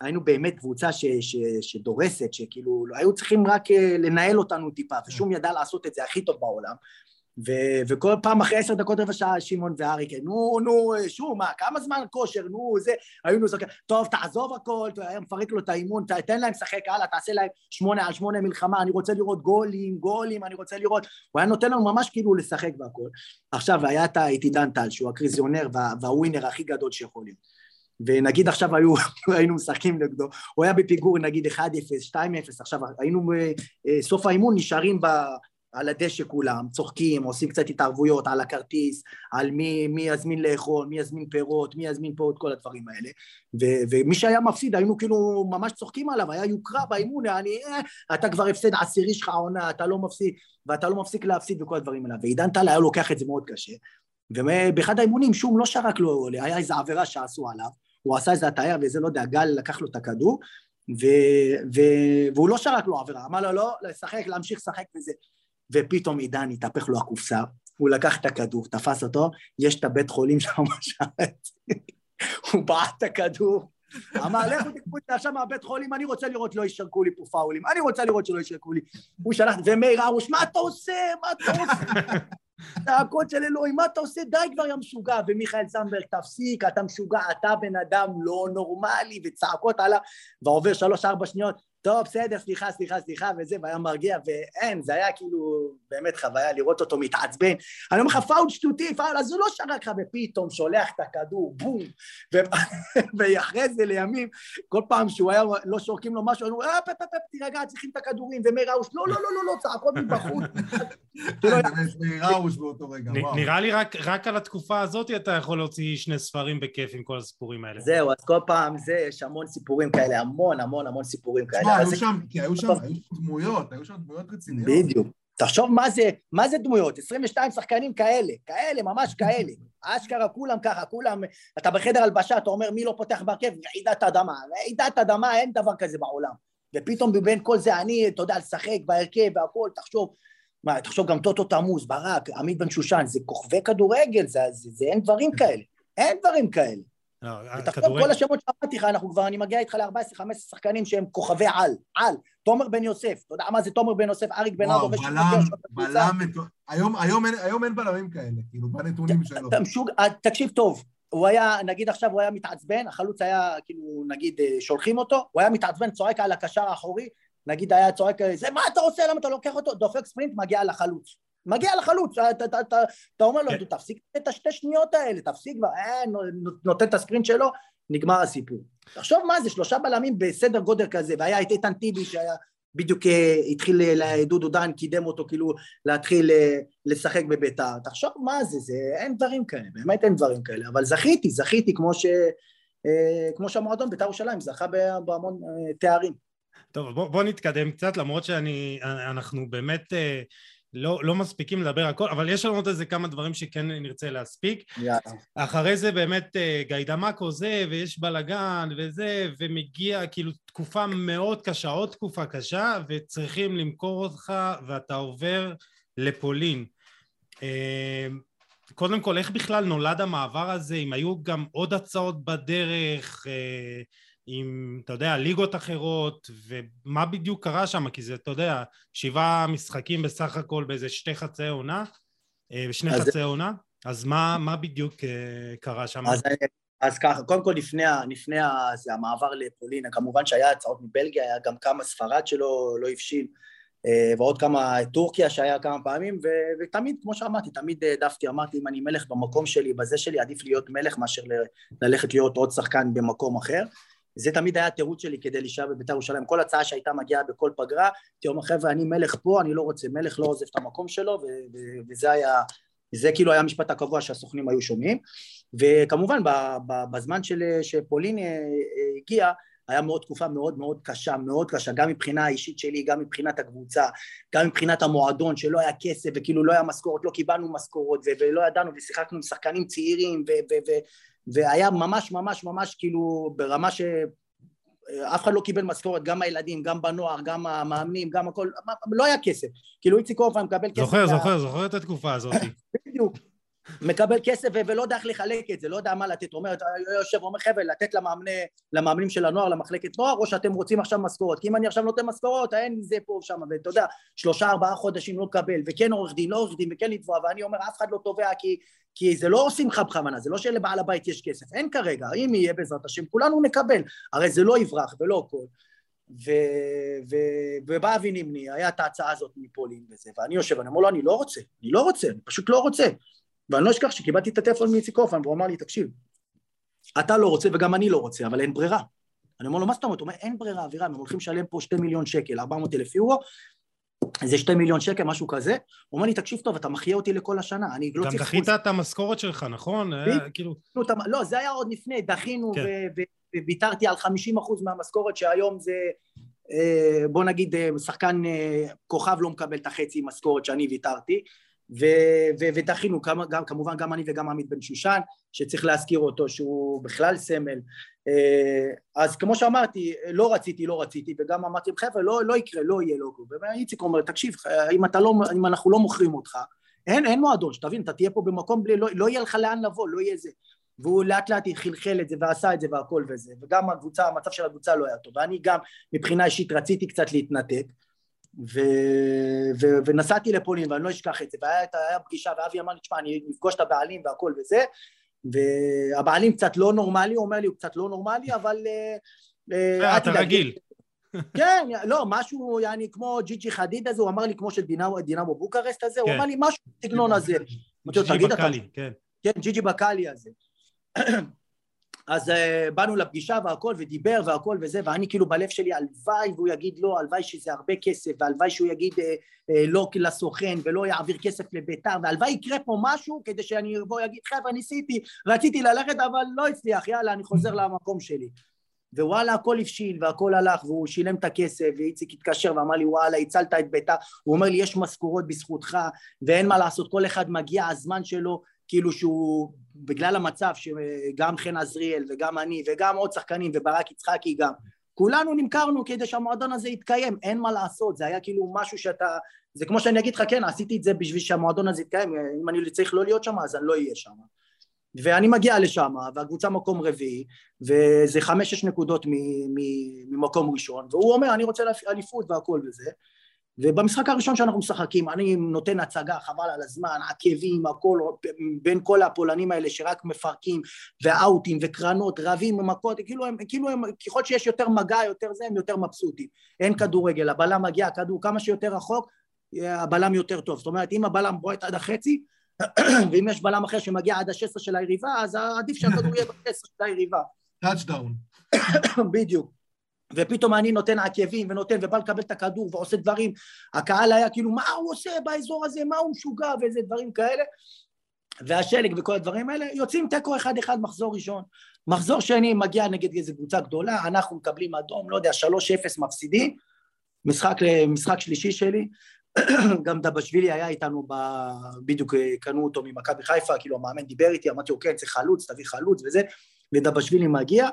היינו באמת קבוצה ש, ש, שדורסת, שכאילו היו צריכים רק אה, לנהל אותנו טיפה, ושום ידע לעשות את זה הכי טוב בעולם. ו- וכל פעם אחרי עשר דקות רבע שעה שמעון ואריק, נו, נו, שוב, מה, כמה זמן כושר, נו, זה, היינו זוכרים, טוב, תעזוב הכל, מפרק לו את האימון, תן להם לשחק הלאה, תעשה להם שמונה על שמונה מלחמה, אני רוצה לראות גולים, גולים, אני רוצה לראות, הוא היה נותן לנו ממש כאילו לשחק והכל. עכשיו, היה את עידן טל, שהוא הקריזיונר וה- והווינר הכי גדול שיכול להיות. ונגיד עכשיו היו, היינו משחקים נגדו, הוא היה בפיגור נגיד 1-0, 2-0, עכשיו היינו בסוף האימון נשארים ב... על הדשא כולם, צוחקים, עושים קצת התערבויות על הכרטיס, על מי, מי יזמין לאכול, מי יזמין פירות, מי יזמין פה את כל הדברים האלה. ו, ומי שהיה מפסיד, היינו כאילו ממש צוחקים עליו, היה יוקרה באימון, אני, אה, אתה כבר הפסד עשירי שלך עונה, אתה לא מפסיד, ואתה לא מפסיק להפסיד וכל הדברים האלה. ועידן טל היה לוקח את זה מאוד קשה. ובאחד האימונים שום לא שרק לו, היה איזו עבירה שעשו עליו, הוא עשה איזה הטעיה וזה, לא יודע, גל לקח לו את הכדור, ו, ו, והוא לא שרק לו עבירה, אמר לו לא, לשחק, להמשיך לשחק וזה. ופתאום עידן התהפך לו הקופסה, הוא לקח את הכדור, תפס אותו, יש את הבית חולים שם בשערת, הוא בעט את הכדור, אמר, לכו תקחו את זה עכשיו מהבית חולים, אני רוצה לראות לא ישרקו לי פה פאולים, אני רוצה לראות שלא ישרקו לי. הוא שלח, ומאיר ארוש, מה אתה עושה? מה אתה עושה? צעקות של אלוהים, מה אתה עושה? די כבר, יא משוגע. ומיכאל זנברג, תפסיק, אתה משוגע, אתה בן אדם לא נורמלי, וצעקות עליו, ועובר שלוש-ארבע שניות, טוב, בסדר, סליחה, סליחה, סליחה, וזה, והיה מרגיע, ואין, זה היה כאילו באמת חוויה לראות אותו מתעצבן. אני אומר לך, פאול שטותי, פאול, אז הוא לא שרק לך, ופתאום שולח את הכדור, בום, ואחרי זה לימים, כל פעם שהוא היה, לא שורקים לו משהו, אומר, אה, פפ, פפ, תירגע, צריכים את הכדורים, ומאיר ראוש, לא, לא, לא, לא, לא, צעקות מבחוץ. מאיר ראוש באותו רגע, וואו. נראה לי רק על התקופה הזאת אתה יכול להוציא שני ספרים בכיף עם כל הסיפורים האלה. זהו, אז כל פעם זה, יש המון סיפורים כאלה, המון, המון, המון סיפורים כאלה. היו שם, כי היו שם, דמויות, היו שם דמויות רציניות. בדיוק. תחשוב מה זה, מה זה דמויות, 22 שחקנים כאלה, כאלה, ממש כאלה. אשכרה כולם ככה, כולם, אתה בחדר הלבשה, אתה אומר מי לא פותח בהרכב, רעידת אדמה. רעידת אדמה, אין דבר כזה בעולם. ופתאום בין כל זה אני, אתה יודע, לשחק בהרכב והכל, תחשוב, מה, תחשוב גם טוטו תמוז, ברק, עמית בן שושן, זה כוכבי כדורגל, זה, זה, זה אין דברים כאלה. אין דברים כאלה. לא, ותחשוב כל השמות שאמרתי לך, אנחנו כבר, אני מגיע איתך ל-14-15 שחקנים שהם כוכבי על, על, תומר בן יוסף, אתה יודע מה זה תומר בן יוסף, אריק בן אבו, בלם, בלם, היום אין בלמים כאלה, כאילו, בנתונים שלו. תקשיב טוב, הוא היה, נגיד עכשיו הוא היה מתעצבן, החלוץ היה, כאילו, נגיד, שולחים אותו, הוא היה מתעצבן, צועק על הקשר האחורי, נגיד היה צועק, זה מה אתה עושה, למה אתה לוקח אותו, דופק ספרינט, מגיע לחלוץ. מגיע לחלוץ, אתה, אתה, אומר לו, תפסיק את השתי שניות האלה, תפסיק כבר, אה, נותן את הספרינט שלו, נגמר הסיפור. תחשוב מה זה, שלושה בלמים בסדר גודל כזה, והיה את איתן טיבי שהיה בדיוק התחיל, דודו דן קידם אותו כאילו להתחיל לשחק בביתר, תחשוב מה זה, זה, אין דברים כאלה, באמת אין דברים כאלה, אבל זכיתי, זכיתי כמו, ש, כמו שהמועדון ביתר ירושלים זכה בהמון תארים. טוב, בוא, בוא נתקדם קצת, למרות שאנחנו באמת לא, לא מספיקים לדבר הכל, אבל יש לנו עוד איזה כמה דברים שכן נרצה להספיק. יאללה. אחרי זה באמת גיידמקו זה, ויש בלאגן וזה, ומגיע כאילו תקופה מאוד קשה, עוד תקופה קשה, וצריכים למכור אותך, ואתה עובר לפולין. קודם כל, איך בכלל נולד המעבר הזה? אם היו גם עוד הצעות בדרך? עם, אתה יודע, ליגות אחרות, ומה בדיוק קרה שם, כי זה, אתה יודע, שבעה משחקים בסך הכל באיזה שתי חצי עונה, שני חצי זה... עונה, אז מה, מה בדיוק קרה שם? אז, אז ככה, קודם כל לפני, לפני זה, המעבר לפולין, כמובן שהיה הצעות מבלגיה, היה גם כמה ספרד שלא לא הבשיל, ועוד כמה, טורקיה שהיה כמה פעמים, ו, ותמיד, כמו שאמרתי, תמיד העדפתי, אמרתי, אם אני מלך במקום שלי, בזה שלי, עדיף להיות מלך מאשר ללכת להיות עוד שחקן במקום אחר. זה תמיד היה התירוץ שלי כדי להישאר בבית"ר ירושלים. כל הצעה שהייתה מגיעה בכל פגרה, הייתי אומר, חבר'ה, אני מלך פה, אני לא רוצה, מלך לא עוזב את המקום שלו, וזה היה, זה כאילו היה המשפט הקבוע שהסוכנים היו שומעים. וכמובן, בזמן של, שפולין הגיע, היה מאוד תקופה מאוד מאוד קשה, מאוד קשה, גם מבחינה האישית שלי, גם מבחינת הקבוצה, גם מבחינת המועדון, שלא היה כסף וכאילו לא היה משכורת, לא קיבלנו משכורות ולא ידענו ושיחקנו עם שחקנים צעירים והיה ממש ממש ממש כאילו ברמה ש... אף אחד לא קיבל משכורת, גם הילדים, גם בנוער, גם המאמנים, גם הכל, לא היה כסף. כאילו איציק אורפה מקבל כסף. זוכר, זוכר, זוכר את התקופה הזאת. בדיוק. מקבל כסף ולא יודע איך לחלק את זה, לא יודע מה לתת, אומר, יושב ואומר חבר'ה לתת למאמני, למאמנים של הנוער, למחלקת נוער, או שאתם רוצים עכשיו משכורות, כי אם אני עכשיו נותן משכורות, אין זה פה ושם, ואתה יודע, שלושה ארבעה חודשים לא לקבל, וכן עורך דין, לא עורך דין, וכן לתבוע, ואני אומר אף אחד לא תובע כי, כי זה לא עושים לך בכוונה, זה לא שלבעל הבית יש כסף, אין כרגע, אם יהיה בעזרת השם, כולנו נקבל, הרי זה לא יברח ולא הכל. ו... ו... ובא אבי נימני, היה את ההצעה הזאת מפולין וזה, ואני יושב, אני אומר לו, אני לא רוצה, אני לא רוצה, אני פשוט לא רוצה. ואני לא אשכח שקיבלתי את הטלפון מאיציק הופמן, והוא אמר לי, תקשיב, אתה לא רוצה וגם אני לא רוצה, אבל אין ברירה. אני אומר לו, מה זאת אומרת? הוא אומר, אין ברירה, אבירם, הם הולכים לשלם פה שתי מיליון שקל, ארבע מאות אלף יורו, זה שתי מיליון שקל, משהו כזה. הוא אומר לי, תקשיב טוב, אתה מחיה אותי לכל השנה, אני לא צריך... גם דחית את המשכורת שלך, נכון? כאילו... לא, זה היה עוד לפני, דחינו כן. וויתרתי על חמישים אחוז מהמשכורת, שהיום זה, אה, בוא נגיד, אה, שחקן אה, כוכב לא מקבל את החצי משכורת שאני ויתרתי. ודחינו גם, כמובן גם אני וגם עמית בן שושן שצריך להזכיר אותו שהוא בכלל סמל. אה, אז כמו שאמרתי לא רציתי לא רציתי וגם אמרתי חבר'ה לא, לא יקרה לא יהיה כלום ואיציק אומר תקשיב אם, לא, אם אנחנו לא מוכרים אותך אין, אין מועדון שתבין אתה תהיה פה במקום בלי לא, לא יהיה לך לאן לבוא לא יהיה זה. והוא לאט לאט חלחל את זה ועשה את זה והכל וזה. וגם הקבוצה המצב של הקבוצה לא היה טוב. ואני גם מבחינה אישית רציתי קצת להתנתק ו... ו... ונסעתי לפולין ואני לא אשכח את זה. והיה פגישה ואבי אמר לי תשמע אני אפגוש את הבעלים והכל וזה. והבעלים קצת לא נורמלי הוא אומר לי הוא קצת לא נורמלי אבל אה, אה, אתה רגיל. כן לא משהו יעני כמו ג'יג'י חדיד הזה הוא אמר לי כמו של דינמו בוקרסט הזה הוא כן. אמר לי משהו בסגנון הזה. ג'יג'י בקאלי כן. כן ג'יג'י בקאלי הזה אז uh, באנו לפגישה והכל ודיבר והכל וזה ואני כאילו בלב שלי הלוואי והוא יגיד לא הלוואי שזה הרבה כסף והלוואי שהוא יגיד uh, uh, לא לסוכן ולא יעביר כסף לביתר והלוואי יקרה פה משהו כדי שאני אבוא ואגיד חבר'ה ניסיתי רציתי ללכת אבל לא הצליח יאללה אני חוזר למקום שלי. ווואלה הכל הבשיל והכל הלך והוא שילם את הכסף ואיציק התקשר ואמר לי וואלה הצלת את ביתר. הוא אומר לי יש משכורות בזכותך ואין מה לעשות כל אחד מגיע הזמן שלו כאילו שהוא בגלל המצב שגם חן עזריאל וגם אני וגם עוד שחקנים וברק יצחקי גם כולנו נמכרנו כדי שהמועדון הזה יתקיים, אין מה לעשות, זה היה כאילו משהו שאתה, זה כמו שאני אגיד לך כן עשיתי את זה בשביל שהמועדון הזה יתקיים, אם אני צריך לא להיות שם אז אני לא אהיה שם. ואני מגיע לשם והקבוצה מקום רביעי וזה חמש שש נקודות ממקום ראשון והוא אומר אני רוצה אליפות והכל וזה ובמשחק הראשון שאנחנו משחקים אני נותן הצגה חבל על הזמן עקבים הכל בין כל הפולנים האלה שרק מפרקים ואאוטים וקרנות רבים ומכות כאילו הם כאילו הם ככל שיש יותר מגע יותר זה הם יותר מבסוטים. אין כדורגל הבלם מגיע הכדור כמה שיותר רחוק הבלם יותר טוב. זאת אומרת אם הבלם בועט עד החצי ואם יש בלם אחר שמגיע עד השסר של היריבה אז עדיף שהכדור יהיה בשסר של היריבה. touchdown בדיוק ופתאום אני נותן עקבים ונותן ובא לקבל את הכדור ועושה דברים הקהל היה כאילו מה הוא עושה באזור הזה? מה הוא משוגע? ואיזה דברים כאלה. והשלג וכל הדברים האלה יוצאים תיקו אחד אחד מחזור ראשון. מחזור שני מגיע נגד איזה קבוצה גדולה אנחנו מקבלים אדום לא יודע שלוש אפס מפסידים. משחק, משחק שלישי שלי. גם דבשווילי היה איתנו ב... בדיוק קנו אותו ממכבי חיפה כאילו המאמן דיבר איתי אמרתי לו כן צריך חלוץ תביא חלוץ וזה. ודבשווילי מגיע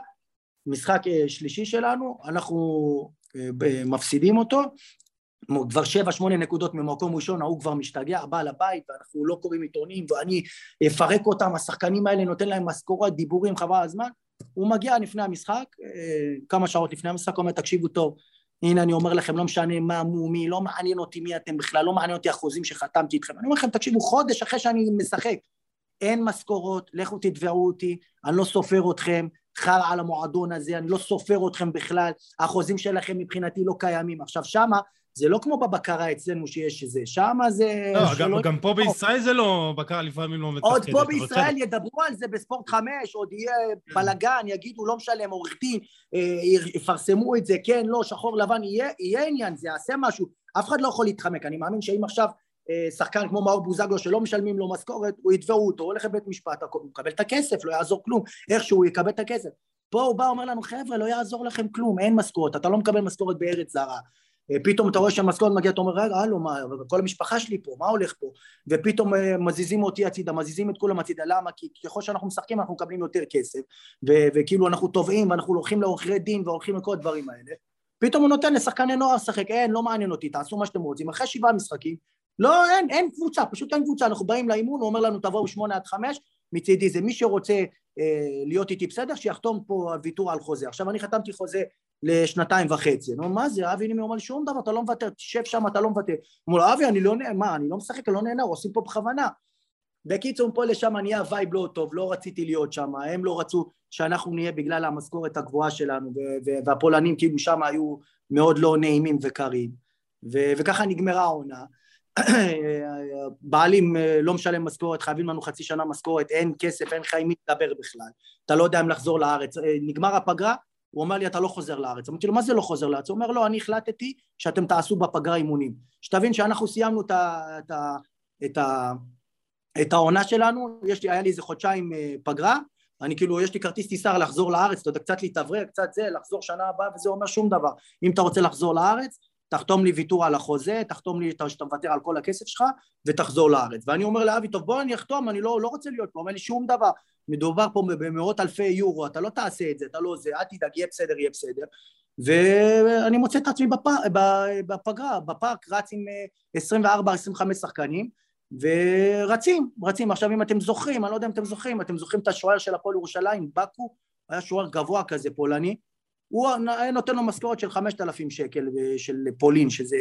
משחק אה, שלישי שלנו, אנחנו אה, מפסידים אותו, כבר שבע שמונה נקודות ממקום ראשון, ההוא כבר משתגע, בא לבית ואנחנו לא קוראים עיתונים ואני אפרק אותם, השחקנים האלה נותן להם משכורת, דיבורים, חבל הזמן, הוא מגיע לפני המשחק, אה, כמה שעות לפני המשחק, אומר תקשיבו טוב, הנה אני אומר לכם, לא משנה מה, מו, מי, לא מעניין אותי מי אתם בכלל, לא מעניין אותי החוזים שחתמתי איתכם, אני אומר לכם תקשיבו חודש אחרי שאני משחק, אין משכורות, לכו תתבעו אותי, אני לא סופר אתכם, חרא על המועדון הזה, אני לא סופר אתכם בכלל, החוזים שלכם מבחינתי לא קיימים. עכשיו שמה, זה לא כמו בבקרה אצלנו שיש איזה, שמה זה... לא, גם, גם פה בישראל זה לא, בקרה לפעמים לא מתפקדת. עוד פה בישראל ידברו על זה בספורט חמש, עוד יהיה בלאגן, יגידו לא משלם, עורך דין, אה, יפרסמו את זה, כן, לא, שחור לבן, יהיה, יהיה עניין, זה יעשה משהו, אף אחד לא יכול להתחמק, אני מאמין שאם עכשיו שחקן כמו מאור בוזגלו שלא משלמים לו משכורת, הוא יתבעו אותו, הולך לבית משפט, הוא מקבל את הכסף, לא יעזור כלום, איכשהו הוא יקבל את הכסף. פה הוא בא אומר לנו חבר'ה לא יעזור לכם כלום, אין משכורת, אתה לא מקבל משכורת בארץ זרה. אה, פתאום אתה רואה שהמשכורת מגיעה, אתה אומר רגע הלו מה, כל המשפחה שלי פה, מה הולך פה? ופתאום אה, מזיזים אותי הצידה, מזיזים את כולם הצידה, למה? כי ככל שאנחנו משחקים אנחנו מקבלים יותר כסף, ו- וכאילו אנחנו תובעים ואנחנו הולכים לעורכי דין והולכים לכל הדברים האלה. פתאום הוא נותן לשחקני נוער לשחק, אין, לא מעניין אותי, תעשו מה שאתם רוצים. אחרי שבעה משחקים, לא, אין, אין קבוצה, פשוט אין קבוצה, אנחנו באים לאימון, הוא אומר לנו תבואו שמונה עד חמש, מצידי זה מי שרוצה אה, להיות איתי בסדר, שיחתום פה על ויתור על חוזה. עכשיו אני חתמתי חוזה לשנתיים וחצי. נו, מה זה, אבי נימי אומר לי שום דבר, אתה לא מוותר, תשב שם, אתה לא מוותר. אומר לו, אבי, אני לא מה, אני לא משחק, אני לא נהנה, עושים פה בכוונה. בקיצור, פה לשם נהיה vibe לא טוב, לא רציתי להיות שם, הם לא רצו שאנחנו נהיה בגלל המשכורת הגבוהה שלנו, והפולנים כאילו שם היו מאוד לא נעימים וקרים, וככה נגמרה העונה. בעלים אה, לא משלם משכורת, חייבים לנו חצי שנה משכורת, אין כסף, אין לך עם מי לדבר בכלל, אתה לא יודע אם לחזור לארץ, אה, נגמר הפגרה, הוא אומר לי אתה לא חוזר לארץ, אמרתי לו מה זה לא חוזר לארץ? הוא אומר לא אני החלטתי שאתם תעשו בפגרה אימונים, שתבין שאנחנו סיימנו את, העונה שלנו, יש לי, היה לי איזה חודשיים אה, פגרה, אני כאילו, יש לי כרטיס טיסה לחזור לארץ, אתה יודע, קצת להתאוורר, קצת זה, לחזור שנה הבאה, וזה אומר שום דבר. אם אתה רוצה לחזור לארץ, תחתום לי ויתור על החוזה, תחתום לי שאתה מוותר על כל הכסף שלך, ותחזור לארץ. ואני אומר לאבי, טוב בוא אני אחתום, אני לא, לא רוצה להיות פה, אומר לי שום דבר. מדובר פה במאות אלפי יורו, אתה לא תעשה את זה, אתה לא זה, אל תדאג, יהיה בסדר, יהיה בסדר. ואני מוצא את עצמי בפ... בפגרה, בפארק רץ עם 24-25 אה, שחקנים, ורצים, רצים. עכשיו אם אתם זוכרים, אני לא יודע אם אתם זוכרים, אתם זוכרים את השוער של הפועל ירושלים, בקו, היה שוער גבוה כזה, פולני, הוא נותן לו משכורת של 5,000 שקל אה, של פולין, שזה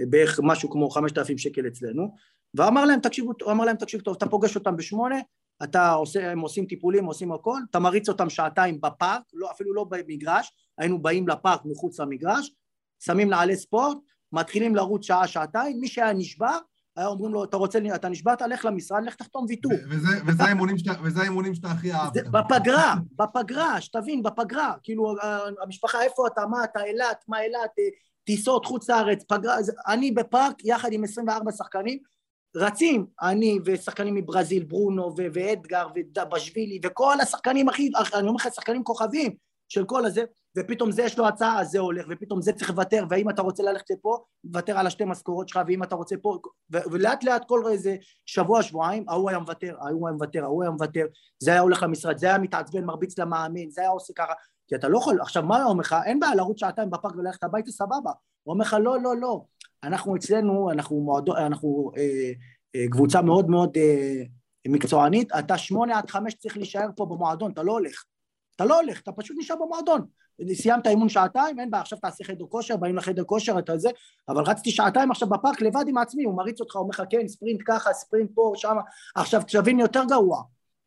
אה, בערך משהו כמו 5,000 שקל אצלנו, ואמר להם, תקשיבו, הוא אמר להם, תקשיב טוב, אתה פוגש אותם בשמונה, אתה עושה, הם עושים טיפולים, עושים הכל, אתה מריץ אותם שעתיים בפארק, לא, אפילו לא במגרש, היינו באים לפארק מחוץ למגרש, שמים נעלי ספורט, מתחילים לרוץ שעה, שעתיים, מי שהיה נשבר, היה אומרים לו, אתה רוצה, אתה נשבעת, לך למשרד, לך תחתום ויתור. וזה האימונים שאתה הכי אהבת. בפגרה, בפגרה, שתבין, בפגרה. כאילו, המשפחה, איפה אתה, מה אתה, אילת, מה אילת, אה, טיסות, חוץ לארץ, פגרה. אני בפארק, יחד עם 24 שחקנים, רצים, אני ושחקנים מברזיל, ברונו ואדגר ובשבילי, וכל השחקנים הכי, אני אומר לך, שחקנים כוכבים של כל הזה, ופתאום זה יש לו הצעה, אז זה הולך, ופתאום זה צריך לוותר, ואם אתה רוצה ללכת לפה, לוותר על השתי משכורות שלך, ואם אתה רוצה פה, ולאט לאט כל איזה שבוע, שבועיים, ההוא היה מוותר, ההוא היה מוותר, ההוא היה מוותר, זה היה הולך למשרד, זה היה מתעצבן, מרביץ למאמין, זה היה עושה ככה, כי אתה לא יכול, עכשיו מה הוא אומר לך, אין בעיה לרוץ שעתיים בפארק וללכת הביתה, סבבה, הוא אומר לך לא, לא, לא, אנחנו אצלנו, אנחנו מועדו, אנחנו אה, אה, קבוצה מאוד מאוד אה, מקצוענית, אתה שמונה עד חמש צריך להישאר פה במועדון, אתה לא הולך, אתה לא הולך, אתה פשוט נשאר במועדון. סיימת אימון שעתיים, אין בעיה, עכשיו תעשה חדר כושר, באים לחדר כושר, אתה זה, אבל רצתי שעתיים עכשיו בפארק לבד עם עצמי, הוא מריץ אותך, אומר לך כן, ספרינט ככה, ספרינט פה, שם, עכשיו תבין יותר גרוע.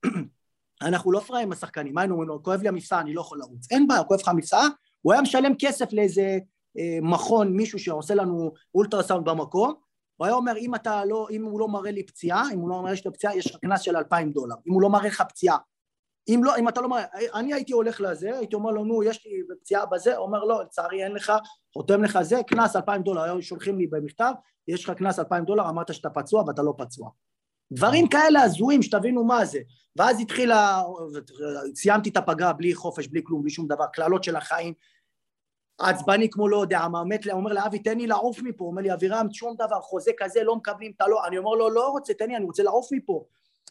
אנחנו לא פראים השחקנים, מה היינו אומרים לו, כואב לי המפסע, אני לא יכול לרוץ, אין בעיה, כואב לך המפסע, הוא היה משלם כסף לאיזה אה, מכון, מישהו שעושה לנו אולטרסאונד במקום, הוא היה אומר, אם אתה לא, אם הוא לא מראה לי פציעה, אם הוא לא מראה לי פציעה, יש לך קנס של אלפיים דולר, אם הוא לא מראה לך פציעה אם לא, אם אתה לא מראה, אני הייתי הולך לזה, הייתי אומר לו, נו, יש לי פציעה בזה, אומר, לא, לצערי אין לך, חותם לך זה, קנס אלפיים דולר, היו שולחים לי במכתב, יש לך קנס אלפיים דולר, אמרת שאתה פצוע ואתה לא פצוע. דברים כאלה הזויים, שתבינו מה זה. ואז התחילה, סיימתי את הפגרה בלי חופש, בלי כלום, בלי שום דבר, קללות של החיים, עצבני כמו לא יודע מה, מת, אומר לאבי תן לי לעוף מפה, אומר לי אבירם שום דבר, חוזה כזה לא מקבלים, אתה לא, אני אומר לו לא רוצה, תן לי, אני רוצה לעוף מפה,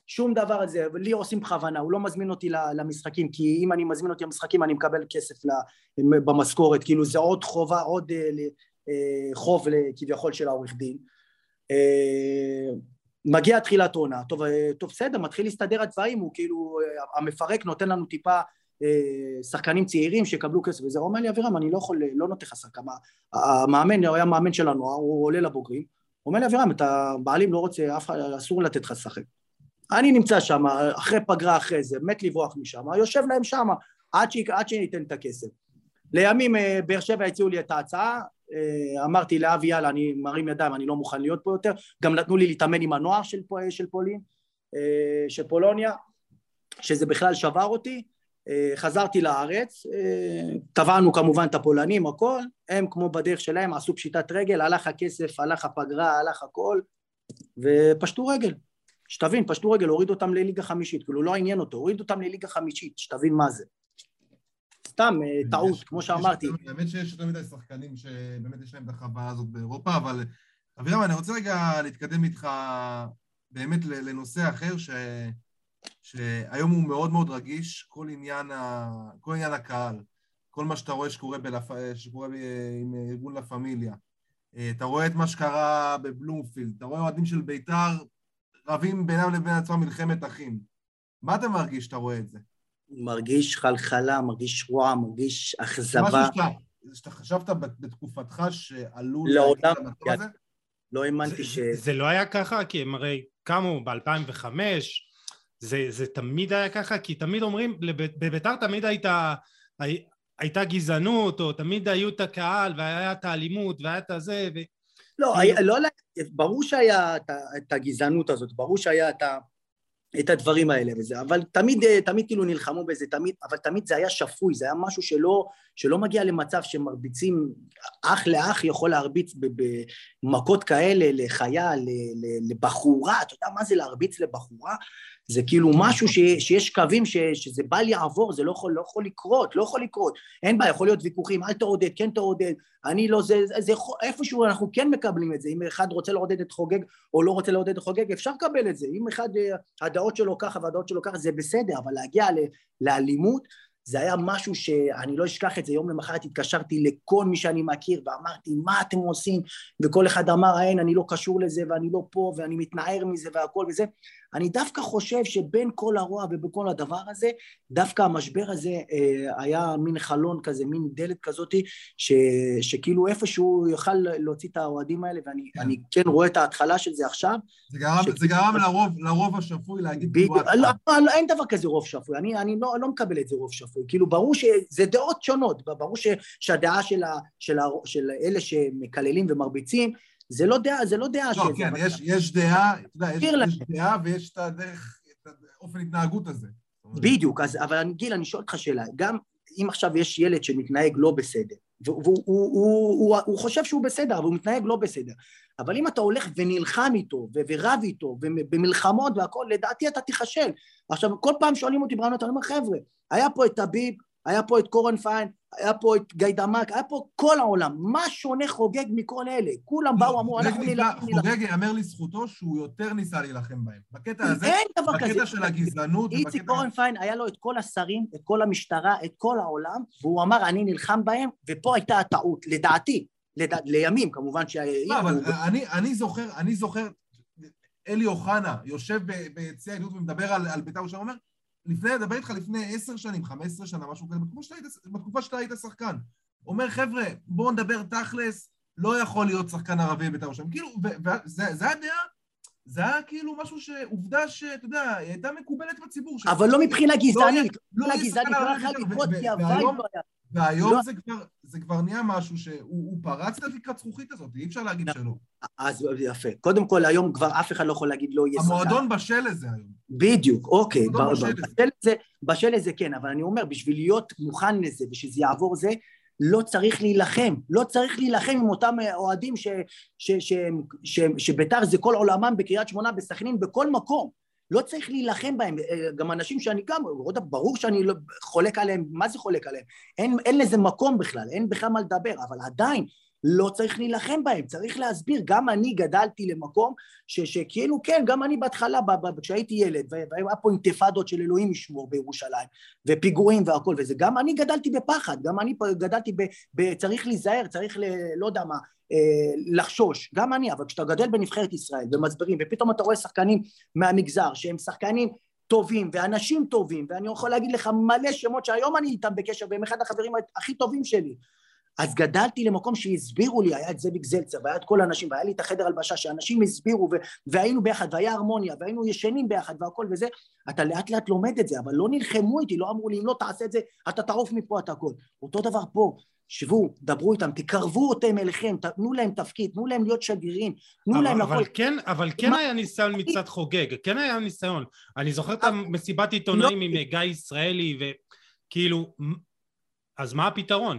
שום דבר על זה, לי עושים בכוונה, הוא לא מזמין אותי למשחקים, כי אם אני מזמין אותי למשחקים אני מקבל כסף במשכורת, כאילו זה עוד חובה, עוד אה, אה, חוב כביכול של העורך דין. אה, מגיע תחילת עונה, טוב, טוב בסדר, מתחיל להסתדר הדברים, הוא כאילו, המפרק נותן לנו טיפה שחקנים צעירים שיקבלו כסף וזה, אומר לי אבירם, אני לא יכול, לא נותן לך שחקן, המאמן, הוא היה מאמן של הנוער, הוא עולה לבוגרים, הוא אומר לי אבירם, אתה בעלים לא רוצה, אף אחד, אסור לתת לך לשחק. אני נמצא שם, אחרי פגרה אחרי זה, מת לברוח משם, יושב להם שם, עד, ש... עד שניתן את הכסף. לימים אה, באר שבע הציעו לי את ההצעה, אה, אמרתי לאבי יאללה אני מרים ידיים אני לא מוכן להיות פה יותר, גם נתנו לי להתאמן עם הנוער של, של פולין, אה, של פולוניה, שזה בכלל שבר אותי, חזרתי לארץ, טבענו כמובן את הפולנים הכל, הם כמו בדרך שלהם עשו פשיטת רגל, הלך הכסף, הלך הפגרה, הלך הכל ופשטו רגל שתבין, פשטו רגל, הוריד אותם לליגה חמישית, כאילו לא עניין אותו, הוריד אותם לליגה חמישית, שתבין מה זה. סתם אה, טעות, כמו שאמרתי. האמת שיש יותר מדי שחקנים שבאמת יש להם את החוויה הזאת באירופה, אבל אבירם, אני רוצה רגע להתקדם איתך באמת לנושא אחר, ש... שהיום הוא מאוד מאוד רגיש, כל עניין, ה... כל עניין הקהל, כל מה שאתה רואה שקורה, בלפ... שקורה עם ארגון לה פמיליה. אה, אתה רואה את מה שקרה בבלומפילד, אתה רואה אוהדים של בית"ר רבים בינם לבין עצמם מלחמת אחים. מה אתה מרגיש כשאתה רואה את זה? מרגיש חלחלה, מרגיש רוע, מרגיש אכזבה. משהו שאתה, שאתה חשבת בתקופתך שעלול לעולם, כן. הזה? לא האמנתי ש... זה, זה לא היה ככה, כי הם הרי קמו ב-2005, זה, זה תמיד היה ככה, כי תמיד אומרים, לב- בביתר תמיד הייתה, הי- הייתה גזענות, או תמיד היו את הקהל, והיה את האלימות, והיה את הזה, ו... לא, כאילו- היה, לא, ברור שהיה את, את הגזענות הזאת, ברור שהיה את, את הדברים האלה וזה, אבל תמיד, אה, תמיד כאילו נלחמו בזה, תמיד, אבל תמיד זה היה שפוי, זה היה משהו שלא, שלא מגיע למצב שמרביצים, אח לאח יכול להרביץ במכות כאלה לחייל, לבחורה, אתה יודע מה זה להרביץ לבחורה? זה כאילו משהו ש, שיש קווים ש, שזה בל יעבור, זה לא יכול, לא יכול לקרות, לא יכול לקרות. אין בעיה, יכול להיות ויכוחים, אל תעודד, כן תעודד, אני לא, זה, זה, זה איפשהו אנחנו כן מקבלים את זה, אם אחד רוצה לעודד את חוגג או לא רוצה לעודד את חוגג, אפשר לקבל את זה, אם אחד, אה, הדעות שלו ככה והדעות שלו ככה, זה בסדר, אבל להגיע ל, לאלימות, זה היה משהו שאני לא אשכח את זה, יום למחרת התקשרתי לכל מי שאני מכיר ואמרתי, מה אתם עושים? וכל אחד אמר, אין, אני לא קשור לזה ואני לא פה ואני מתנער מזה והכל וזה. אני דווקא חושב שבין כל הרוע ובכל הדבר הזה, דווקא המשבר הזה אה, היה מין חלון כזה, מין דלת כזאתי, ש, שכאילו איפשהו יוכל להוציא את האוהדים האלה, ואני כן. אני כן רואה את ההתחלה של זה עכשיו. זה גרם, זה גרם לרוב, לרוב השפוי להגיד בדיוק, לא, לא, לא, אין דבר כזה רוב שפוי, אני, אני לא, לא מקבל את זה רוב שפוי, כאילו ברור שזה דעות שונות, ברור ש, שהדעה של, ה, של, ה, של אלה שמקללים ומרביצים, זה לא דעה, זה לא דעה לא, כן, יש, יש דעה, אתה יודע, יש. יש דעה ויש את הדרך, את האופן התנהגות הזה. בדיוק, אז, אבל גיל, אני שואל אותך שאלה, גם אם עכשיו יש ילד שמתנהג לא בסדר, והוא הוא, הוא, הוא, הוא, הוא חושב שהוא בסדר, אבל הוא מתנהג לא בסדר, אבל אם אתה הולך ונלחם איתו, ורב איתו, ובמלחמות והכול, לדעתי אתה תיכשל. עכשיו, כל פעם שואלים אותי ברעיונות, אני אומר, חבר'ה, היה פה את טביב, היה פה את קורן פיין, היה פה את גיידמק, היה פה כל העולם, מה שונה חוגג מכל אלה? כולם באו, אמרו, אנחנו נילחם. חוגג יאמר לזכותו שהוא יותר ניסה להילחם בהם. בקטע הזה, אין דבר כזה. בקטע של הגזענות, איציק. קורן פיין היה לו את כל השרים, את כל המשטרה, את כל העולם, והוא אמר אני נלחם בהם, ופה הייתה הטעות, לדעתי, לדע... לימים כמובן שה... לא, אבל אני, אני זוכר, אני זוכר, אלי אוחנה יושב ביציע העדות ומדבר על, על בית"ר ירושלים, אומר, לפני, אדבר איתך לפני עשר שנים, חמש עשרה שנה, משהו כזה, בתקופה שאתה היית, בתקופה שאתה היית שחקן. אומר, חבר'ה, בואו נדבר תכלס, לא יכול להיות שחקן ערבי בבית"ר ירושלים. כאילו, וזה זה הדעה, זה היה כאילו משהו שעובדה שאתה יודע, הייתה מקובלת בציבור. אבל לא מבחינה גזענית, לא מבחינה גזענית, לא יותר, לקרות ו- כי ה vibe לא היה. והיום לא. זה כבר, זה כבר נהיה משהו שהוא הוא פרץ את התקרת זכוכית הזאת, אי אפשר להגיד שלא. אז יפה. קודם כל, היום כבר אף אחד לא יכול להגיד לא יהיה שחקן. המועדון בשל לזה היום. בדיוק, אוקיי. בשל לזה. בשל לזה, כן, אבל אני אומר, בשביל להיות מוכן לזה ושזה יעבור זה, לא צריך להילחם, לא צריך להילחם עם אותם אה, אוהדים שביתר זה כל עולמם בקריית שמונה, בסכנין, בכל מקום. לא צריך להילחם בהם, אה, גם אנשים שאני גם, ברור שאני לא חולק עליהם, מה זה חולק עליהם? אין, אין לזה מקום בכלל, אין בכלל מה לדבר, אבל עדיין לא צריך להילחם בהם, צריך להסביר, גם אני גדלתי למקום ש, שכאילו כן, גם אני בהתחלה, ב, ב, כשהייתי ילד, וה- והיה פה אינתיפאדות של אלוהים ישמור בירושלים, ופיגועים והכל וזה, גם אני גדלתי בפחד, גם אני גדלתי ב... ב צריך להיזהר, צריך ל... לא יודע מה, אה, לחשוש, גם אני, אבל כשאתה גדל בנבחרת ישראל ומסבירים, ופתאום אתה רואה שחקנים מהמגזר שהם שחקנים טובים ואנשים טובים, ואני יכול להגיד לך מלא שמות שהיום אני איתם בקשר, והם אחד החברים הכי טובים שלי. אז גדלתי למקום שהסבירו לי, היה את זאביק זלצר, והיה את כל האנשים, והיה לי את החדר הלבשה, שאנשים הסבירו, ו- והיינו ביחד, והיה הרמוניה, והיינו ישנים ביחד והכל וזה, אתה לאט לאט לומד את זה, אבל לא נלחמו איתי, לא אמרו לי, אם לא תעשה את זה, אתה תעוף מפה, אתה הכל. אותו דבר פה, שבו, דברו איתם, תקרבו אותם אליכם, תנו להם תפקיד, תנו להם להיות שגרירים, תנו אבל, להם אבל הכל. כן, אבל כן מה- היה ניסיון מצד חוגג, כן היה ניסיון. אני זוכר את המסיבת עיתונאים עם גיא ישראלי, וכאילו, אז מה הפתרון?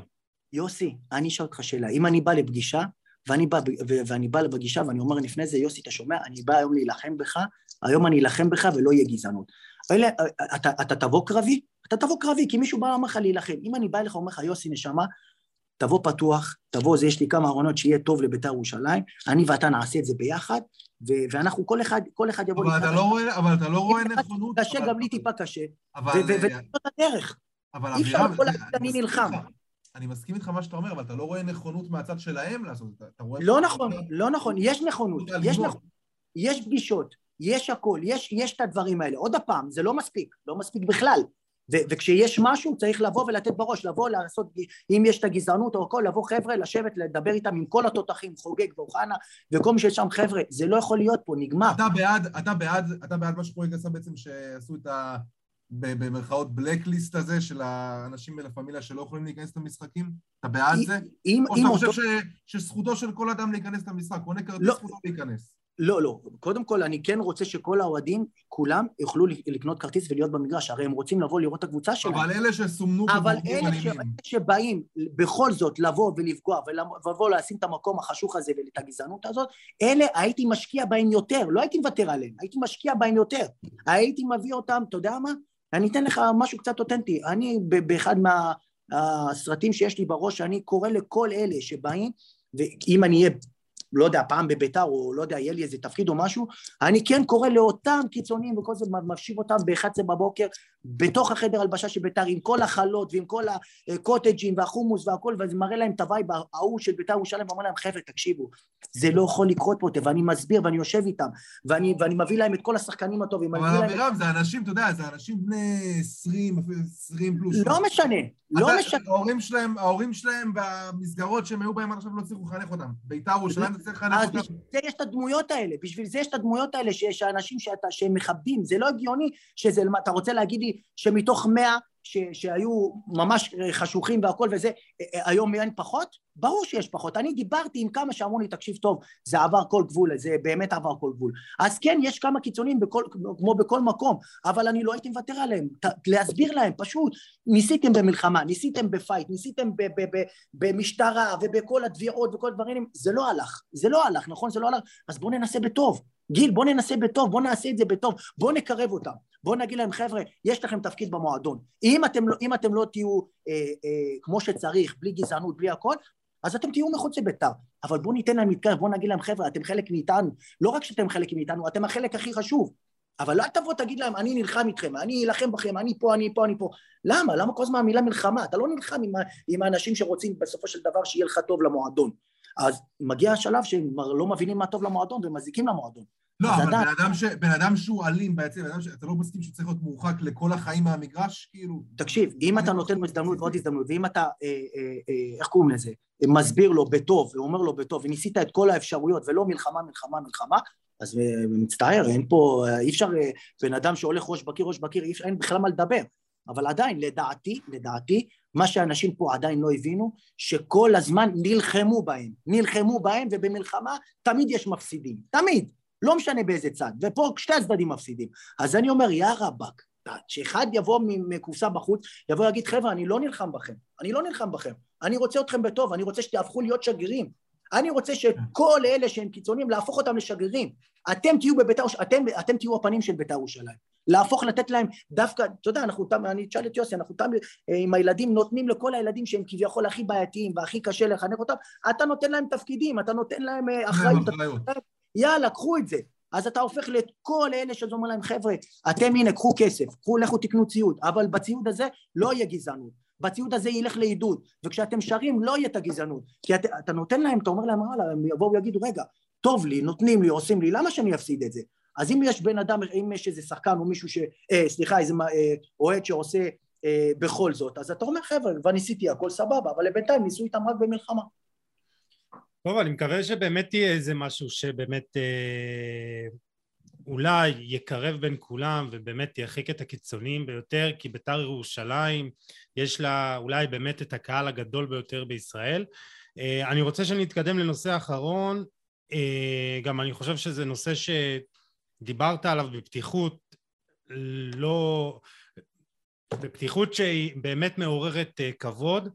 יוסי, אני אשאל אותך שאלה, אם אני בא לפגישה, ואני בא, ו- ואני בא לפגישה ואני אומר לפני זה, יוסי, אתה שומע? אני בא היום להילחם בך, היום אני אלחם בך ולא יהיה גזענות. אלה, אתה, אתה תבוא קרבי? אתה תבוא קרבי, כי מישהו בא ואומר לך להילחם. אם אני בא אליך ואומר לך, יוסי, נשמה, תבוא פתוח, תבוא, זה יש לי כמה ארונות שיהיה טוב לביתר ירושלים, אני ואתה נעשה את זה ביחד, ו- ואנחנו, כל אחד, כל אחד יבוא אבל אתה לא רואה, אבל אתה לא רואה נכונות. קשה, אבל- גם לי טיפה קשה, אבל... ו- ו- וזאת הדרך. אבל אי אפשר להגיד, אני נלחם. אני מסכים איתך מה שאתה אומר, אבל אתה לא רואה נכונות מהצד שלהם לעשות את זה. אתה רואה... לא נכון, לא נכון, יש נכונות, יש נכונות, יש פגישות, יש הכל, יש, יש את הדברים האלה. עוד פעם, זה לא מספיק, לא מספיק בכלל. ו- וכשיש משהו צריך לבוא ולתת בראש, לבוא לעשות, אם יש את הגזענות או הכל, לבוא חבר'ה, לשבת, לדבר איתם עם כל התותחים, חוגג ואוחנה וכל מי שיש שם חבר'ה, זה לא יכול להיות פה, נגמר. אתה בעד, אתה בעד, אתה בעד מה שחוגג עשה בעצם, שעשו את ה... במרכאות בלקליסט הזה של האנשים ולה פמיליה שלא יכולים להיכנס למשחקים? אתה בעד זה? אם, או שאתה חושב ש, שזכותו של כל אדם להיכנס למשחק, קונה כרטיס לא, זכותו להיכנס? לא, לא. קודם כל, אני כן רוצה שכל האוהדים, כולם, יוכלו לקנות כרטיס ולהיות במגרש. הרי הם רוצים לבוא לראות את הקבוצה שלהם. אבל אלה שסומנו אבל אלה ש... שבאים בכל זאת לבוא ולפגוע ולבוא לשים את המקום החשוך הזה ואת הגזענות הזאת, אלה הייתי משקיע בהם יותר. לא הייתי מוותר עליהם, הייתי משקיע בהם יותר. הייתי מביא אותם, אתה יודע מה? אני אתן לך משהו קצת אותנטי. אני, באחד מהסרטים שיש לי בראש, אני קורא לכל אלה שבאים, ואם אני אהיה לא יודע, פעם בביתר, או לא יודע, יהיה לי איזה תפקיד או משהו, אני כן קורא לאותם קיצוניים וכל זה מפשיב אותם ב-11 בבוקר בתוך החדר הלבשה של ביתר עם כל החלות ועם כל הקוטג'ים והחומוס והכל וזה מראה להם את ה vibe ההוא של ביתר ירושלים ואומר להם חבר'ה תקשיבו זה לא יכול לקרות פה ואני מסביר ואני יושב איתם ואני, ואני מביא להם את כל השחקנים הטובים אבל אבירם זה אנשים, אתה יודע, זה אנשים בני 20, 20 פלוס. לא משנה, לא משנה. ההורים שלהם, ההורים שלהם במסגרות שהם היו בהם עד עכשיו לא הצליחו לחנך אותם. ביתר ירושלים צריך לחנך אותם. אז בשביל זה יש את הדמויות האלה, בשביל זה יש את הדמויות האלה שיש האנשים שהם מכבדים, זה לא הגיוני שזה, אתה רוצה להגיד לי שמתוך מאה ש, שהיו ממש חשוכים והכל וזה, היום אין פחות? ברור שיש פחות. אני דיברתי עם כמה שאמרו לי, תקשיב טוב, זה עבר כל גבול, זה באמת עבר כל גבול. אז כן, יש כמה קיצונים בכל, כמו בכל מקום, אבל אני לא הייתי מוותר עליהם. ת, להסביר להם, פשוט, ניסיתם במלחמה, ניסיתם בפייט, ניסיתם ב, ב, ב, במשטרה ובכל התביעות וכל הדברים, זה לא הלך. זה לא הלך, נכון? זה לא הלך, אז בואו ננסה בטוב. גיל, בוא ננסה בטוב, בוא נעשה את זה בטוב, בוא נקרב אותם, בוא נגיד להם חבר'ה, יש לכם תפקיד במועדון, אם אתם, לא, אם אתם לא תהיו אה, אה, כמו שצריך, בלי גזענות, בלי הכל, אז אתם תהיו מחוץ לביתר, אבל בואו ניתן להם להתקרב, בואו נגיד להם חבר'ה, אתם חלק מאיתנו, לא רק שאתם חלק מאיתנו, אתם החלק הכי חשוב, אבל אל תבוא תגיד להם, אני נלחם איתכם, אני אלחם בכם, אני פה, אני פה, אני פה. למה? למה כל הזמן המילה מלחמה? אתה לא נלחם עם, עם האנשים שרוצים בסופו של דבר שיהיה לך טוב למועדון. אז מגיע השלב שהם לא מבינים מה טוב למועדון ומזיקים למועדון. לא, אבל בן אדם, ש... בן אדם שהוא אלים בעצם, בן אדם שאתה לא מסכים שצריך להיות מורחק לכל החיים מהמגרש, כאילו... תקשיב, אם אתה נותן לו הזדמנות ועוד הזדמנות, ואם אתה, אה, אה, אה, איך קוראים לזה, מסביר לו בטוב, ואומר לו בטוב, וניסית את כל האפשרויות, ולא מלחמה, מלחמה, מלחמה, אז אה, מצטער, אין פה, אי אפשר, אה, בן אדם שהולך ראש בקיר, ראש בקיר, אפשר, אין בכלל מה לדבר. אבל עדיין, לדעתי, לדעתי, מה שאנשים פה עדיין לא הבינו, שכל הזמן נלחמו בהם, נלחמו בהם, ובמלחמה תמיד יש מפסידים, תמיד. לא משנה באיזה צד, ופה שתי הצדדים מפסידים. אז אני אומר, יא רבאק, שאחד יבוא מקופסה בחוץ, יבוא ויגיד, חבר'ה, אני לא נלחם בכם, אני לא נלחם בכם, אני רוצה אתכם בטוב, אני רוצה שתהפכו להיות שגרירים. אני רוצה שכל אלה שהם קיצוניים, להפוך אותם לשגרירים. אתם תהיו בביתר, אתם, אתם תהיו הפנים של ביתר ירושלים. להפוך, לתת להם דווקא, אתה יודע, אנחנו, אני אשאל את יוסי, אנחנו תמיד אה, עם הילדים נותנים לכל הילדים שהם כביכול הכי בעייתיים והכי קשה לחנך אותם, אתה נותן להם תפקידים, אתה נותן להם אה, אחריות. יאללה, קחו את זה. אז אתה הופך לאת כל אלה שאתה אומר להם, חבר'ה, אתם הנה, קחו כסף, קחו, לכו תקנו ציוד, אבל בציוד הזה לא יהיה גזענות. בציוד הזה ילך לעידוד, וכשאתם שרים לא יהיה את הגזענות, כי אתה, אתה נותן להם, אתה אומר להם, וואלה, הם יבואו ויגידו, רגע, טוב לי, נותנים לי, עושים לי, למה שאני אפסיד את זה? אז אם יש בן אדם, אם יש איזה שחקן או מישהו ש... אה, סליחה, איזה אה, אוהד שעושה אה, בכל זאת, אז אתה אומר, חבר'ה, כבר ניסיתי, הכל סבבה, אבל לבינתיים ניסו איתם רק במלחמה. טוב, אני מקווה שבאמת יהיה איזה משהו שבאמת אה, אולי יקרב בין כולם ובאמת ירחיק את הקיצוניים ביותר, כי בית"ר ירושלים יש לה אולי באמת את הקהל הגדול ביותר בישראל. אה, אני רוצה שנתקדם לנושא אחרון, אה, גם אני חושב שזה נושא שדיברת עליו בפתיחות, לא... בפתיחות שהיא באמת מעוררת אה, כבוד.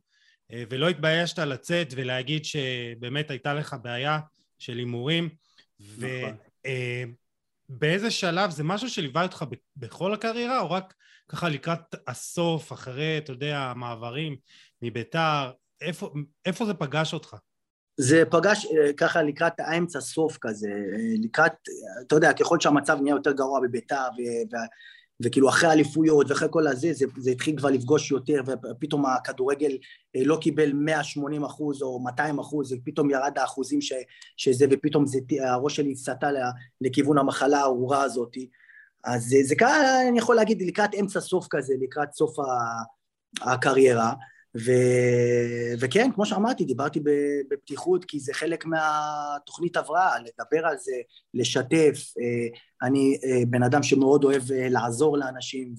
אה, ולא התביישת לצאת ולהגיד שבאמת הייתה לך בעיה של הימורים נכון. ובאיזה אה, שלב זה משהו שליווה אותך בכל הקריירה או רק ככה לקראת הסוף אחרי אתה יודע המעברים מביתר איפה, איפה זה פגש אותך? זה פגש אה, ככה לקראת האמצע סוף כזה לקראת אתה יודע ככל שהמצב נהיה יותר גרוע בביתר וכאילו אחרי האליפויות ואחרי כל הזה, זה, זה התחיל כבר לפגוש יותר, ופתאום הכדורגל אה, לא קיבל 180 אחוז או 200 אחוז, ופתאום ירד האחוזים ש, שזה, ופתאום זה, הראש שלי סטה לכיוון המחלה הארורה הזאת. אז זה, זה קרה, אני יכול להגיד, לקראת אמצע סוף כזה, לקראת סוף הקריירה. ו... וכן, כמו שאמרתי, דיברתי בפתיחות כי זה חלק מהתוכנית הבראה, לדבר על זה, לשתף. אה, אני אה, בן אדם שמאוד אוהב אה, לעזור לאנשים,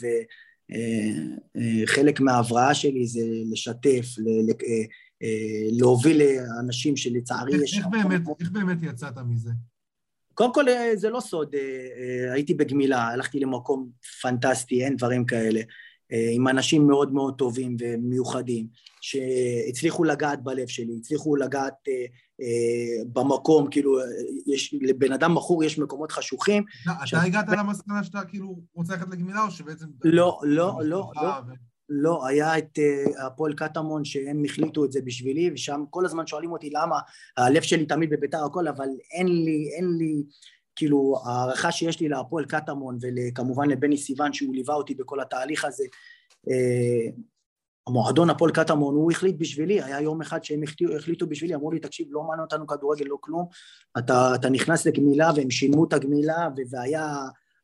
וחלק מההבראה שלי זה לשתף, להוביל לאנשים שלצערי יש... איך באמת, איך באמת יצאת מזה? קודם כל, זה לא סוד, הייתי בגמילה, הלכתי למקום פנטסטי, אין דברים כאלה. אה, עם אנשים מאוד מאוד טובים ומיוחדים, שהצליחו לגעת בלב שלי, הצליחו לגעת אה, אה, במקום, כאילו, יש, לבן אדם מכור יש מקומות חשוכים. אתה ש... הגעת למסקנה שאתה כאילו רוצה ללכת לגמילה, או שבעצם... לא, לא, לא, לא. לא, היה את הפועל קטמון שהם החליטו את זה בשבילי, ושם כל הזמן שואלים אותי למה הלב שלי תמיד בביתר הכל, אבל אין לי, אין לי, כאילו הערכה שיש לי להפועל קטמון וכמובן לבני סיוון שהוא ליווה אותי בכל התהליך הזה אה, המועדון הפועל קטמון הוא החליט בשבילי, היה יום אחד שהם החליטו, החליטו בשבילי, אמרו לי תקשיב לא מעניין אותנו כדורגל לא כלום, אתה, אתה נכנס לגמילה והם שילמו את הגמילה והיה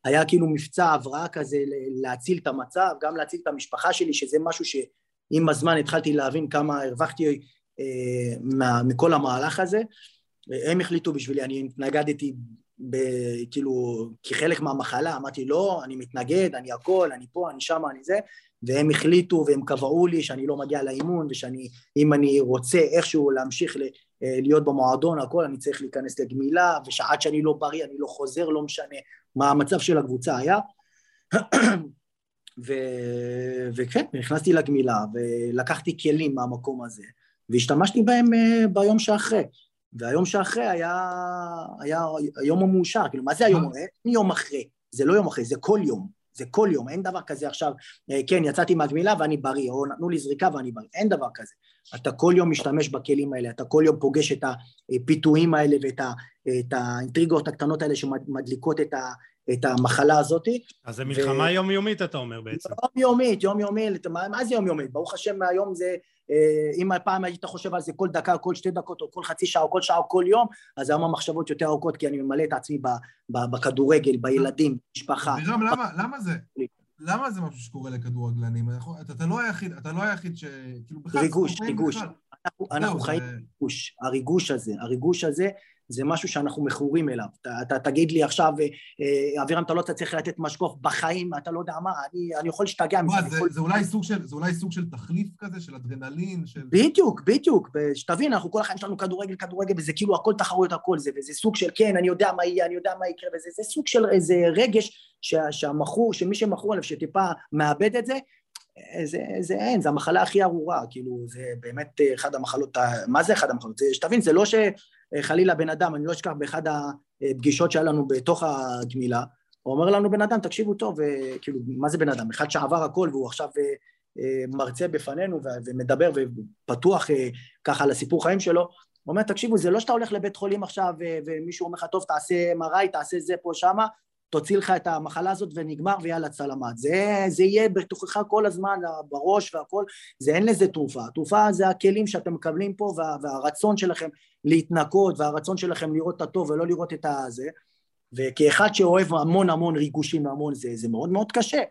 היה כאילו מבצע הבראה כזה להציל את המצב, גם להציל את המשפחה שלי שזה משהו שעם הזמן התחלתי להבין כמה הרווחתי אה, מה, מכל המהלך הזה, הם החליטו בשבילי, אני התנגדתי ב- כאילו, כחלק מהמחלה, אמרתי לא, אני מתנגד, אני הכל, אני פה, אני שם, אני זה, והם החליטו והם קבעו לי שאני לא מגיע לאימון ושאני, אם אני רוצה איכשהו להמשיך אה, להיות במועדון, הכל, אני צריך להיכנס לגמילה, ושעד שאני לא בריא, אני לא חוזר, לא משנה מה המצב של הקבוצה היה. ו... וכן, נכנסתי לגמילה ולקחתי כלים מהמקום הזה והשתמשתי בהם אה, ביום שאחרי. והיום שאחרי היה, היה היום המאושר, כאילו מה זה היום? אין יום אחרי, זה לא יום אחרי, זה כל יום, זה כל יום, אין דבר כזה עכשיו, אה, כן, יצאתי מהגמילה ואני בריא, או נתנו לי זריקה ואני בריא, אין דבר כזה. אתה כל יום משתמש בכלים האלה, אתה כל יום פוגש את הפיתויים האלה ואת האינטריגות הקטנות האלה שמדליקות את, ה, את המחלה הזאת. אז זה מלחמה ו... יומיומית אתה אומר בעצם. יומיומית, יומיומית, מה, מה זה יומיומית? ברוך השם מהיום זה אה, אם פעם היית חושב על זה כל דקה, כל שתי דקות, או כל חצי שעה, או כל שעה, או כל יום, אז היום המחשבות יותר ארוכות, כי אני ממלא את עצמי בכדורגל, בילדים, משפחה. בירם, למה, למה זה? למה זה משהו שקורה לכדורגלנים? אתה, אתה לא היחיד, אתה לא היחיד ש... כאילו בכלל... ריגוש, ריגוש. אנחנו, אנחנו חיים ריגוש. הריגוש הזה, הריגוש הזה זה משהו שאנחנו מכורים אליו. אתה, אתה תגיד לי עכשיו, אה, אה, אבירם, אתה לא צריך לתת משקוף בחיים, אתה לא יודע מה, אני, אני יכול להשתגע מזה. זה, יכול... זה, אולי סוג של, זה אולי סוג של תחליף כזה, של אדרנלין, של... בדיוק, בדיוק. שתבין, אנחנו כל החיים שלנו כדורגל, כדורגל, וזה כאילו הכל תחרויות, הכל זה, וזה סוג של כן, אני יודע מה יהיה, אני יודע מה יקרה, וזה זה סוג של איזה רגש שה, שהמכור, שמי שמכור עליו, שטיפה מאבד את זה, זה, זה אין, זה המחלה הכי ארורה, כאילו, זה באמת אחד המחלות, מה זה אחד המחלות? זה, שתבין, זה לא שחלילה בן אדם, אני לא אשכח באחד הפגישות שהיה לנו בתוך הגמילה, הוא אומר לנו בן אדם, תקשיבו טוב, כאילו, מה זה בן אדם? אחד שעבר הכל והוא עכשיו אה, מרצה בפנינו ומדבר ופתוח אה, ככה על הסיפור חיים שלו, הוא אומר, תקשיבו, זה לא שאתה הולך לבית חולים עכשיו ומישהו אומר לך, טוב, תעשה MRI, תעשה זה פה, שמה, תוציא לך את המחלה הזאת ונגמר ויאללה צלמת. זה, זה יהיה בתוכך כל הזמן, בראש והכל, זה אין לזה תרופה. התרופה זה הכלים שאתם מקבלים פה וה, והרצון שלכם להתנקות והרצון שלכם לראות את הטוב ולא לראות את הזה. וכאחד שאוהב המון המון ריגושים והמון זה, זה מאוד מאוד קשה.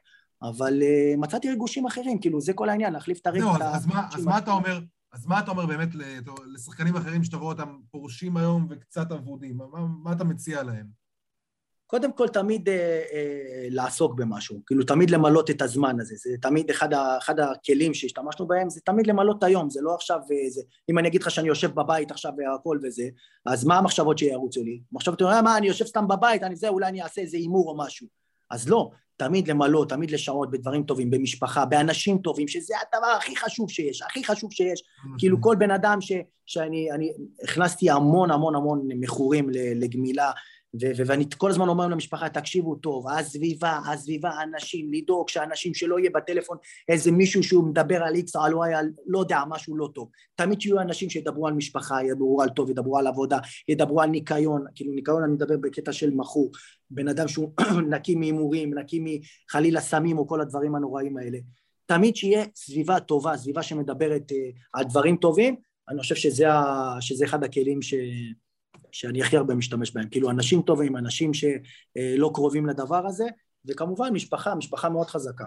אבל uh, מצאתי ריגושים אחרים, כאילו זה כל העניין, להחליף את. זהו, אז, אז, מה, אז מה אתה אומר, אז מה אתה אומר באמת לשחקנים אחרים שאתה רואה אותם פורשים היום וקצת אבודים? מה, מה אתה מציע להם? קודם כל תמיד אה, אה, לעסוק במשהו, כאילו תמיד למלות את הזמן הזה, זה תמיד אחד, ה, אחד הכלים שהשתמשנו בהם, זה תמיד למלות את היום, זה לא עכשיו, אה, זה, אם אני אגיד לך שאני יושב בבית עכשיו והכל וזה, אז מה המחשבות שירוצו לי? מחשבות, אה, מה, אני יושב סתם בבית, אני זה, אולי אני אעשה איזה הימור או משהו. אז לא, תמיד למלות, תמיד לשעות בדברים טובים, במשפחה, באנשים טובים, שזה הדבר הכי חשוב שיש, הכי חשוב שיש. כאילו כל בן אדם ש, שאני אני, הכנסתי המון המון המון מכורים לגמילה, ואני כל הזמן אומר למשפחה, תקשיבו טוב, הסביבה, הסביבה, האנשים, לדאוג שאנשים שלא יהיה בטלפון איזה מישהו שהוא מדבר על איקס על וואי, על לא יודע, משהו לא טוב. תמיד שיהיו אנשים שידברו על משפחה, ידברו על טוב, ידברו על עבודה, ידברו על ניקיון, כאילו ניקיון אני מדבר בקטע של מכור, בן אדם שהוא נקי מהימורים, נקי מחלילה סמים או כל הדברים הנוראים האלה. תמיד שיהיה סביבה טובה, סביבה שמדברת אה, על דברים טובים, אני חושב שזה, ה, שזה אחד הכלים ש, שאני הכי הרבה משתמש בהם. כאילו, אנשים טובים, אנשים שלא קרובים לדבר הזה, וכמובן משפחה, משפחה מאוד חזקה.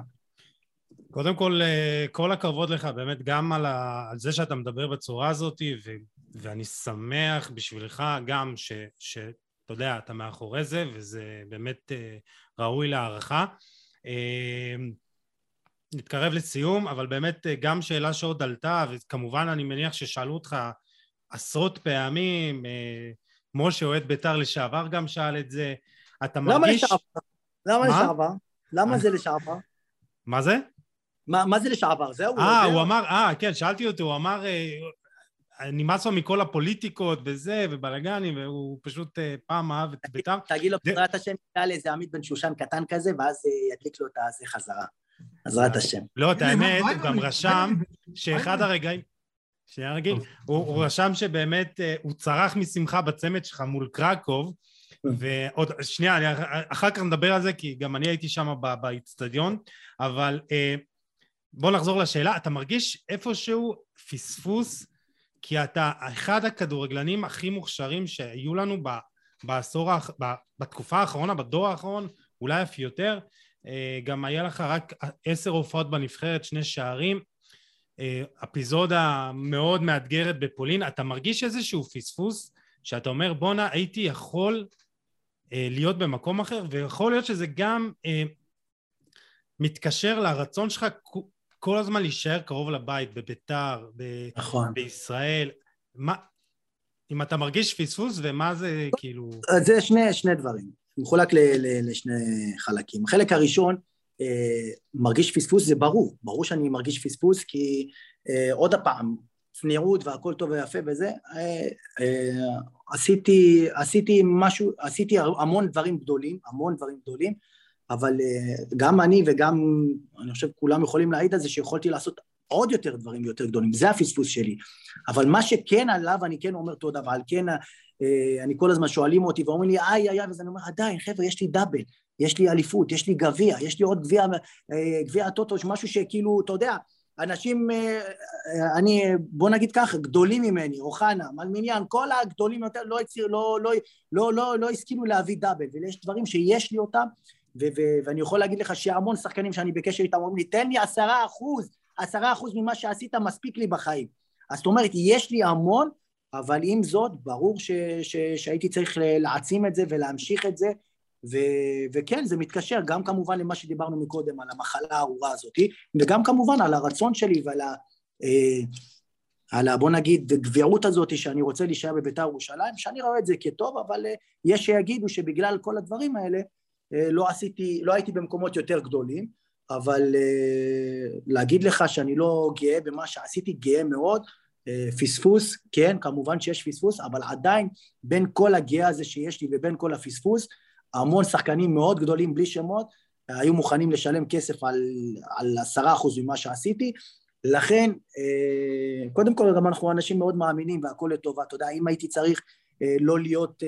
קודם כל, אה, כל הכבוד לך באמת גם על, ה... על זה שאתה מדבר בצורה הזאת, ו... ואני שמח בשבילך גם ש... שאתה יודע, אתה מאחורי זה, וזה באמת אה, ראוי להערכה. אה, נתקרב לסיום, אבל באמת גם שאלה שעוד עלתה, וכמובן אני מניח ששאלו אותך עשרות פעמים, משה אוהד בית"ר לשעבר גם שאל את זה, אתה למה מרגיש... לשעבר? למה לשעבר? למה זה לשעבר? מה זה? מה, מה זה לשעבר? זהו? אה, הוא אמר, אה, כן, שאלתי אותו, הוא אמר, אה, נמאס לו מכל הפוליטיקות וזה, ובלאגנים, והוא פשוט אה, פעם אהב את בית"ר. תגיד לו, בעזרת השם, נקרא לאיזה עמית בן שושן קטן כזה, ואז אה, ידליק לו את הזה חזרה. בעזרת השם. לא, את האמת, הוא גם רשם שאחד הרגעים... שנייה רגע, הוא רשם שבאמת הוא צרח משמחה בצמד שלך מול קרקוב, ועוד, שנייה, אחר כך נדבר על זה, כי גם אני הייתי שם באיצטדיון, אבל בוא נחזור לשאלה, אתה מרגיש איפשהו פספוס? כי אתה אחד הכדורגלנים הכי מוכשרים שהיו לנו בעשור, בתקופה האחרונה, בדור האחרון, אולי אף יותר, אה, גם היה לך רק עשר הופעות בנבחרת, שני שערים, אה, אפיזודה מאוד מאתגרת בפולין, אתה מרגיש איזשהו פספוס שאתה אומר בואנה הייתי יכול אה, להיות במקום אחר ויכול להיות שזה גם מתקשר לרצון שלך כל הזמן להישאר קרוב לבית, בביתר, ב- נכון. בישראל. מה, אם אתה מרגיש פספוס, ומה זה כאילו... זה שני, שני דברים. מחולק ל, ל, לשני חלקים. החלק הראשון, אה, מרגיש פספוס, זה ברור. ברור שאני מרגיש פספוס, כי אה, עוד הפעם, צניעות והכל טוב ויפה וזה, אה, אה, עשיתי, עשיתי משהו, עשיתי המון דברים גדולים, המון דברים גדולים, אבל אה, גם אני וגם, אני חושב כולם יכולים להעיד על זה שיכולתי לעשות עוד יותר דברים יותר גדולים, זה הפספוס שלי. אבל מה שכן עליו אני כן אומר תודה, ועל כן אה, אני כל הזמן שואלים אותי ואומרים לי איי איי איי, אז אני אומר עדיין חבר'ה יש לי דאבל, יש לי אליפות, יש לי גביע, יש לי עוד גביע, אה, גביע הטוטו, משהו שכאילו, אתה יודע, אנשים, אני, בוא נגיד ככה, גדולים ממני, אוחנה, מלמיניאן, כל הגדולים יותר לא, לא, לא, לא, לא, לא הסכימו להביא דאבל, ויש דברים שיש לי אותם, ו- ו- ואני יכול להגיד לך שהמון שחקנים שאני בקשר איתם אומרים לי, תן לי עשרה אחוז, עשרה אחוז ממה שעשית מספיק לי בחיים. אז זאת אומרת, יש לי המון, אבל עם זאת, ברור ש- ש- שהייתי צריך להעצים את זה ולהמשיך את זה, ו- וכן, זה מתקשר גם כמובן למה שדיברנו מקודם, על המחלה הארורה הזאת, וגם כמובן על הרצון שלי ועל ה... אה, על ה... בוא נגיד, גביעות הזאת שאני רוצה להישאר בביתר ירושלים, שאני רואה את זה כטוב, אבל אה, יש שיגידו שבגלל כל הדברים האלה, אה, לא עשיתי, לא הייתי במקומות יותר גדולים, אבל אה, להגיד לך שאני לא גאה במה שעשיתי, גאה מאוד, פספוס, כן, כמובן שיש פספוס, אבל עדיין בין כל הגאה הזה שיש לי ובין כל הפספוס, המון שחקנים מאוד גדולים בלי שמות, היו מוכנים לשלם כסף על, עשרה אחוז ממה שעשיתי, לכן, קודם כל גם אנחנו אנשים מאוד מאמינים והכל לטובה, אתה יודע, אם הייתי צריך לא להיות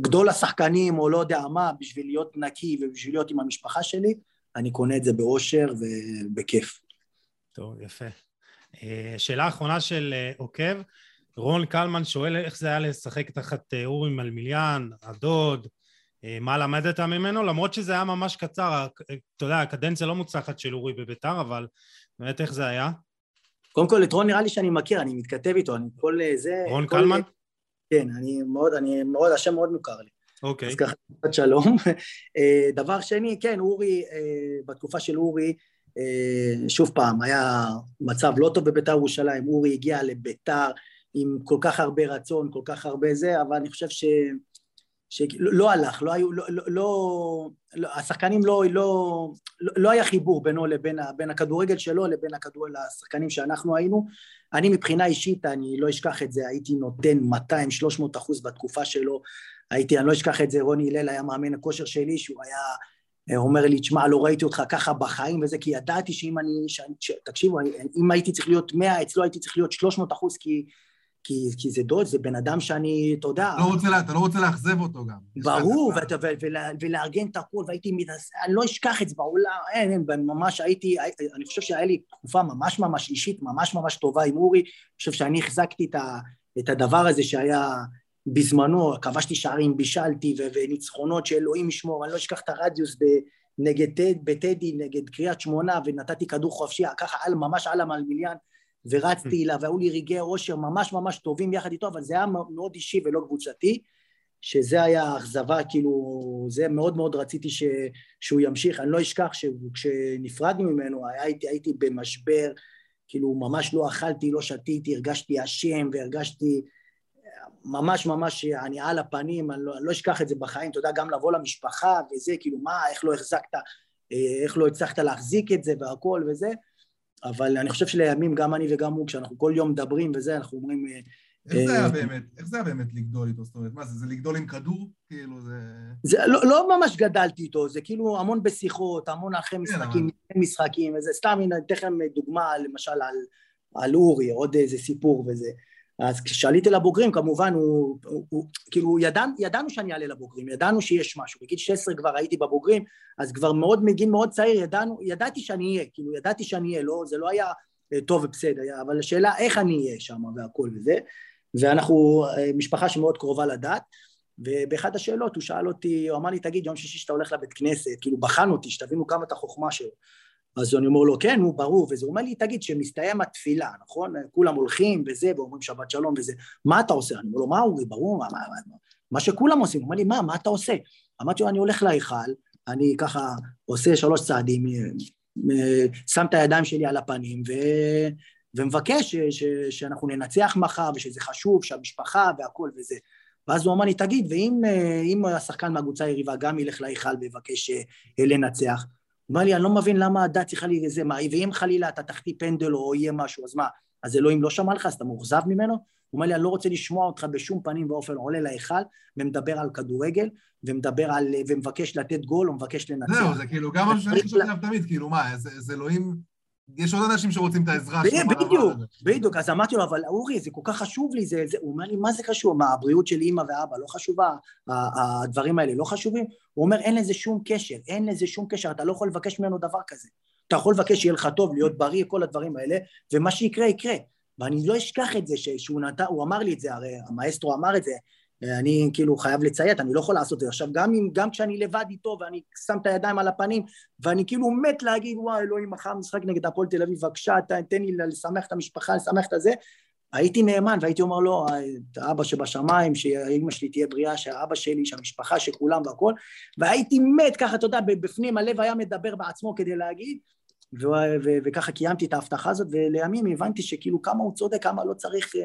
גדול השחקנים או לא יודע מה, בשביל להיות נקי ובשביל להיות עם המשפחה שלי, אני קונה את זה באושר ובכיף. טוב, יפה. אה, שאלה אחרונה של אה, עוקב, רון קלמן שואל איך זה היה לשחק תחת אה, אורי מלמיליאן, הדוד, מה למדת ממנו? למרות שזה היה ממש קצר, אתה יודע, הקדנציה לא מוצלחת של אורי בביתר, אבל באמת איך זה היה? קודם כל, את רון נראה לי שאני מכיר, אני מתכתב איתו, אני כל זה... רון כל... קלמן? כן, אני מאוד, אני מאוד, השם מאוד מוכר לי. אוקיי. אז ככה, שלום. דבר שני, כן, אורי, בתקופה של אורי, שוב פעם, היה מצב לא טוב בביתר ירושלים, אורי הגיע לביתר עם כל כך הרבה רצון, כל כך הרבה זה, אבל אני חושב ש... שלא לא הלך, לא היו, לא, לא, לא, לא השחקנים לא, לא, לא, לא היה חיבור בינו לבין בין הכדורגל שלו לבין הכדורגל, השחקנים שאנחנו היינו. אני מבחינה אישית, אני לא אשכח את זה, הייתי נותן 200-300 אחוז בתקופה שלו, הייתי, אני לא אשכח את זה, רוני הלל היה מאמן הכושר שלי, שהוא היה אה, אומר לי, תשמע, לא ראיתי אותך ככה בחיים וזה, כי ידעתי שאם אני, ש, ש, תקשיבו, אם הייתי צריך להיות 100, אצלו הייתי צריך להיות 300 אחוז, כי כי, כי זה דוד, זה בן אדם שאני, אתה יודע... לא רוצה, אתה לא רוצה לאכזב אותו גם. ברור, ואת, ו, ולה, ולארגן את הכול, והייתי מתעס... אני לא אשכח את זה בעולם, אין, אין, ממש הייתי, אני חושב שהיה לי תקופה ממש ממש אישית, ממש ממש טובה עם אורי, אני חושב שאני החזקתי את, ה, את הדבר הזה שהיה בזמנו, כבשתי שערים, בישלתי, וניצחונות שאלוהים ישמור, אני לא אשכח את הרדיוס. נגד טד, בטדי, נגד קריית שמונה, ונתתי כדור חופשי, ככה על, ממש על המלמיליאן. ורצתי אליו, והיו לי רגעי אושר ממש ממש טובים יחד איתו, אבל זה היה מאוד אישי ולא קבוצתי, שזה היה אכזבה, כאילו, זה מאוד מאוד רציתי ש, שהוא ימשיך. אני לא אשכח שכשנפרדנו ממנו, הייתי, הייתי במשבר, כאילו, ממש לא אכלתי, לא שתיתי, הרגשתי אשם והרגשתי ממש ממש, אני על הפנים, אני לא, אני לא אשכח את זה בחיים, אתה יודע, גם לבוא למשפחה וזה, כאילו, מה, איך לא החזקת, אה, איך לא הצלחת להחזיק את זה והכל וזה, אבל אני חושב שלימים, גם אני וגם הוא, כשאנחנו כל יום מדברים וזה, אנחנו אומרים... אה, איך זה היה אה, באמת? איך זה היה באמת לגדול איתו? זאת אומרת, מה זה, זה לגדול עם כדור? כאילו זה... זה לא, לא ממש גדלתי איתו, זה כאילו המון בשיחות, המון אחרי כן, משחקים, כן, משחקים, וזה סתם, הנה, אתן לכם דוגמה, למשל, על, על אורי, עוד איזה סיפור וזה. אז כשעליתי לבוגרים, כמובן, הוא, הוא, הוא כאילו, ידע, ידענו שאני אעלה לבוגרים, ידענו שיש משהו. בגיל 16 כבר הייתי בבוגרים, אז כבר מאוד, מגיל מאוד צעיר, ידענו, ידעתי שאני אהיה, כאילו, ידעתי שאני אהיה, לא, זה לא היה אה, טוב ובסדר, אבל השאלה איך אני אהיה שם והכל וזה, ואנחנו אה, משפחה שמאוד קרובה לדת, ובאחת השאלות הוא שאל אותי, הוא אמר לי, תגיד, יום שישי שאתה הולך לבית כנסת, כאילו בחן אותי, שתבינו כמה את החוכמה שלו. אז אני אומר לו, כן, הוא ברור, וזה. אומר לי, תגיד, שמסתיים התפילה, נכון? כולם הולכים וזה, ואומרים שבת שלום וזה, מה אתה עושה? אני אומר לו, מה אורי, ברור, מה, מה, מה, מה שכולם עושים. הוא אומר לי, מה, מה אתה עושה? אמרתי לו, אני הולך להיכל, אני ככה עושה שלוש צעדים, שם את הידיים שלי על הפנים, ו... ומבקש ש... ש... שאנחנו ננצח מחר, ושזה חשוב, שהמשפחה והכל וזה. ואז הוא אמר לי, תגיד, ואם השחקן מהקבוצה היריבה גם ילך להיכל ויבקש אה, לנצח, אמר לי, אני לא מבין למה הדת צריכה לי איזה, מה, ואם חלילה אתה תחטיא פנדל או יהיה משהו, אז מה, אז אלוהים לא שמע לך, אז אתה מאוכזב ממנו? הוא אומר לי, אני לא רוצה לשמוע אותך בשום פנים ואופן עולה להיכל ומדבר על כדורגל, ומדבר על, ומבקש לתת גול, או מבקש לנצח. זהו, זה כאילו גם משהו שאני חושב עליו תמיד, כאילו מה, זה אלוהים... יש עוד אנשים שרוצים את העזרה שלו. בדיוק, בדיוק. אז אמרתי לו, אבל אורי, זה כל כך חשוב לי, זה, זה, הוא אומר לי, מה זה חשוב? מה, הבריאות של אימא ואבא לא חשובה? הדברים האלה לא חשובים? הוא אומר, אין לזה שום קשר, אין לזה שום קשר, אתה לא יכול לבקש ממנו דבר כזה. אתה יכול לבקש שיהיה לך טוב, להיות בריא, כל הדברים האלה, ומה שיקרה, יקרה. ואני לא אשכח את זה שהוא נתן, הוא אמר לי את זה, הרי המאסטרו אמר את זה, אני כאילו חייב לציית, אני לא יכול לעשות את זה. עכשיו, גם, אם, גם כשאני לבד איתו ואני שם את הידיים על הפנים ואני כאילו מת להגיד, וואי, אלוהים, מחר משחק נגד הפועל תל אביב, בבקשה, תן לי לשמח את המשפחה, לשמח את הזה, הייתי נאמן והייתי אומר לו, אבא שבשמיים, שאימא שלי תהיה בריאה, שהאבא שלי, שהמשפחה, שכולם והכל, והייתי מת ככה, אתה יודע, בפנים הלב היה מדבר בעצמו כדי להגיד, ו- ו- וככה קיימתי את ההבטחה הזאת, ולימים הבנתי שכאילו כמה הוא צודק, כמה לא צריך uh,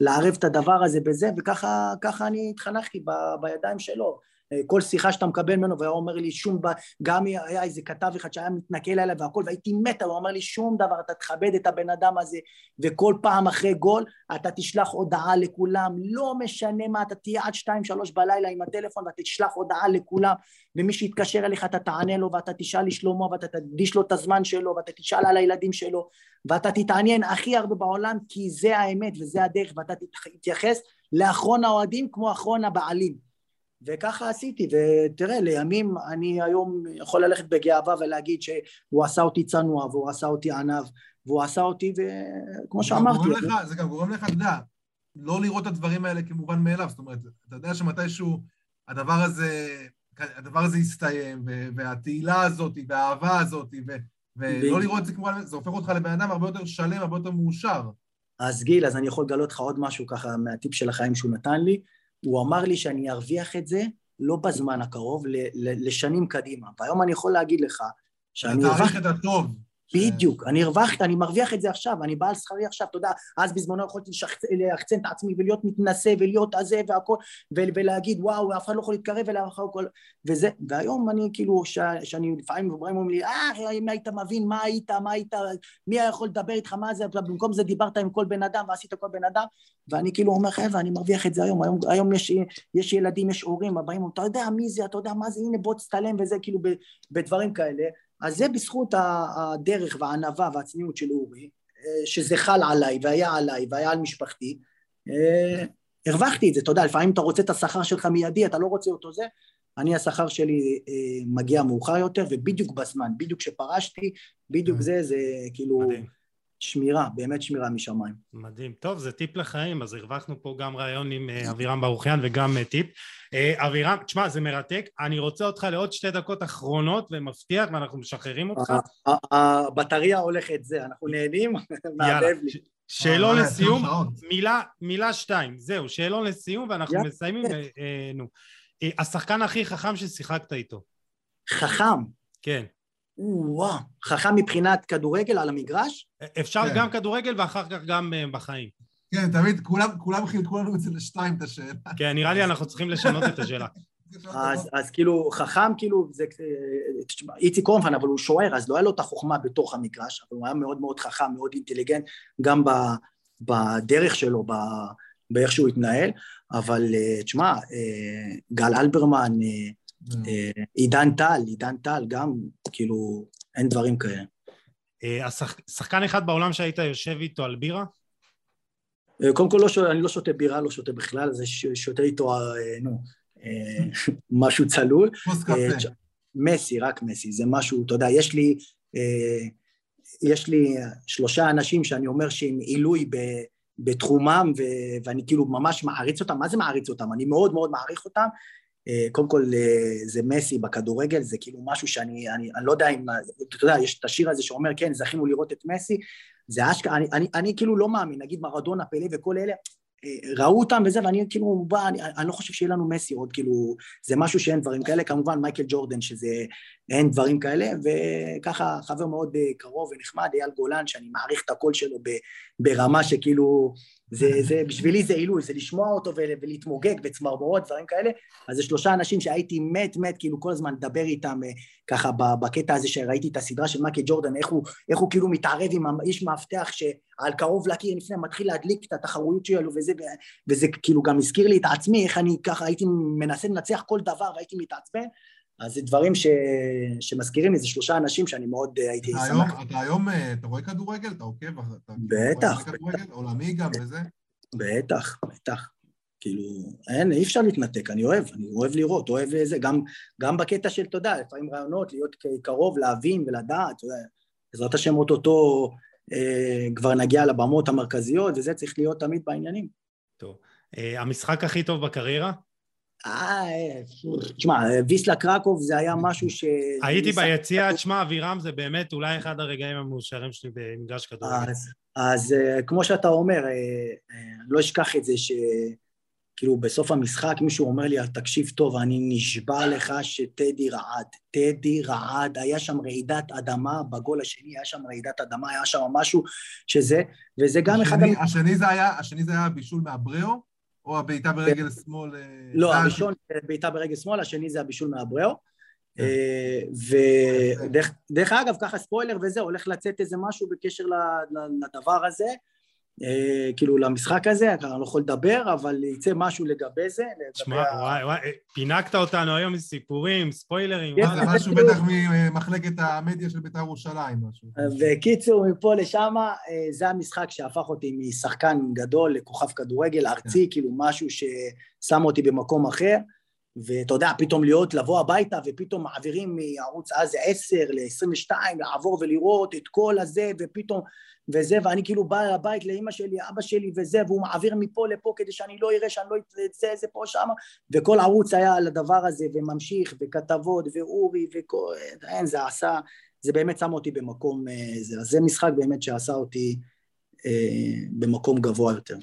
לערב את הדבר הזה בזה, וככה אני התחנכתי ב- בידיים שלו. כל שיחה שאתה מקבל ממנו, והוא אומר לי שום, גם היה איזה כתב אחד שהיה מתנכל אליי והכל, והייתי מתה, הוא אומר לי שום דבר, אתה תכבד את הבן אדם הזה, וכל פעם אחרי גול אתה תשלח הודעה לכולם, לא משנה מה, אתה תהיה עד שתיים שלוש בלילה עם הטלפון ואתה תשלח הודעה לכולם, ומי שיתקשר אליך אתה תענה לו ואתה תשאל לשלומו ואתה תקדיש לו את הזמן שלו ואתה תשאל על הילדים שלו ואתה תתעניין הכי הרבה בעולם כי זה האמת וזה הדרך ואתה תתייחס לאחרון האוהדים כמו אחרון הבעלים וככה עשיתי, ותראה, לימים אני היום יכול ללכת בגאווה ולהגיד שהוא עשה אותי צנוע, והוא עשה אותי ענב, והוא עשה אותי, וכמו שאמרתי... לך, זה גם גורם לך, אתה יודע, לא לראות את הדברים האלה כמובן מאליו, זאת אומרת, אתה יודע שמתישהו הדבר הזה, הדבר הזה יסתיים, והתהילה הזאת, והאהבה הזאת, ולא לראות את זה כמובן, זה הופך אותך לבן אדם הרבה יותר שלם, הרבה יותר מאושר. אז גיל, אז אני יכול לגלות לך עוד משהו ככה מהטיפ של החיים שהוא נתן לי. הוא אמר לי שאני ארוויח את זה לא בזמן הקרוב, לשנים קדימה. והיום אני יכול להגיד לך שאני... אתה תעריך את הטוב. בדיוק, אני הרווחתי, אני מרוויח את זה עכשיו, אני בעל שכרי עכשיו, אתה יודע, אז בזמנו יכולתי ליחצן את עצמי ולהיות מתנשא ולהיות הזה והכל, ולהגיד וואו, אף אחד לא יכול להתקרב אליו, וזה, והיום אני כאילו, שאני לפעמים אומרים לי, אה, אם היית מבין מה היית, מה היית, מי היה יכול לדבר איתך, מה זה, במקום זה דיברת עם כל בן אדם ועשית כל בן אדם, ואני כאילו אומר, חבר'ה, אני מרוויח את זה היום, היום, היום יש, יש ילדים, יש הורים, הבאים, אתה יודע מי זה, אתה יודע מה זה, הנה בוא תצטלם וזה, כאילו בדברים כאלה, אז זה בזכות הדרך והענווה והצניעות של אורי, אה, שזה חל עליי והיה עליי והיה על משפחתי, אה, הרווחתי את זה, אתה יודע, לפעמים אתה רוצה את השכר שלך מיידי, אתה לא רוצה אותו זה, אני השכר שלי אה, מגיע מאוחר יותר, ובדיוק בזמן, בדיוק כשפרשתי, בדיוק כן. זה, זה כאילו מדהים. שמירה, באמת שמירה משמיים. מדהים. טוב, זה טיפ לחיים, אז הרווחנו פה גם רעיון עם אה, אבירם ברוכיאן וגם אה, טיפ. אה, אבירם, תשמע, זה מרתק. אני רוצה אותך לעוד שתי דקות אחרונות ומבטיח, ואנחנו משחררים אותך. הבטריה הולכת זה, אנחנו נהנים, יאללה. מהבהב לי. שאלון לסיום. מילה, מילה שתיים, זהו, שאלון לסיום ואנחנו. מסיימים, אה, אה, נו. השחקן הכי חכם ששיחקת איתו, חכם, כן. וואו, חכם מבחינת כדורגל על המגרש? אפשר כן. גם כדורגל ואחר כך גם אה, בחיים. כן, תמיד, כולם, כולם חילקו לנו את זה לשתיים, את השאלה. כן, נראה לי אנחנו צריכים לשנות את השאלה. אז, אז כאילו, חכם, כאילו, זה, אה, תשמע, איציק קורנפן, אבל הוא שוער, אז לא היה לו את החוכמה בתוך המגרש, אבל הוא היה מאוד מאוד חכם, מאוד אינטליגנט, גם ב, בדרך שלו, ב, באיך שהוא התנהל, אבל אה, תשמע, גל אלברמן, עידן טל, עידן טל, גם, כאילו, אין דברים כאלה. אה, שחקן אחד בעולם שהיית יושב איתו על בירה? אה, קודם כל, לא, ש- אני לא שותה בירה, לא שותה בכלל, זה ש- שותה איתו, אה, נו, אה, משהו צלול. כוס אה, קפה. מסי, רק מסי, זה משהו, אתה יודע, יש לי, אה, יש לי שלושה אנשים שאני אומר שהם עילוי ב- בתחומם, ו- ואני כאילו ממש מעריץ אותם, מה זה מעריץ אותם? אני מאוד מאוד מעריך אותם. אה, קודם כל, אה, זה מסי בכדורגל, זה כאילו משהו שאני, אני, אני לא יודע אם, אתה יודע, יש את השיר הזה שאומר, כן, זכינו לראות את מסי, זה אשכרה, אני, אני, אני כאילו לא מאמין, נגיד מרדונה, פלא וכל אלה, אה, ראו אותם וזה, ואני כאילו, בא, אני, אני לא חושב שיהיה לנו מסי עוד, כאילו, זה משהו שאין דברים כאלה, כמובן מייקל ג'ורדן שזה אין דברים כאלה, וככה חבר מאוד קרוב ונחמד, אייל גולן, שאני מעריך את הקול שלו ברמה שכאילו, זה, זה, בשבילי זה עילוי, זה לשמוע אותו ול, ולהתמוגג בצמרמורות, דברים כאלה, אז זה שלושה אנשים שהייתי מת מת, כאילו כל הזמן לדבר איתם אה, ככה בקטע הזה שראיתי את הסדרה של מייקל ג'ורדן, איך הוא, איך הוא כאילו מתערב עם האיש מאבטח שעל קרוב לקיר לפני מתחיל להדליק את התחרויות שלו וזה, וזה כאילו גם הזכיר לי את עצמי, איך אני ככה הייתי מנסה לנצח כל דבר והייתי מתעצבן, אז זה דברים ש... שמזכירים לי, זה שלושה אנשים שאני מאוד אה, הייתי אתה היום, שמח. אתה היום, אה, אתה רואה כדורגל? אתה עוקב? אתה בטח, רואה כדורגל? עולמי גם וזה? בטח, בטח. כאילו, אין, אי אפשר להתנתק, אני אוהב, אני אוהב לראות, אוהב זה, גם, גם בקטע של, אתה יודע, לפעמים רעיונות, להיות קרוב, להבין ולדעת, אתה יודע, בעזרת השם אוטוטו אה, כבר נגיע לבמות המרכזיות, וזה צריך להיות תמיד בעניינים. טוב. אה, המשחק הכי טוב בקריירה? אה, תשמע, ויסלה קרקוב זה היה משהו ש... הייתי ביציע, תשמע, אבירם, זה באמת אולי אחד הרגעים המאושרים שלי במגרש כדורגל. אז, אז אה, כמו שאתה אומר, אה, אני לא אשכח את זה שכאילו בסוף המשחק מישהו אומר לי, תקשיב טוב, אני נשבע לך שטדי רעד. טדי רעד, היה שם רעידת אדמה בגול השני, היה שם רעידת אדמה, היה שם משהו שזה, וזה גם אחד... השני- המ- השני זה היה, השני זה היה הבישול מהבריאו, או הבעיטה ברגל שמאל? אה, לא, זה הראשון בעיטה ברגל שמאל, השני זה הבישול מהבריאו. כן. אה, ודרך דרך אגב, ככה ספוילר וזה, הולך לצאת איזה משהו בקשר לדבר הזה, כאילו למשחק הזה, אני לא יכול לדבר, אבל יצא משהו לגבי זה. תשמע, וואי וואי, פינקת אותנו היום עם סיפורים, ספוילרים, כן? משהו בטח ממחלקת המדיה של בית"ר ירושלים, משהו. וקיצור, מפה לשם, אה, זה המשחק שהפך אותי משחקן גדול לכוכב כדורגל ארצי, כאילו משהו ששם אותי במקום אחר, ואתה יודע, פתאום להיות, לבוא הביתה, ופתאום מעבירים מערוץ אז 10 ל-22, לעבור ולראות את כל הזה, ופתאום, וזה, ואני כאילו בא לבית לאימא שלי, אבא שלי וזה, והוא מעביר מפה לפה כדי שאני לא אראה, שאני לא אראה את זה, זה פה, שם, וכל ערוץ היה על הדבר הזה, וממשיך, וכתבות, ואורי, וכל, אין, זה עשה, זה באמת שם אותי במקום, אה, זה, זה משחק באמת שעשה אותי אה, במקום גבוה יותר.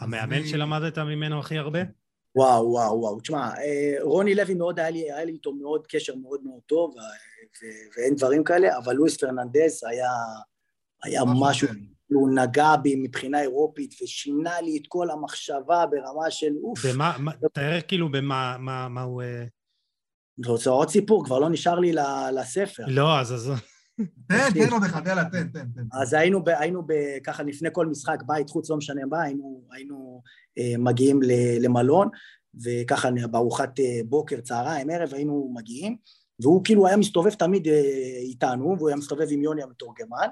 המאמן שלמדת ממנו הכי הרבה? וואו, וואו, וואו. תשמע, אה, רוני לוי מאוד, היה לי, היה לי איתו מאוד קשר מאוד מאוד טוב, ו- ו- ואין דברים כאלה, אבל לואיס פרננדס היה, היה משהו אחר. הוא נגע בי מבחינה אירופית, ושינה לי את כל המחשבה ברמה של אוף. במה, מה- תאר כאילו במה מה- מה הוא... אה, אתה רוצה עוד סיפור? כבר לא נשאר לי לספר. לא, אז אז... תן, תן עוד אחד, יאללה, תן, תן, תן. אז היינו, ב, היינו ב, ככה לפני כל משחק, בית, חוץ, לא משנה מה, היינו, היינו אה, מגיעים ל, למלון, וככה בארוחת אה, בוקר, צהריים, ערב, היינו מגיעים, והוא כאילו היה מסתובב תמיד אה, איתנו, והוא היה מסתובב עם יוני המתורגמן,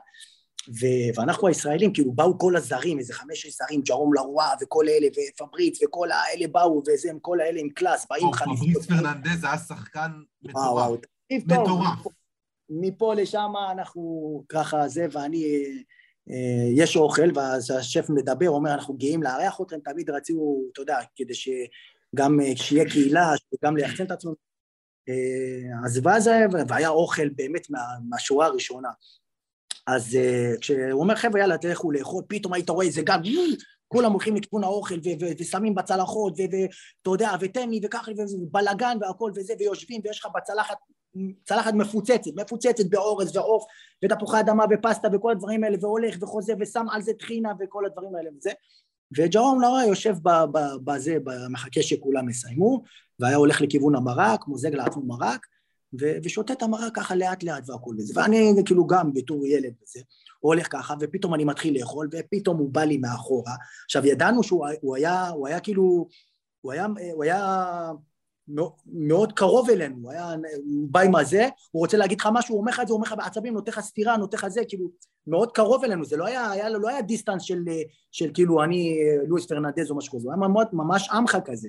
ו- ואנחנו הישראלים, כאילו באו כל הזרים, איזה חמש זרים, ג'רום לרואה וכל אלה, ופבריץ וכל האלה באו, וזה, הם כל האלה עם קלאס, באים חליפות. פבריץ פרננדז היה שחקן מטורף. מטורף. מפה לשם אנחנו ככה זה, ואני, אה, יש אוכל, ואז השף מדבר, אומר, אנחנו גאים לארח אתכם, תמיד רצינו, אתה יודע, כדי שגם אה, שיהיה קהילה, וגם לייחצן את עצמנו. אה, אז ואז והיה אוכל באמת מה, מהשורה הראשונה. אז uh, כשהוא אומר חבר'ה יאללה תלכו לאכול, פתאום היית רואה איזה גג, כולם הולכים לכיוון האוכל ושמים בצלחות ואתה יודע, ותן לי וככה ובלאגן והכל וזה ויושבים ויש לך בצלחת צלחת מפוצצת, מפוצצת באורז ועוף ותפוחי אדמה ופסטה וכל הדברים האלה והולך וחוזר ושם על זה טחינה וכל הדברים האלה וזה. וג'רום לאורה יושב בזה, מחכה שכולם יסיימו והיה הולך לכיוון המרק, מוזג לעצמו מרק ושותה את המרק ככה לאט לאט והכל וזה, ואני כאילו גם בתור ילד וזה, הוא הולך ככה, ופתאום אני מתחיל לאכול, ופתאום הוא בא לי מאחורה. עכשיו ידענו שהוא היה, הוא היה כאילו, הוא היה, הוא היה מאוד קרוב אלינו, הוא, היה, הוא בא עם הזה, הוא רוצה להגיד לך משהו, הוא אומר לך את זה, הוא אומר לך בעצבים, נותן לך סטירה, נותן לך זה, כאילו, מאוד קרוב אלינו, זה לא היה, היה לא היה distance של, של כאילו אני לואיס פרננדז או משהו כזה, הוא היה ממש עמך כזה.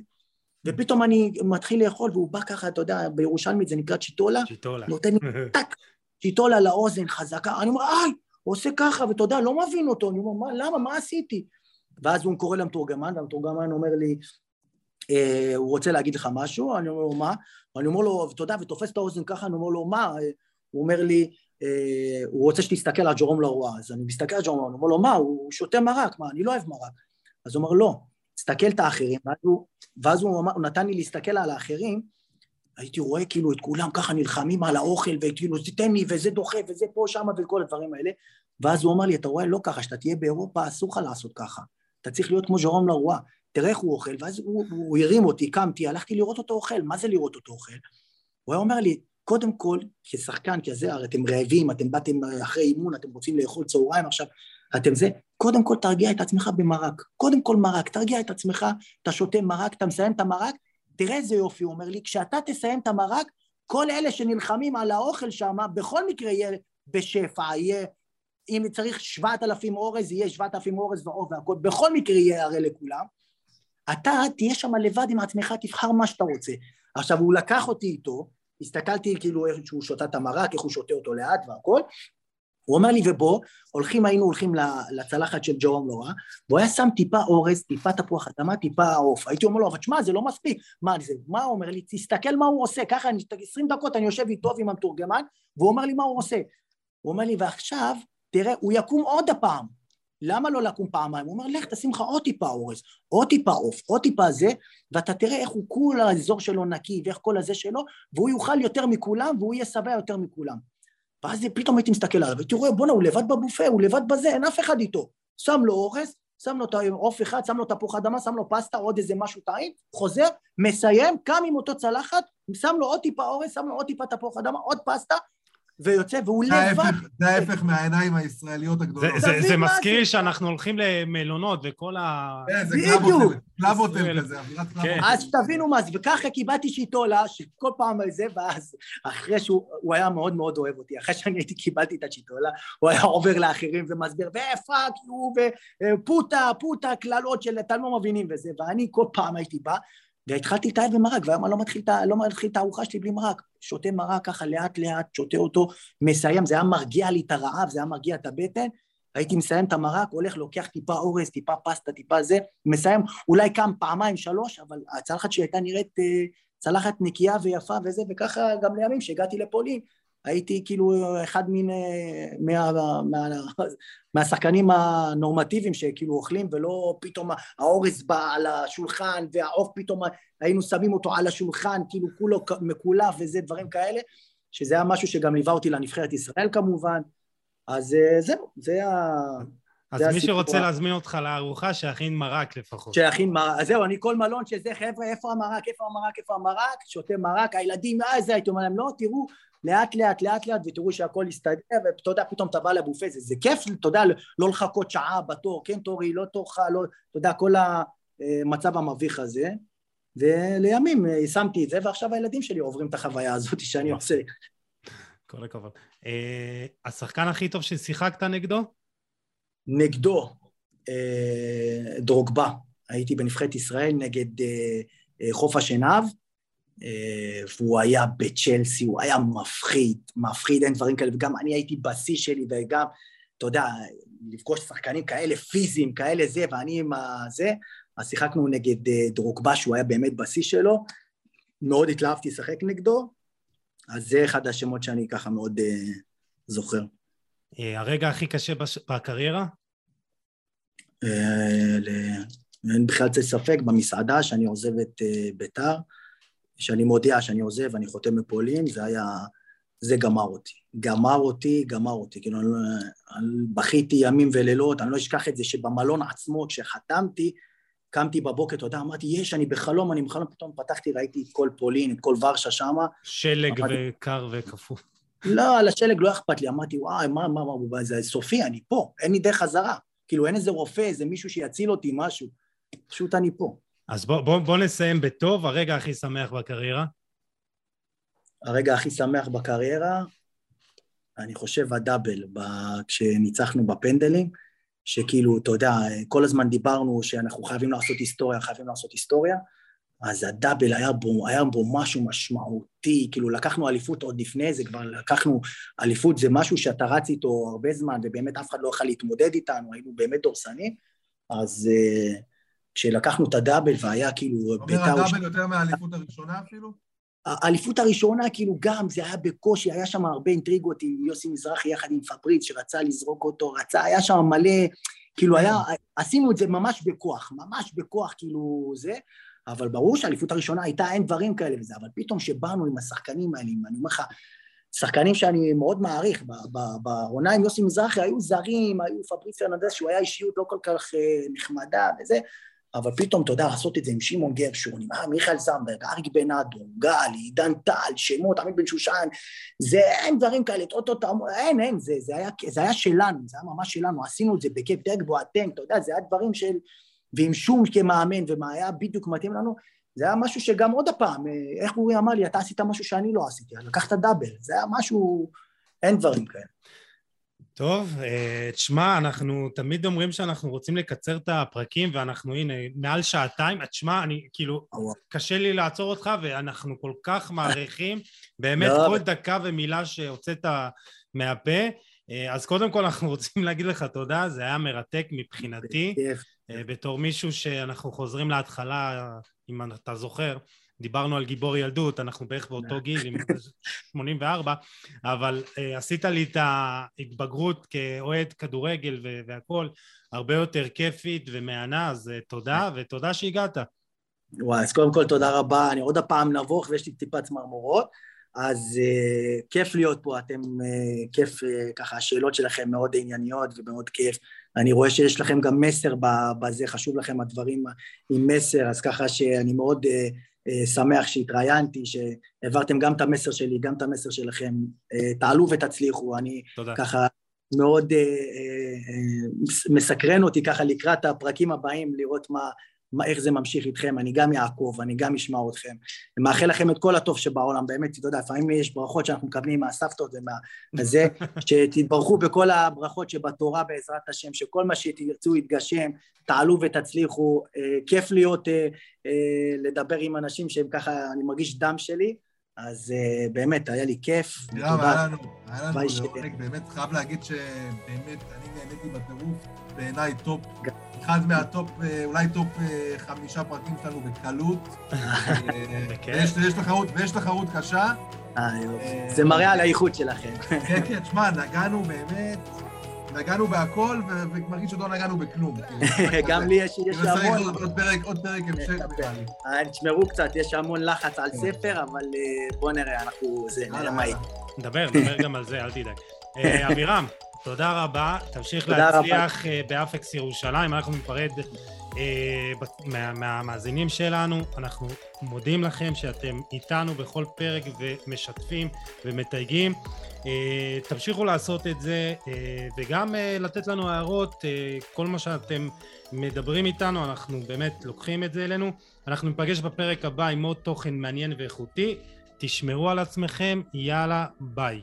ופתאום אני מתחיל לאכול, והוא בא ככה, אתה יודע, בירושלמית זה נקרא צ'יטולה, צ'יטולה. נותן לי טאק, צ'יטולה לאוזן חזקה, אני אומר, איי, הוא עושה ככה, ואתה יודע, לא מבין אותו, אני אומר, מה, למה, מה עשיתי? ואז הוא קורא למתורגמן, והמתורגמן אומר לי, אה, הוא רוצה להגיד לך משהו, אני אומר לו, מה? אני אומר לו, אתה יודע, ותופס את האוזן ככה, אני אומר לו, מה? הוא אומר לי, אה, הוא רוצה שתסתכל על ג'רום לרואה, אז אני מסתכל על ג'רום לרואה, אני אומר לו, מה? הוא שותה מרק, מה? אני לא אוהב מרק. אז הוא אומר, לא, תסתכל את האחרים, ואז הוא, ואז הוא, אמר, הוא נתן לי להסתכל על האחרים, הייתי רואה כאילו את כולם ככה נלחמים על האוכל, וכאילו תיתן לי, וזה דוחה, וזה פה, שמה, וכל הדברים האלה, ואז הוא אמר לי, אתה רואה, לא ככה, שאתה תהיה באירופה, אסור לך לעשות ככה. אתה צריך להיות כמו ז'רום לרואה, תראה איך הוא אוכל, ואז הוא, הוא הרים אותי, קמתי, הלכתי לראות אותו אוכל, מה זה לראות אותו אוכל? הוא היה אומר לי, קודם כל, כשחקן כזה, הרי אתם רעבים, אתם באתם אחרי אימון, אתם רוצים לאכול צהריים עכשיו, אתם זה, קודם כל תרגיע את עצמך במרק. קודם כל מרק, תרגיע את עצמך, אתה שותה מרק, אתה מסיים את המרק, תראה איזה יופי, הוא אומר לי, כשאתה תסיים את המרק, כל אלה שנלחמים על האוכל שם, בכל מקרה יהיה בשפע, יהיה, אם צריך שבעת אלפים אורז, יהיה שבעת אלפים אורז ועוף והכל, בכל מקרה יהיה הרי לכולם. אתה תהיה שם לבד עם עצמך, תבחר מה שאתה רוצה. עכשיו, הוא לקח אותי איתו, הסתכלתי כאילו איך שהוא שותה את המרק, איך הוא שותה אותו לאט והכל, הוא אומר לי, ובוא, הולכים, היינו הולכים לצלחת של ג'רום לורה, והוא היה שם טיפה אורז, טיפה תפוח אדמה, טיפה עוף. הייתי אומר לו, אבל תשמע, זה לא מספיק. מה זה? מה הוא אומר לי? תסתכל מה הוא עושה. ככה, אני, 20 דקות אני יושב איתו עם המתורגמן, והוא אומר לי מה הוא עושה. הוא אומר לי, ועכשיו, תראה, הוא יקום עוד הפעם. למה לא לקום פעמיים? הוא אומר, לך תשים לך עוד טיפה אורז, עוד טיפה עוף, עוד טיפה זה, ואתה תראה איך הוא כול האזור שלו נקי ואיך כל הזה שלו, והוא יאכל יותר מכולם והוא יהיה שבע יותר מכולם. ואז פתאום הייתי מסתכל עליו, הייתי רואה, בואנה, הוא לבד בבופה, הוא לבד בזה, אין אף אחד איתו. שם לו אורז, שם לו את העוף אחד, שם לו תפוח אדמה, שם לו פסטה, עוד איזה משהו טעים, חוזר, מסיים, קם עם אותו צלחת, שם לו עוד טיפה אורז, שם לו עוד טיפה תפוח אדמה, עוד פסטה, ויוצא, והוא לבד. זה ההפך מהעיניים הישראליות הגדולות. זה מזכיר לי שאנחנו הולכים למלונות וכל ה... כן, זה קלאב הוטל כזה, אווירת קלאב הוטל. אז תבינו מה זה, וככה קיבלתי צ'יטולה, שכל פעם זה, ואז אחרי שהוא היה מאוד מאוד אוהב אותי, אחרי שאני הייתי קיבלתי את הצ'יטולה, הוא היה עובר לאחרים ומסביר, ו fuck you, ו puta, puta, קללות של אתם לא מבינים וזה, ואני כל פעם הייתי בא, והתחלתי את העד במרק, והיום אני לא מתחיל, לא מתחיל את הארוחה שלי בלי מרק. שותה מרק ככה לאט לאט, שותה אותו, מסיים, זה היה מרגיע לי את הרעב, זה היה מרגיע את הבטן, הייתי מסיים את המרק, הולך, לוקח טיפה אורז, טיפה פסטה, טיפה זה, מסיים, אולי קם פעמיים, שלוש, אבל הצלחת שלי הייתה נראית אה, צלחת נקייה ויפה וזה, וככה גם לימים שהגעתי לפולין, הייתי כאילו אחד מן, אה, מה, מה, מהשחקנים הנורמטיביים שכאילו אוכלים ולא פתאום האורז בא על השולחן והעוף פתאום היינו שמים אותו על השולחן כאילו כולו מקולף וזה דברים כאלה שזה היה משהו שגם ליווה אותי לנבחרת ישראל כמובן. אז אה, זהו, זה ה... אז מי שרוצה להזמין אותך לארוחה, שיכין מרק לפחות. שיכין מרק, אז זהו, אני כל מלון שזה, חבר'ה, איפה המרק, איפה המרק, איפה המרק, שותה מרק, הילדים, אה, זה, הייתי אומר להם, לא, תראו, לאט לאט לאט לאט ותראו שהכל יסתדר ואתה יודע פתאום אתה בא לבופה זה, זה כיף אתה יודע לא לחכות שעה בתור כן תורי לא תורך לא אתה יודע כל המצב המביך הזה ולימים שמתי את זה ועכשיו הילדים שלי עוברים את החוויה הזאת שאני עושה. כל הכבוד. אה, השחקן הכי טוב ששיחקת נגדו? נגדו אה, דרוגבה, הייתי בנבחרת ישראל נגד אה, אה, חוף השנהב, אה, והוא היה בצ'לסי, הוא היה מפחיד, מפחיד, אין דברים כאלה, וגם אני הייתי בשיא שלי, וגם, אתה יודע, לפגוש שחקנים כאלה פיזיים, כאלה זה, ואני עם הזה, אז שיחקנו נגד אה, דרוגבה, שהוא היה באמת בשיא שלו, מאוד התלהבתי לשחק נגדו, אז זה אחד השמות שאני ככה מאוד uh, זוכר. הרגע הכי קשה בש... בקריירה? ל... אין בכלל ספק, במסעדה שאני עוזב את uh, ביתר, שאני מודיע שאני עוזב, אני חותם בפולין, זה היה... זה גמר אותי. גמר אותי, גמר אותי. כאילו, אני, אני בכיתי ימים ולילות, אני לא אשכח את זה שבמלון עצמו, כשחתמתי, קמתי בבוקר, אתה יודע, אמרתי, יש, אני בחלום, אני בחלום, פתאום פתחתי, ראיתי את כל פולין, את כל ורשה שמה. שלג אמרתי, וקר וקפוא. לא, על השלג לא אכפת לי, אמרתי, וואי, מה, מה, מה, זה סופי, אני פה, אין לי דרך חזרה. כאילו, אין איזה רופא, איזה מישהו שיציל אותי, משהו. פשוט אני פה. אז בוא, בוא, בוא נסיים בטוב, הרגע הכי שמח בקריירה. הרגע הכי שמח בקריירה, אני חושב הדאבל, כשניצחנו בפנדלים. שכאילו, אתה יודע, כל הזמן דיברנו שאנחנו חייבים לעשות היסטוריה, חייבים לעשות היסטוריה, אז הדאבל היה בו, היה בו משהו משמעותי, כאילו לקחנו אליפות עוד לפני זה, כבר לקחנו אליפות, זה משהו שאתה רץ איתו הרבה זמן, ובאמת אף אחד לא יכול להתמודד איתנו, היינו באמת דורסנים, אז uh, כשלקחנו את הדאבל והיה כאילו... אומר הדאבל יותר מהאליפות הראשונה אפילו? האליפות הראשונה, כאילו גם, זה היה בקושי, היה שם הרבה אינטריגות עם יוסי מזרחי יחד עם פבריץ, שרצה לזרוק אותו, רצה, היה שם מלא, כאילו היה, עשינו את זה ממש בכוח, ממש בכוח, כאילו זה, אבל ברור שהאליפות הראשונה הייתה, אין דברים כאלה וזה, אבל פתאום שבאנו עם השחקנים האלה, אני אומר לך, שחקנים שאני מאוד מעריך, בעונה עם יוסי מזרחי היו זרים, היו פבריץ פרננדס, שהוא היה אישיות לא כל כך אה, נחמדה וזה, אבל פתאום, אתה יודע, לעשות את זה עם שמעון גרשון, עם מיכאל זמברג, אריק בן אדו, גל, עידן טל, שמות, עמית בן שושן, זה אין דברים כאלה, טוטו, אין, אין, זה, זה, היה, זה היה שלנו, זה היה ממש שלנו, עשינו את זה בכיף דגבו, אתם, אתה יודע, זה היה דברים של... ועם שום כמאמן, ומה היה בדיוק מתאים לנו, זה היה משהו שגם עוד הפעם, איך אורי אמר לי, אתה עשית משהו שאני לא עשיתי, לקחת דאבל, זה היה משהו, אין דברים כאלה. טוב, אה, תשמע, אנחנו תמיד אומרים שאנחנו רוצים לקצר את הפרקים, ואנחנו, הנה, מעל שעתיים. תשמע, אני, כאילו, קשה לי לעצור אותך, ואנחנו כל כך מעריכים, באמת, לא, כל דקה ומילה שהוצאת מהפה. אה, אז קודם כל אנחנו רוצים להגיד לך תודה, זה היה מרתק מבחינתי, אה, בתור מישהו שאנחנו חוזרים להתחלה, אם אתה זוכר, דיברנו על גיבור ילדות, אנחנו בערך באותו גיל, עם 84, אבל uh, עשית לי את ההתבגרות כאוהד כדורגל והכול הרבה יותר כיפית ומהנה, אז uh, תודה, ותודה שהגעת. וואי, אז קודם כל תודה רבה, אני עוד הפעם נבוך ויש לי טיפה צמרמורות, אז uh, כיף להיות פה, אתם, uh, כיף, uh, ככה, השאלות שלכם מאוד ענייניות ומאוד כיף. אני רואה שיש לכם גם מסר בזה, חשוב לכם הדברים עם מסר, אז ככה שאני מאוד... Uh, שמח שהתראיינתי, שהעברתם גם את המסר שלי, גם את המסר שלכם. אה, תעלו ותצליחו, אני תודה. ככה מאוד אה, מסקרן אותי ככה לקראת הפרקים הבאים, לראות מה, איך זה ממשיך איתכם, אני גם אעקוב, אני גם אשמע אתכם. אני מאחל לכם את כל הטוב שבעולם, באמת, אתה יודע, לפעמים יש ברכות שאנחנו מקבלים מהסבתות וזה, שתתברכו בכל הברכות שבתורה בעזרת השם, שכל מה שתרצו יתגשם, תעלו ותצליחו, אה, כיף להיות, אה, אה, לדבר עם אנשים שהם ככה, אני מרגיש דם שלי, אז uh, באמת, היה לי כיף. תראה, היה לנו, היה לנו לעונג, באמת חייב להגיד שבאמת, אני נהניתי בטירוף, בעיניי top, אחד מה top, אה, אולי top אה, חמישה פרקים שלנו בקלות. ויש תחרות, ויש תחרות קשה. זה מראה על האיכות שלכם. כן, כן, תשמע, נגענו באמת, נגענו בהכל, ומרגיש שעוד לא נגענו בכלום. גם לי יש המון... עוד פרק המשך נראה לי. אה, תשמרו קצת, יש המון לחץ על כן. ספר, אבל אה, בואו נראה, אנחנו... זה, נראה מה יהיה. נדבר, נדבר גם על זה, אל תדאג. אה, אבירם, תודה רבה, תמשיך להצליח באפקס ירושלים, אנחנו ניפרד מהמאזינים שלנו, אנחנו מודים לכם שאתם איתנו בכל פרק ומשתפים ומתייגים. אה, תמשיכו לעשות את זה אה, וגם אה, לתת לנו הערות, כל מה שאתם מדברים איתנו, אנחנו באמת לוקחים את זה אלינו. אנחנו ניפגש בפרק הבא עם עוד תוכן מעניין ואיכותי. תשמרו על עצמכם, יאללה, ביי.